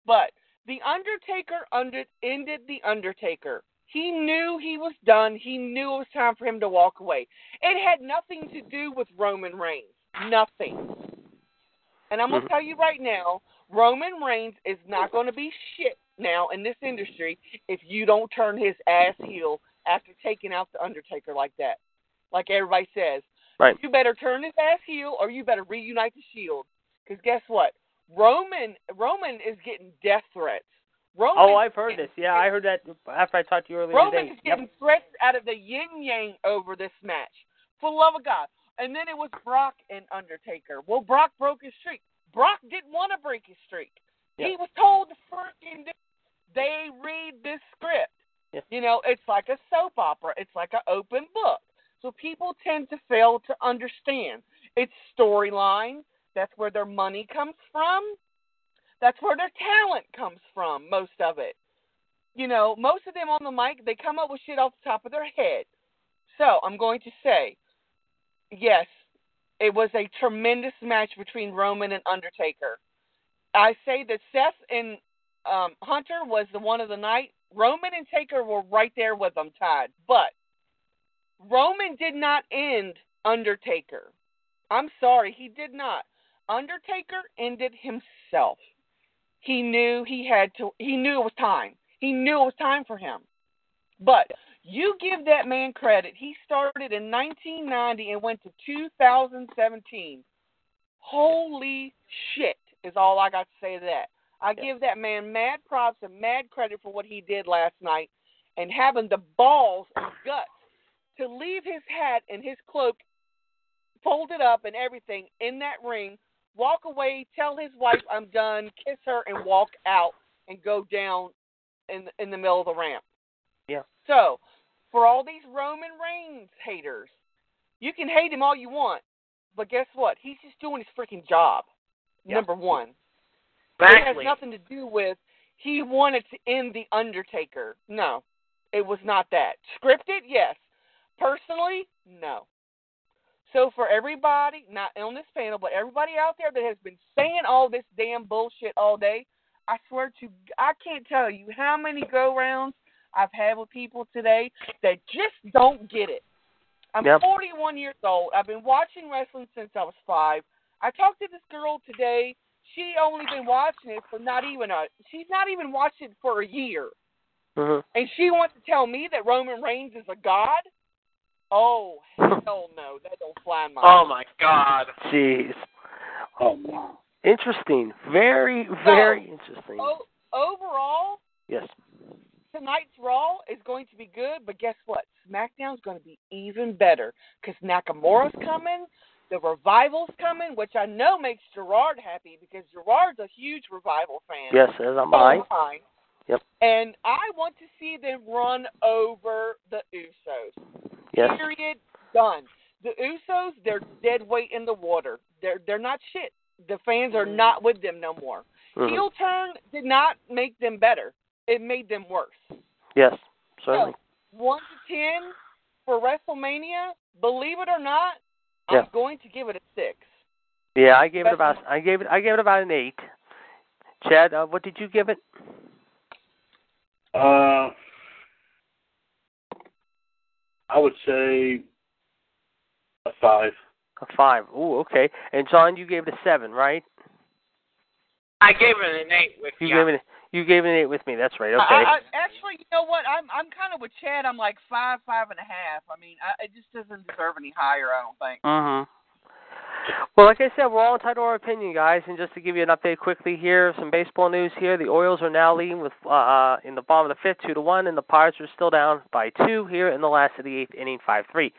But the Undertaker under, ended the Undertaker. He knew he was done. He knew it was time for him to walk away. It had nothing to do with Roman Reigns. Nothing. And I'm going to mm-hmm. tell you right now, Roman Reigns is not going to be shit now in this industry if you don't turn his ass heel after taking out the Undertaker like that. Like everybody says. Right. You better turn his ass heel or you better reunite the Shield. Because guess what? Roman Roman is getting death threats. Oh, I've heard this. Yeah, I heard that after I talked to you earlier Roman today. is getting threats out of the yin yang over this match. For the love of God. And then it was Brock and Undertaker. Well, Brock broke his streak. Brock didn't want to break his streak. Yeah. He was told to freaking do they read this script. Yeah. You know, it's like a soap opera. It's like an open book. So people tend to fail to understand. It's storyline. That's where their money comes from. That's where their talent comes from, most of it. You know, most of them on the mic, they come up with shit off the top of their head. So I'm going to say, yes, it was a tremendous match between Roman and Undertaker. I say that Seth and um, Hunter was the one of the night. Roman and Taker were right there with them tied. But Roman did not end Undertaker. I'm sorry, he did not. Undertaker ended himself. He knew he had to he knew it was time. He knew it was time for him. But you give that man credit. He started in 1990 and went to 2017. Holy shit is all I got to say to that. I give that man mad props and mad credit for what he did last night. and having the balls and guts to leave his hat and his cloak folded up and everything in that ring, walk away, tell his wife I'm done, kiss her, and walk out and go down in in the middle of the ramp. Yeah. So, for all these Roman Reigns haters, you can hate him all you want, but guess what? He's just doing his freaking job. Yeah. Number one. It has Exactly. nothing to do with he wanted to end the Undertaker. No, it was not that. Scripted, yes. Personally, no. So for everybody, not on this panel, but everybody out there that has been saying all this damn bullshit all day, I swear to, I can't tell you how many go rounds I've had with people today that just don't get it. I'm Yep. 41 years old. I've been watching wrestling since I was five. I talked to this girl today. She only been watching it for not even a. She's not even watched it for a year, Mhm. and she wants to tell me that Roman Reigns is a god. Oh hell no, that don't fly in my. Oh my God. Jeez. Oh wow. Interesting. Very, very So, interesting. Oh, overall, Yes. tonight's Raw is going to be good, but guess what? SmackDown's going to be even better because Nakamura's coming, the revival's coming, which I know makes Gerard happy because Gerard's a huge revival fan. Yes, as am So I. am I. Yep. And I want to see them run over the Usos. Yes. Period. Done. The Usos, they're dead weight in the water. They're they're not shit. The fans are not with them no more. Mhm. Heel turn did not make them better. It made them worse. Yes. Certainly. So, one to ten for WrestleMania. Believe it or not, Yeah. I'm going to give it a six. Yeah, I gave it about I gave it I gave it about an eight. Chad, uh, what did you give it? Uh, I would say a five. A five. Ooh, okay. And John, you gave it a seven, right? I gave it an eight with You you. gave it you gave it an eight with me. That's right. Okay. I, I, actually, you know what? I'm I'm kind of with Chad. I'm like five, five and a half. I mean, I, it just doesn't deserve any higher. I don't think. Mhm. Well, like I said, we're all entitled to our opinion, guys. And just to give you an update quickly here, some baseball news here. The Orioles are now leading with uh, uh in the bottom of the fifth, two to one, and the Pirates are still down by two here in the last of the eighth inning, five three.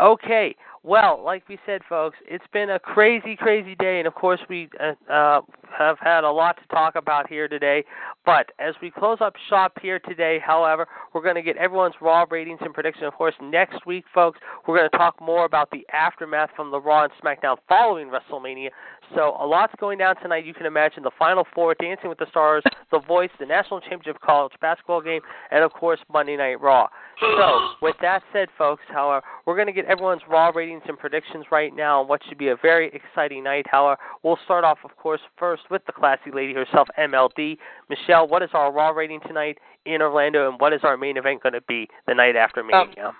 Okay. Well, like we said, folks, it's been a crazy, crazy day, and of course we uh, uh, have had a lot to talk about here today. But as we close up shop here today, however, we're going to get everyone's raw ratings and prediction. Of course, next week, folks, we're going to talk more about the aftermath from the Raw and SmackDown following WrestleMania. So a lot's going down tonight. You can imagine the Final Four, Dancing with the Stars, The Voice, the National Championship College basketball game, and of course Monday Night Raw. So with that said, folks, however, we're going to get everyone's raw ratings and predictions right now on what should be a very exciting night. However, we'll start off, of course, first with the classy lady herself, MLD. Michelle, what is our raw rating tonight in Orlando, and what is our main event going to be the night after Mania? Um,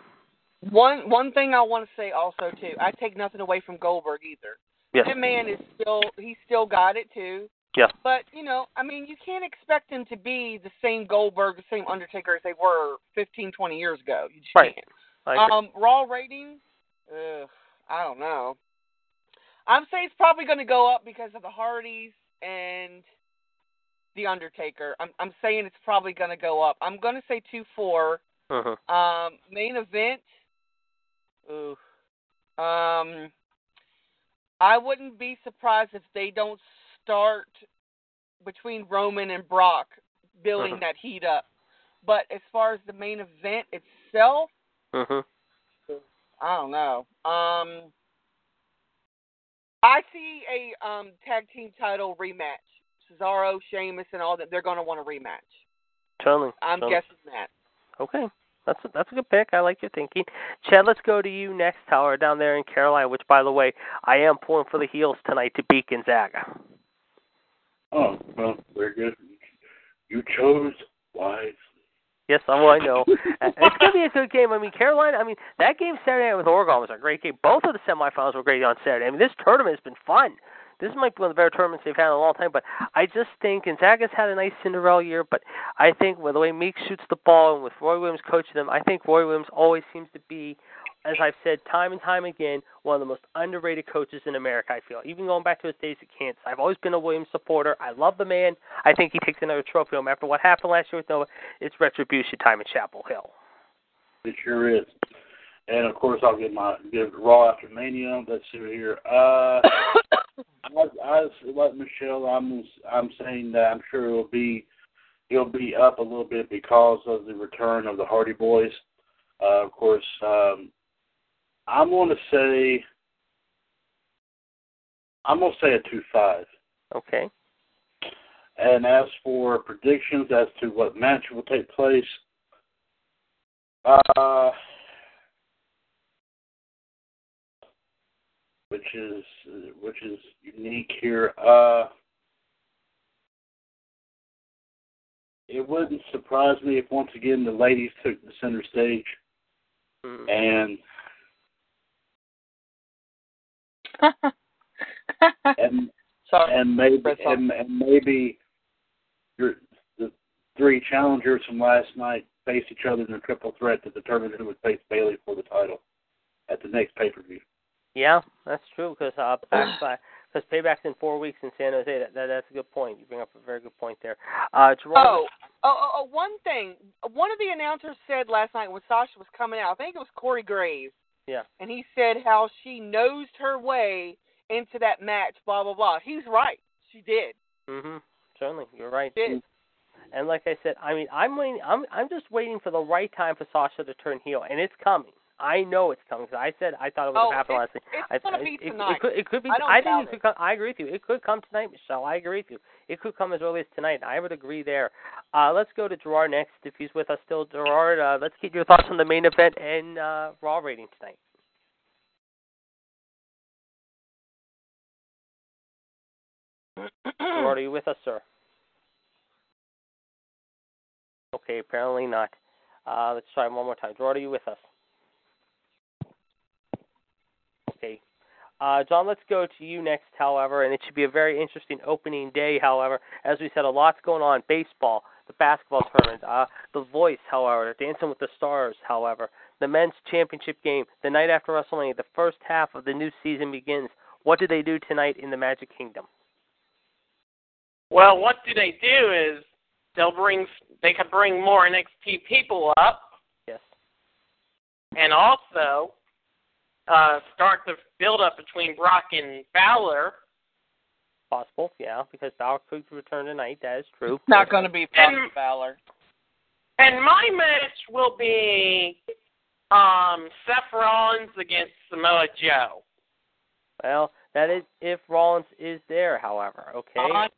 one one thing I want to say also too. I take nothing away from Goldberg either. Yes. That man is still he's still got it too. Yeah. But you know, I mean, you can't expect him to be the same Goldberg, the same Undertaker as they were 15, 20 years ago. You just Right. can't. Um, Raw ratings, ugh, I don't know. I'm saying it's probably going to go up because of the Hardys and the Undertaker. I'm I'm saying it's probably going to go up. I'm going to say two four. Mhm. Um, main event. Ooh. Um, I wouldn't be surprised if they don't start between Roman and Brock building Mhm. that heat up. But as far as the main event itself, Mhm. I don't know. Um, I see a um tag team title rematch. Cesaro, Sheamus, and all that. They're going to want a rematch. Totally. I'm totally. guessing that. Okay. That's a, that's a good pick. I like your thinking. Chad, let's go to you next, Tower, down there in Carolina, which, by the way, I am pulling for the heels tonight to beat Gonzaga. Oh, well, very good. You chose wisely. Yes, I well, I know. It's going to be a good game. I mean, Carolina, I mean, that game Saturday night with Oregon was a great game. Both of the semifinals were great on Saturday. I mean, this tournament has been fun. This might be one of the better tournaments they've had in a long time, but I just think Gonzaga's had a nice Cinderella year, but I think with the way Meek shoots the ball and with Roy Williams coaching them, I think Roy Williams always seems to be as I've said time and time again, one of the most underrated coaches in America. I feel even going back to his days at Kansas. I've always been a Williams supporter. I love the man. I think he takes another trophy home after what happened last year with Nova. It's retribution time at Chapel Hill. It sure is. And of course, I'll get my give Raw after Mania. Let's see here. Uh, I, I like Michelle. I'm I'm saying that I'm sure it'll be it'll be up a little bit because of the return of the Hardy Boys. Uh, of course, um, I'm going to say I'm going to say a two five. Okay. And as for predictions as to what match will take place, uh, which is which is unique here. Uh, it wouldn't surprise me if once again the ladies took the center stage Mm. and and and maybe and, and maybe your the three challengers from last night face each other in a triple threat to determine who would face Bayley for the title at the next pay per view. Yeah, that's true because uh, because payback's in four weeks in San Jose. That, that that's a good point. You bring up a very good point there. Uh, Jerome, Oh, oh, oh, oh, one thing. One of the announcers said last night when Sasha was coming out, I think it was Corey Graves, yeah, and he said how she nosed her way into that match, blah, blah, blah. He's right. She did. mhm, certainly, you're right. She did. And like I said, I mean, I'm waiting. I'm I'm just waiting for the right time for Sasha to turn heel, and it's coming. I know it's coming. 'cause I said I thought it would Oh, happen last week. it's I, gonna I- be it, tonight. It could, it could be. I don't think it could it. come. I agree with you. It could come tonight, Michelle. I agree with you. It could come as early as tonight. I would agree there. Uh, let's go to Gerard next, if he's with us still. Gerard, uh, let's get your thoughts on the main event and uh, Raw rating tonight. Gerard, are you with us, sir? Okay, apparently not. Uh, let's try one more time. Gerard, are you with us? Okay. Uh, John, let's go to you next, however, and it should be a very interesting opening day, however. As we said, a lot's going on. Baseball, the basketball tournament, uh, The Voice, however, Dancing with the Stars, however, the men's championship game, the night after WrestleMania, the first half of the new season begins. What do they do tonight in the Magic Kingdom? Well, what do they do is they'll bring they can bring more NXT people up, Yes. and also uh, start the build up between Brock and Fowler. Possible, yeah, because Balor could return tonight. That is true. Not going to be Brock And- Fowler. And my match will be um, Seth Rollins against Samoa Joe. Well, that is if Rollins is there, however. Okay. John,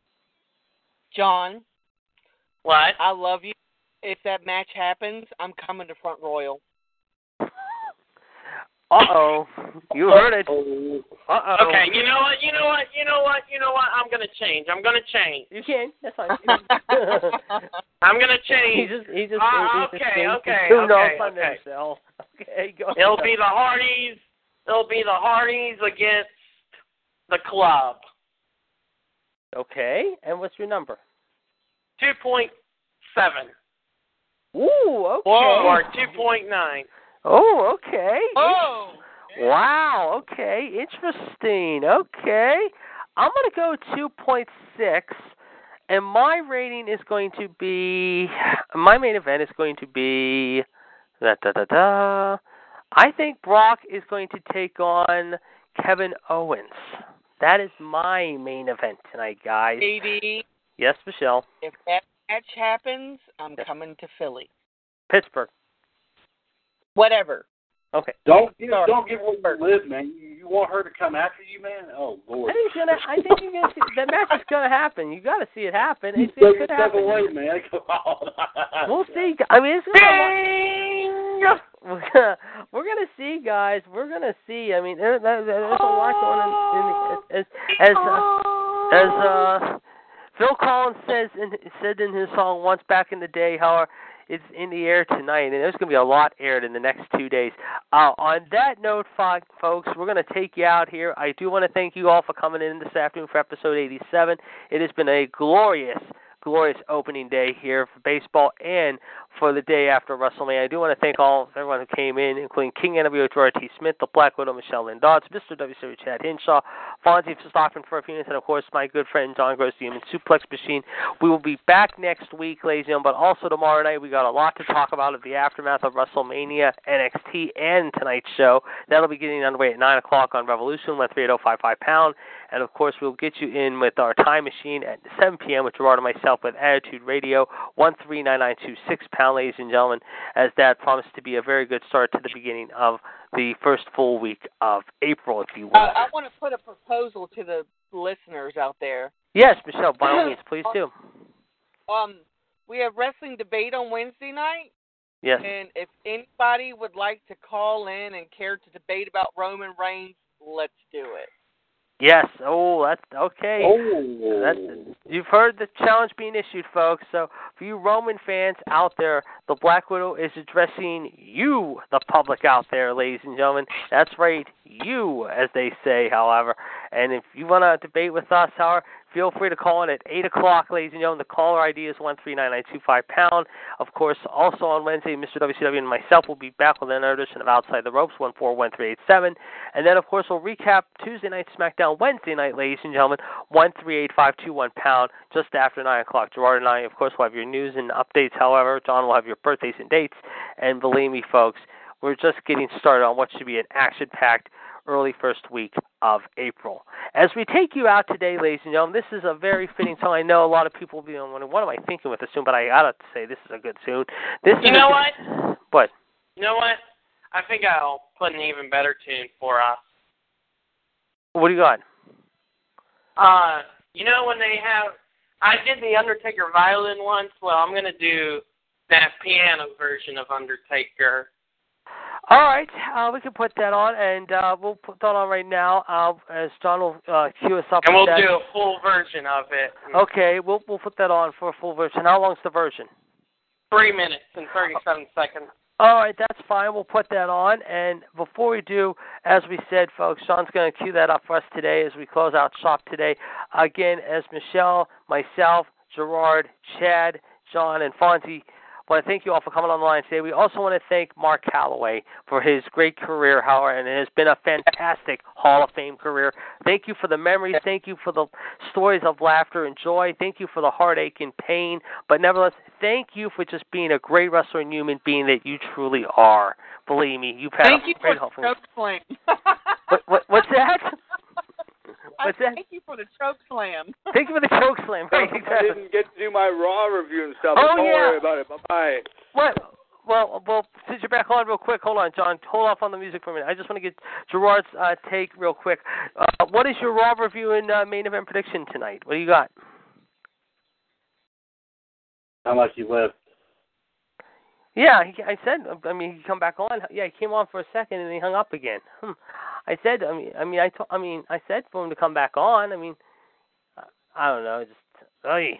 John, What? I love you. If that match happens, I'm coming to Front Royal. Uh oh, you heard it. Oh, Uh oh. Okay, you know what? You know what? You know what? You know what? I'm gonna change. I'm gonna change. You can. That's fine. I'm gonna he change. just, he just, he just okay, changed okay, his tune okay, off on okay. himself. Okay, go. It'll ahead. be the Hardys. It'll be the Hardys against the club. Okay, and what's your number? Two point seven Ooh, okay. or two point nine. Oh, okay. Oh, Wow. Okay. Interesting. Okay. I'm going to go 2.6, and my rating is going to be my main event is going to be da da da da. I think Brock is going to take on Kevin Owens. That is my main event tonight, guys. baby. Yes, Michelle. If that match happens, I'm coming to Philly. Pittsburgh. Whatever. Okay. don't give Sorry. don't give where you live, man. You, you want her to come after you, man? Oh Lord. I think gonna. I think you're gonna see that match is gonna happen. You got to see it happen. You It, could happen. away, man. Come on. We'll see. I mean, it's gonna. We're gonna, we're gonna see, guys. We're gonna see. I mean, there, there, there's a lot going on. In, in, as as uh, as uh, Phil Collins says in, said in his song once back in the day, how it's in the air tonight, and there's gonna be a lot aired in the next two days. Uh, on that note, folks, we're gonna take you out here. I do want to thank you all for coming in this afternoon for episode 87. It has been a glorious glorious opening day here for baseball and for the day after WrestleMania. I do want to thank all everyone who came in, including King NWO Gerard T. Smith, the Black Widow Michelle Lynn Dodds, Mr. WCW Chad Hinshaw, Fonzie for stopping for a few minutes, and of course my good friend John Grohs, the Human Suplex Machine. We will be back next week, ladies and gentlemen, but also tomorrow night we got a lot to talk about of the aftermath of WrestleMania, NXT, and tonight's show. That'll be getting underway at 9 o'clock on Revolution, 13055 pound. And of course, we'll get you in with our time machine at 7 p.m. with Gerard and myself with Attitude Radio, 13996 pound, ladies and gentlemen, as that promised to be a very good start to the beginning of the first full week of April, if you will. Uh, I want to put a proposal to the listeners out there. Yes, Michelle, by all means, please do. Um, we have wrestling debate on Wednesday night. Yes. And if anybody would like to call in and care to debate about Roman Reigns, let's do it. Yes. Oh, that's okay. Oh. That's you've heard the challenge being issued, folks. So for you Roman fans out there, the Black Widow is addressing you, the public out there, ladies and gentlemen. That's right, you, as they say. However, and if you want to debate with us, however, feel free to call in at 8 o'clock, ladies and gentlemen. The caller ID is 139925 pound. Of course, also on Wednesday, Mr. WCW and myself will be back with another edition of Outside the Ropes, 141387. And then, of course, we'll recap Tuesday night SmackDown Wednesday night, ladies and gentlemen, 138521 pound, just after 9 o'clock. Gerard and I, of course, will have your news and updates. However, John will have your birthdays and dates. And believe me, folks, we're just getting started on what should be an action packed early first week of April. As we take you out today, ladies and gentlemen, this is a very fitting song. I know a lot of people will be wondering, what am I thinking with this tune? But I gotta say, this is a good tune. This You know what? What? You know what? I think I'll put an even better tune for us. What do you got? Uh, you know when they have, I did the Undertaker violin once. Well, I'm gonna do that piano version of Undertaker. All right, uh, we can put that on, and uh, we'll put that on right now uh, as John will uh, cue us up. And we'll that. do a full version of it. Okay, we'll we'll put that on for a full version. How long's the version? Three minutes and 37 seconds. All right, that's fine. We'll put that on. And before we do, as we said, folks, Sean's going to cue that up for us today as we close out shop today. Again, as Michelle, myself, Gerard, Chad, John, and Fonzie want to thank you all for coming on the line today. We also want to thank Mark Calaway for his great career, however, and it has been a fantastic Hall of Fame career. Thank you for the memories. Thank you for the stories of laughter and joy. Thank you for the heartache and pain. But nevertheless, thank you for just being a great wrestler and human being that you truly are. Believe me, you've had Thank a you great for Hall of Fame. What, what, what's that? That? Thank you for the choke slam. Thank you for the choke slam. Right, I didn't get to do my Raw review and stuff. Oh, but don't yeah. worry about it. Bye bye. What? Well, well, since you're back on real quick, hold on, John. Hold off on the music for a minute. I just want to get Gerard's uh, take real quick. Uh, what is your Raw review and uh, main event prediction tonight? What do you got? How much you left? Yeah, he, I said. I mean, he come back on. Yeah, he came on for a second and he hung up again. Hmm. I said. I mean, I mean, I. I mean, I said for him to come back on. I mean, uh, I don't know. Just. Oy.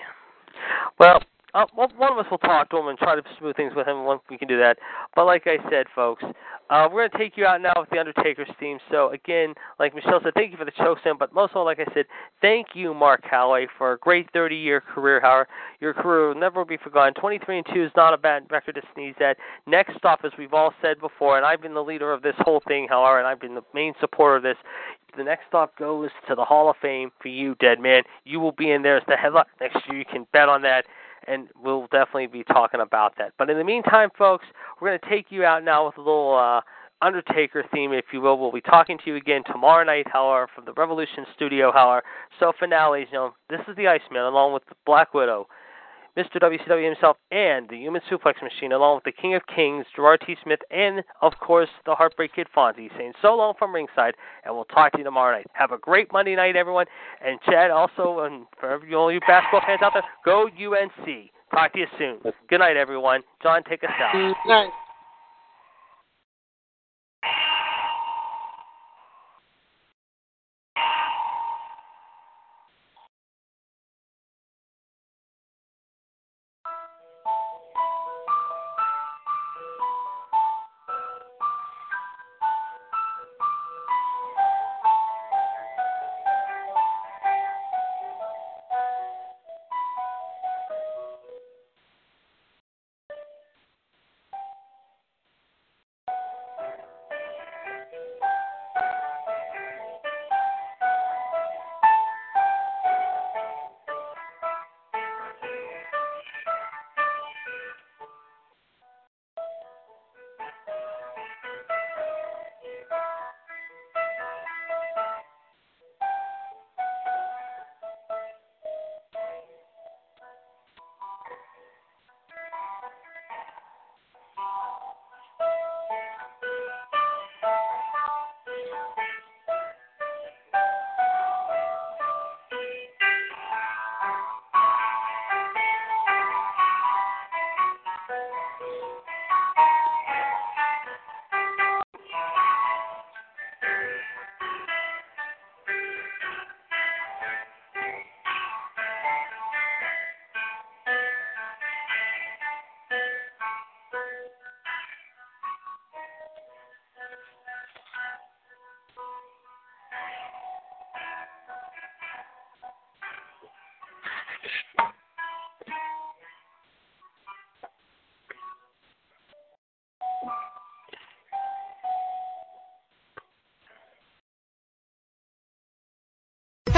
Well, uh, one one of us will talk to him and try to smooth things with him once we can do that. But like I said, folks, uh, we're going to take you out now with the Undertaker's theme. So again, like Michelle said, thank you for the choke slam. But most of all, like I said, thank you, Mark Calaway, for a great 30-year career. However, your career will never be forgotten. 23 and 2 is not a bad record to sneeze at. Next stop, as we've all said before, and I've been the leader of this whole thing, however, and I've been the main supporter of this. The next stop goes to the Hall of Fame for you, dead man. You will be in there as the headlock next year. You can bet on that and we'll definitely be talking about that. But in the meantime, folks, we're going to take you out now with a little uh, Undertaker theme, if you will. We'll be talking to you again tomorrow night, however, from the Revolution Studio, however. So for now, ladies and gentlemen, this is the Iceman along with the Black Widow. Mr. WCW himself and the Human Suplex Machine, along with the King of Kings, Gerard T. Smith, and of course the Heartbreak Kid Fonzie, saying so long from ringside, and we'll talk to you tomorrow night. Have a great Monday night, everyone. And Chad, also, and for all you basketball fans out there, go UNC. Talk to you soon. Good night, everyone. John, take us out. Nice.